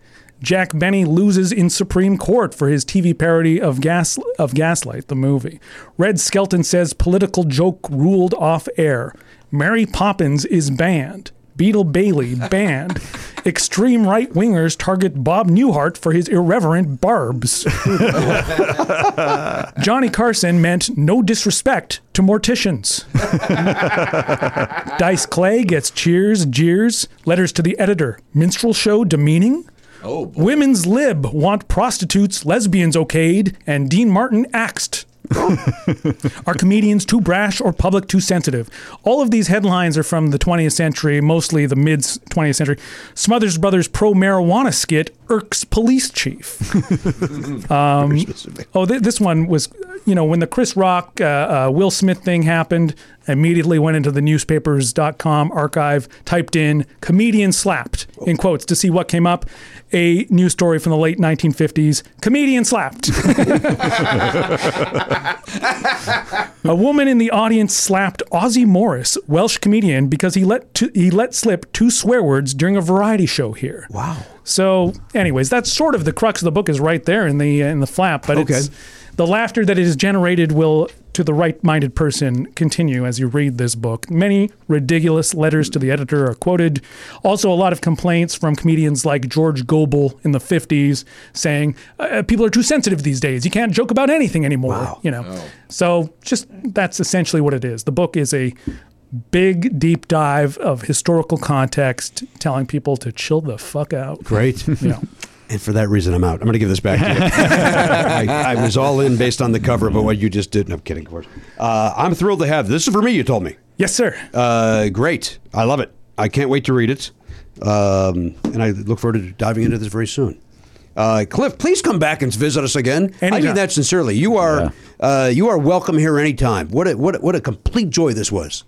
Jack Benny loses in Supreme Court for his TV parody of Gas of Gaslight, the movie. Red Skelton says political joke ruled off air. Mary Poppins is banned. Beetle Bailey banned. (laughs) Extreme right wingers target Bob Newhart for his irreverent barbs. (laughs) Johnny Carson meant no disrespect to morticians. (laughs) Dice Clay gets cheers, jeers, letters to the editor. Minstrel show demeaning? Oh, Women's lib want prostitutes, lesbians okayed, and Dean Martin axed. (laughs) Are comedians too brash or public too sensitive? All of these headlines are from the 20th century, mostly the mid 20th century. Smothers Brothers pro marijuana skit irks police chief. (laughs) Um, oh, th- this one was, you know, when the Chris Rock, uh, uh, Will Smith thing happened, immediately went into the newspapers.com archive, typed in comedian slapped in quotes to see what came up. A news story from the late 1950s comedian slapped. (laughs) A woman in the audience slapped Ossie Morris, Welsh comedian, because he let two, he let slip two swear words during a variety show here. Wow. So, anyways, that's sort of the crux of the book is right there in the in the flap. But it's Okay. The laughter that it has generated will, to the right-minded person, continue as you read this book. Many ridiculous letters to the editor are quoted. Also, a lot of complaints from comedians like George Gobel in the '50s, saying uh, people are too sensitive these days. You can't joke about anything anymore. You know. So, just that's essentially what it is. The book is a big deep dive of historical context, telling people to chill the fuck out. Great. You know. (laughs) And for that reason, I'm out. I'm going to give this back to you. (laughs) I, I was all in based on the cover, but what you just did. No, I'm kidding, of course. Uh, I'm thrilled to have this. is for me, you told me. Yes, sir. Uh, great. I love it. I can't wait to read it. Um, and I look forward to diving into this very soon. Uh, Kliph, please come back and visit us again. I mean that sincerely. You are uh, you are welcome here anytime. What a, what a, what a complete joy this was.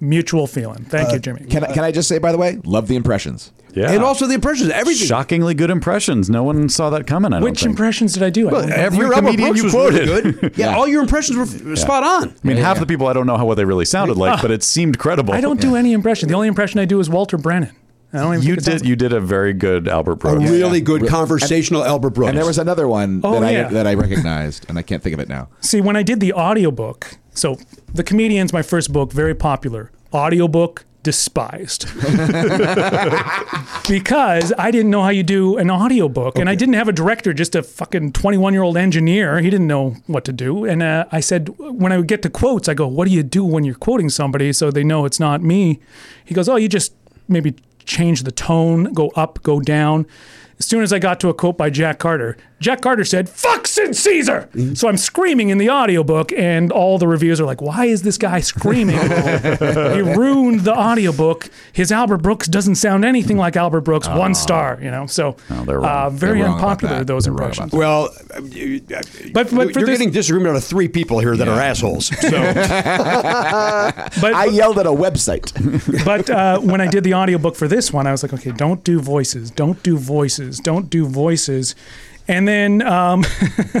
Mutual feeling. Thank Uh, you, Jimmy. Can I, can I just say, by the way, love the impressions. Yeah. And also the impressions, everything. shockingly good impressions. No one saw that coming. I don't Which think. impressions did I do? Well, don't. Every your comedian Brooks you was really quoted. good. Yeah, all your impressions were f- spot on. I mean, half the people I don't know how what they really sounded like, but it seemed credible. I don't do any impression. The only impression I do is Walter Brennan. I don't even You think sounds- did. You did a very good Albert A Brooks. really good conversational Albert Brooks. And there was another one Oh, that yeah. I that I recognized, and I can't think of it now. See, when I did the audiobook, so The Comedian's my first book, very popular. Audiobook, despised. (laughs) because I didn't know how you do an audiobook. And I didn't have a director, just a fucking 21 year old engineer. He didn't know what to do. And uh, I said, when I would get to quotes, I go, What do you do when you're quoting somebody so they know it's not me? He goes, Oh, you just maybe change the tone, go up, go down. As soon as I got to a quote by Jack Carter, Jack Carter said, Fuck Sid Caesar! So I'm screaming in the audiobook, and all the reviews are like, Why is this guy screaming? (laughs) he ruined the audiobook. His Albert Brooks doesn't sound anything like Albert Brooks. One star, you know? So they're wrong. uh, very They're unpopular, that. those They're impressions. about Well, uh, you, But- but you're for this- getting disagreement out of three people here that are assholes. So (laughs) But, I yelled at a website. (laughs) but uh, when I did the audiobook for this one, I was like, okay, don't do voices, don't do voices, don't do voices. And then, um,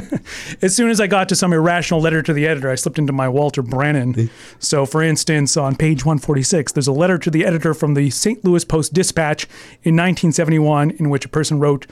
(laughs) as soon as I got to some irrational letter to the editor, I slipped into my Walter Brennan. So, for instance, on page 146, there's a letter to the editor from the St. Louis Post Dispatch in 1971 in which a person wrote,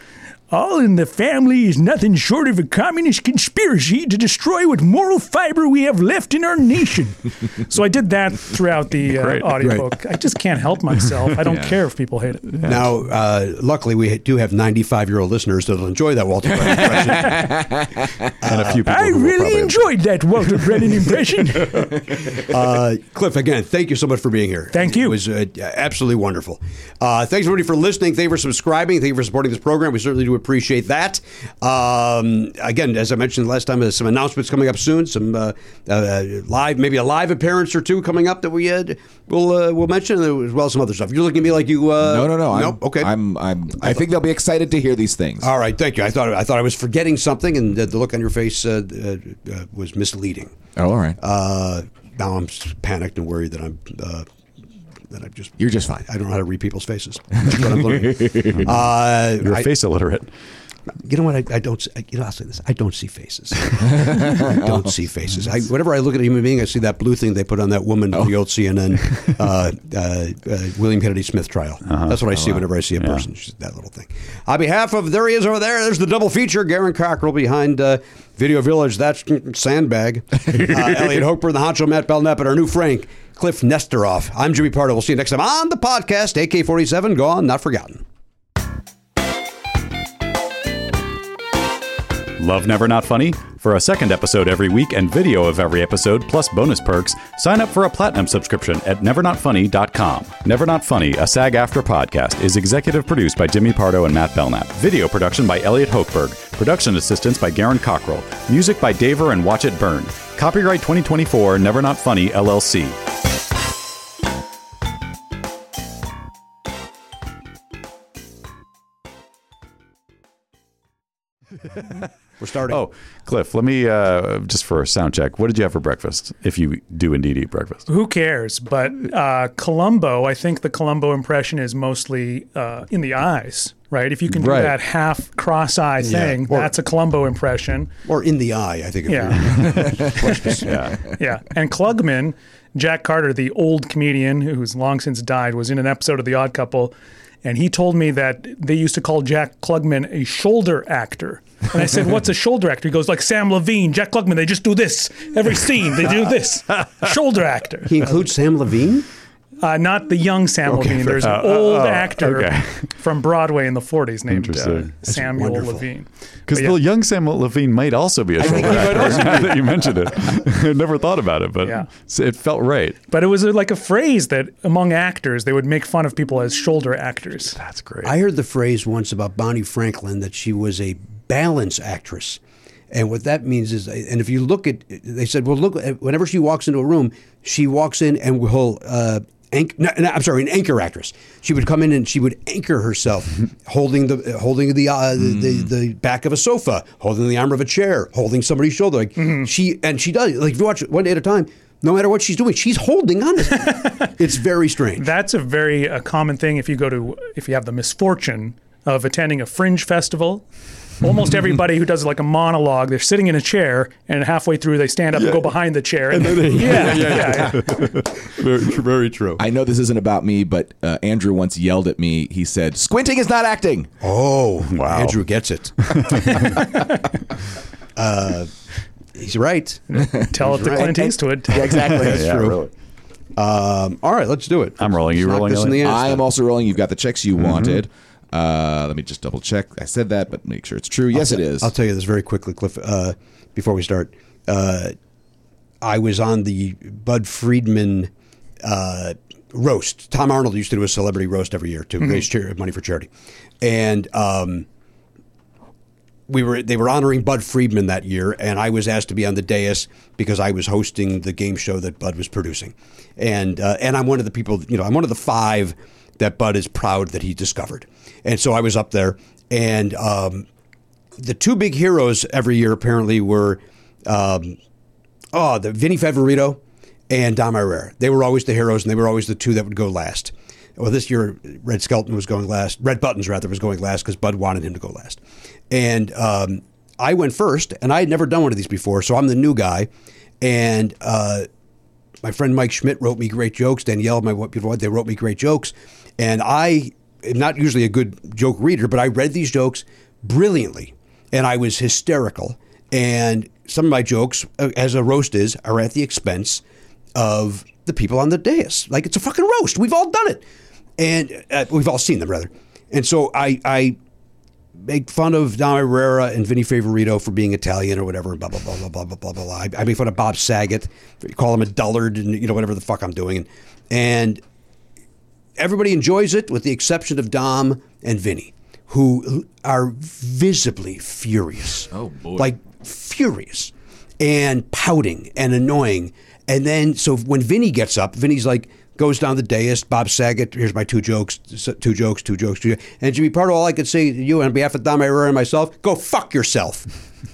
all in the family is nothing short of a communist conspiracy to destroy what moral fiber we have left in our nation. (laughs) so I did that throughout the uh, Great. audiobook. I just can't help myself. I don't care if people hate it. now, uh, luckily, we do have 95 year old listeners that'll enjoy that Walter Brennan impression. (laughs) and a few people. I really probably- enjoyed that Walter Brennan impression. (laughs) Uh, Kliph, again, thank you so much for being here. Thank you. It was uh, absolutely wonderful. Uh, thanks, everybody, for listening. Thank you for subscribing. Thank you for supporting this program. We certainly do appreciate that. Um, again, as I mentioned last time, there's some announcements coming up soon. Some uh, uh, live, maybe a live appearance or two coming up that we uh, will uh, we'll mention, as well as some other stuff. You're looking at me like you. Uh, No, no, no. Nope. I'm, okay. I'm, I'm, I think they'll be excited to hear these things. All right. Thank you. I thought I thought I was forgetting something, and the, look on your face uh, uh, uh, was misleading. Oh, all right. Uh, now I'm panicked and worried that I'm uh, that I'm just You're just fine. I don't know how to read people's faces. (laughs) That's what I'm learning. (laughs) uh, You're I- face illiterate. you know what? I, I don't. s- You know, I'll say this. I don't see faces. I don't see faces. I, whenever I look at a human being, I see that blue thing they put on that woman Oh. the old CNN uh, uh, uh, William Kennedy Smith trial. Uh-huh. That's what I Oh, see whenever I see a person. Just that little thing. On behalf of there he is over there. There's the double feature. Garen Cockrell behind uh, Video Village. That's Sandbag. (laughs) Uh, Eliot Hochberg, the honcho Matt Belknap, and our new Frank Kliph Nesteroff. I'm Jimmy Pardo. We'll see you next time on the podcast. AK-47, gone, not forgotten. Love Never Not Funny? For a second episode every week and video of every episode, plus bonus perks, sign up for a platinum subscription at nevernotfunny.com. Never Not Funny, a SAG-AFTRA podcast, is executive produced by Jimmy Pardo and Matt Belknap. Video production by Eliot Hochberg. Production assistance by Garen Cockrell. Music by Daver and Watch It Burn. Copyright 2024 Never Not Funny, LLC. (laughs) We're starting. Oh, Kliph, let me, uh, just for a sound check, what did you have for breakfast? If you do indeed eat breakfast. Who cares? But uh, Columbo, I think the Columbo impression is mostly uh, in the eyes, right? If you can do Right. that half cross eye thing, Or- that's a Columbo impression. Or in the eye, I think. Yeah. (laughs) Yeah. yeah. And Klugman, Jack Carter, the old comedian who's long since died, was in an episode of The Odd Couple. and he told me that they used to call Jack Klugman a shoulder actor. And I said, "What's a shoulder actor?" He goes, "Like Sam Levene, Jack Klugman. They just do this every scene. They do this shoulder actor." He includes Sam Levene. Uh, not the young Sam Levine. There's an old actor okay. (laughs) from Broadway in the 40s named uh, Samuel. Levine. Because yeah. the young Samuel Levine might also be a shoulder actor. (laughs) now that you mentioned it, (laughs) I never thought about it, but Yeah. it felt right. But it was uh, like a phrase that among actors they would make fun of people as shoulder actors. That's great. I heard the phrase once about Bonnie Franklin that she was a balance actress. And what that means is, and if you look at, they said, well, look, whenever she walks into a room, she walks in and will, uh, anch- no, no, I'm sorry, an anchor actress. She would come in and she would anchor herself, (laughs) holding the holding the, uh, the, the the back of a sofa, holding the arm of a chair, holding somebody's shoulder. Like she and she does. Like if you watch it one day at a time, no matter what she's doing, she's holding on. to (laughs) It's very strange. That's a very uh, common thing if you go to if you have the misfortune of attending a fringe festival. Almost everybody who does like a monologue, they're sitting in a chair, and halfway through they stand up and go behind the chair. And (laughs) yeah, yeah, yeah. very, very true. I know this isn't about me, but uh, Andrew once yelled at me. He said, "Squinting is not acting." Oh, Wow. (laughs) Andrew gets it. (laughs) uh, he's right. Tell it to right. Clint Eastwood. Yeah, exactly. That's true. Um, all right, let's do it. I'm rolling. You Let's rolling, this in Eliot? the I am also rolling. You've got the checks you wanted. Uh, let me just double check. I said that, but make sure it's true. Yes, it is. I'll tell you this very quickly, Kliph. Uh, before we start, uh, I was on the Budd Friedman uh, roast. Tom Arnold used to do a celebrity roast every year to raise char- money for charity, and um, we were they were honoring Budd Friedman that year, and I was asked to be on the dais because I was hosting the game show that Budd was producing, and uh, and I'm one of the people, you know, I'm one of the five that Budd is proud that he discovered, and so I was up there, and um, the two big heroes every year apparently were, um, oh, the Vinnie Favorito and Dom Irrera. They were always the heroes, and they were always the two that would go last. Well, this year Red Skelton was going last. Red Buttons rather was going last because Budd wanted him to go last, and um, I went first, and I had never done one of these before, so I'm the new guy, and. Uh, my friend Mike Schmidt wrote me great jokes. Danielle, my beautiful wife, they wrote me great jokes. And I am not usually a good joke reader, but I read these jokes brilliantly and I was hysterical. And some of my jokes, uh, as a roast is, are at the expense of the people on the dais. Like it's a fucking roast. We've all done it, and uh, we've all seen them rather. And so I, I make fun of Dom Irrera and Vinnie Favorito for being Italian or whatever. Blah blah blah blah blah blah blah blah. I, I make fun of Bob Saget, call him a dullard, and you know whatever the fuck I'm doing. And everybody enjoys it with the exception of Dom and Vinnie, who are visibly furious. Oh, boy. Like furious and pouting and annoying. And then so when Vinnie gets up, Vinnie's like goes down the dais. Bob Saget, here's my two jokes, two jokes, two jokes, two jokes. And Jimmy Pardo, all I could say to you on behalf of Dom Irrera and myself, go fuck yourself.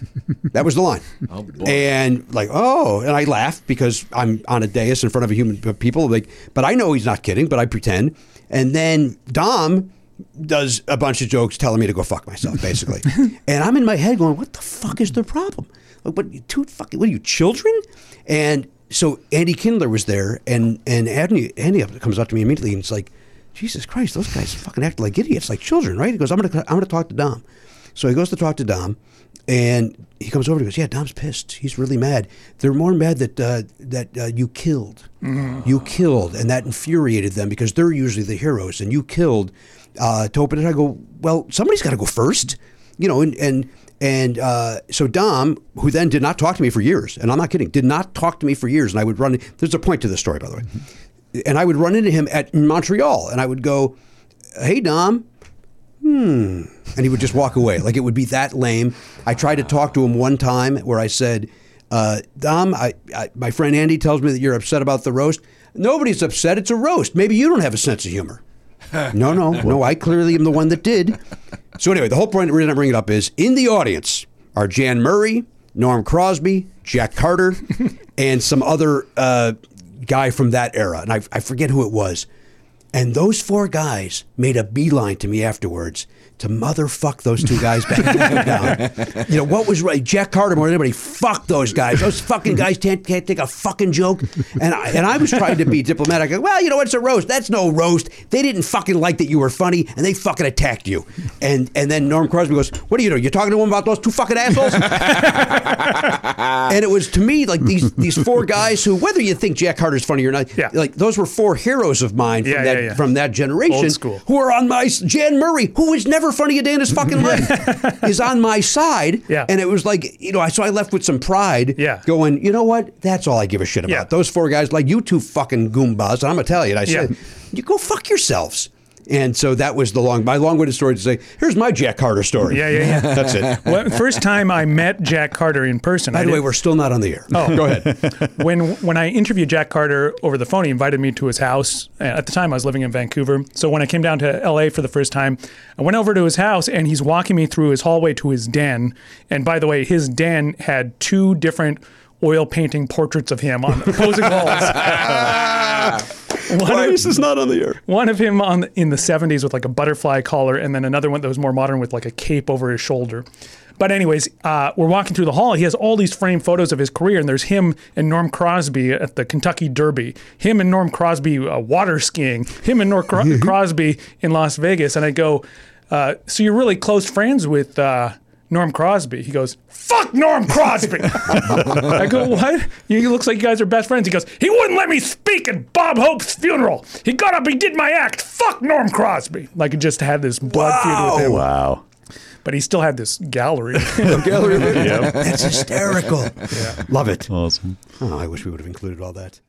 (laughs) that was the line. Oh. And like, oh, and I laugh because I'm on a dais in front of a human uh, people. Like, but I know he's not kidding, but I pretend. And then Dom does a bunch of jokes telling me to go fuck myself, basically. (laughs) and I'm in my head going, what the fuck is the problem? Like, what, two fucking, what are you, children? And so Andy Kindler was there, and and Andy, Andy comes up to me immediately, and it's like, Jesus Christ, those guys fucking act like idiots, like children, right? He goes, I'm gonna I'm gonna talk to Dom. So he goes to talk to Dom, and he comes over and goes, Yeah, Dom's pissed. He's really mad. They're more mad that uh, that uh, you killed, you killed, and that infuriated them because they're usually the heroes, and you killed. Uh, to open it, I go, well, somebody's got to go first, you know, and and and uh, so Dom, who then did not talk to me for years, and I'm not kidding, did not talk to me for years, and I would run. There's a point to this story, by the way, and I would run into him at Montreal, and I would go, "Hey, Dom." Hmm. And he would just walk away. Like it would be that lame. I tried to talk to him one time where I said, uh, Dom, I, I, my friend Andy tells me that you're upset about the roast. Nobody's upset. It's a roast. Maybe you don't have a sense of humor. No, no, (laughs) no. I clearly am the one that did. So anyway, the whole point, reason I bring it up is in the audience are Jan Murray, Norm Crosby, Jack Carter, (laughs) and some other uh, guy from that era, and I, I forget who it was. And those four guys made a beeline to me afterwards to motherfuck those two guys back down. (laughs) You know what was right? Jack Carter more than anybody. Fuck those guys. Those fucking guys can't, can't take a fucking joke. And I, and I was trying to be diplomatic. Go, well, you know what? It's a roast. That's no roast. They didn't fucking like that you were funny, and they fucking attacked you. And and then Norm Crosby goes, "What are you doing? You're talking to him about those two fucking assholes?" and it was to me like these these four guys who, whether you think Jack Carter's funny or not, Yeah. like those were four heroes of mine from Yeah, that yeah, from that generation Old school. who are on my Jan Murray, who was never funny a day in his fucking life, (laughs) is on my side. Yeah. And it was like, you know, I so I left with some pride. Yeah. Going, you know what? That's all I give a shit about. Yeah. Those four guys, like you two fucking goombas, and I'm Italian. I said, Yeah. you go fuck yourselves. And so that was the long, my long-winded story to say, here's my Jack Carter story. Yeah, yeah, yeah. That's it. (laughs) Well, first time I met Jack Carter in person. By I the way, we're still not on the air. Oh. go ahead. (laughs) when when I interviewed Jack Carter over the phone, he invited me to his house. At the time, I was living in Vancouver. So when I came down to LA for the first time, I went over to his house, and he's walking me through his hallway to his den. And by the way, his den had two different oil painting portraits of him on opposing (laughs) walls. One of, this is not on the air. one of him on in the 70s with like a butterfly collar, and then another one that was more modern with like a cape over his shoulder. But anyways, uh, we're walking through the hall. He has all these framed photos of his career, and there's him and Norm Crosby at the Kentucky Derby, him and Norm Crosby uh, water skiing, him and Norm Cro- (laughs) Crosby in Las Vegas. And I go, uh, so you're really close friends with uh, Norm Crosby? He goes, fuck Norm Crosby. I go, what? He looks like you guys are best friends. He goes, he wouldn't let me speak at Bob Hope's funeral. He got up, he did my act. Fuck Norm Crosby. Like he just had this blood feud with him. Wow. But he still had this gallery. (laughs) Gallery. (laughs) That's hysterical. Love it. Awesome. Oh, I wish we would have included all that.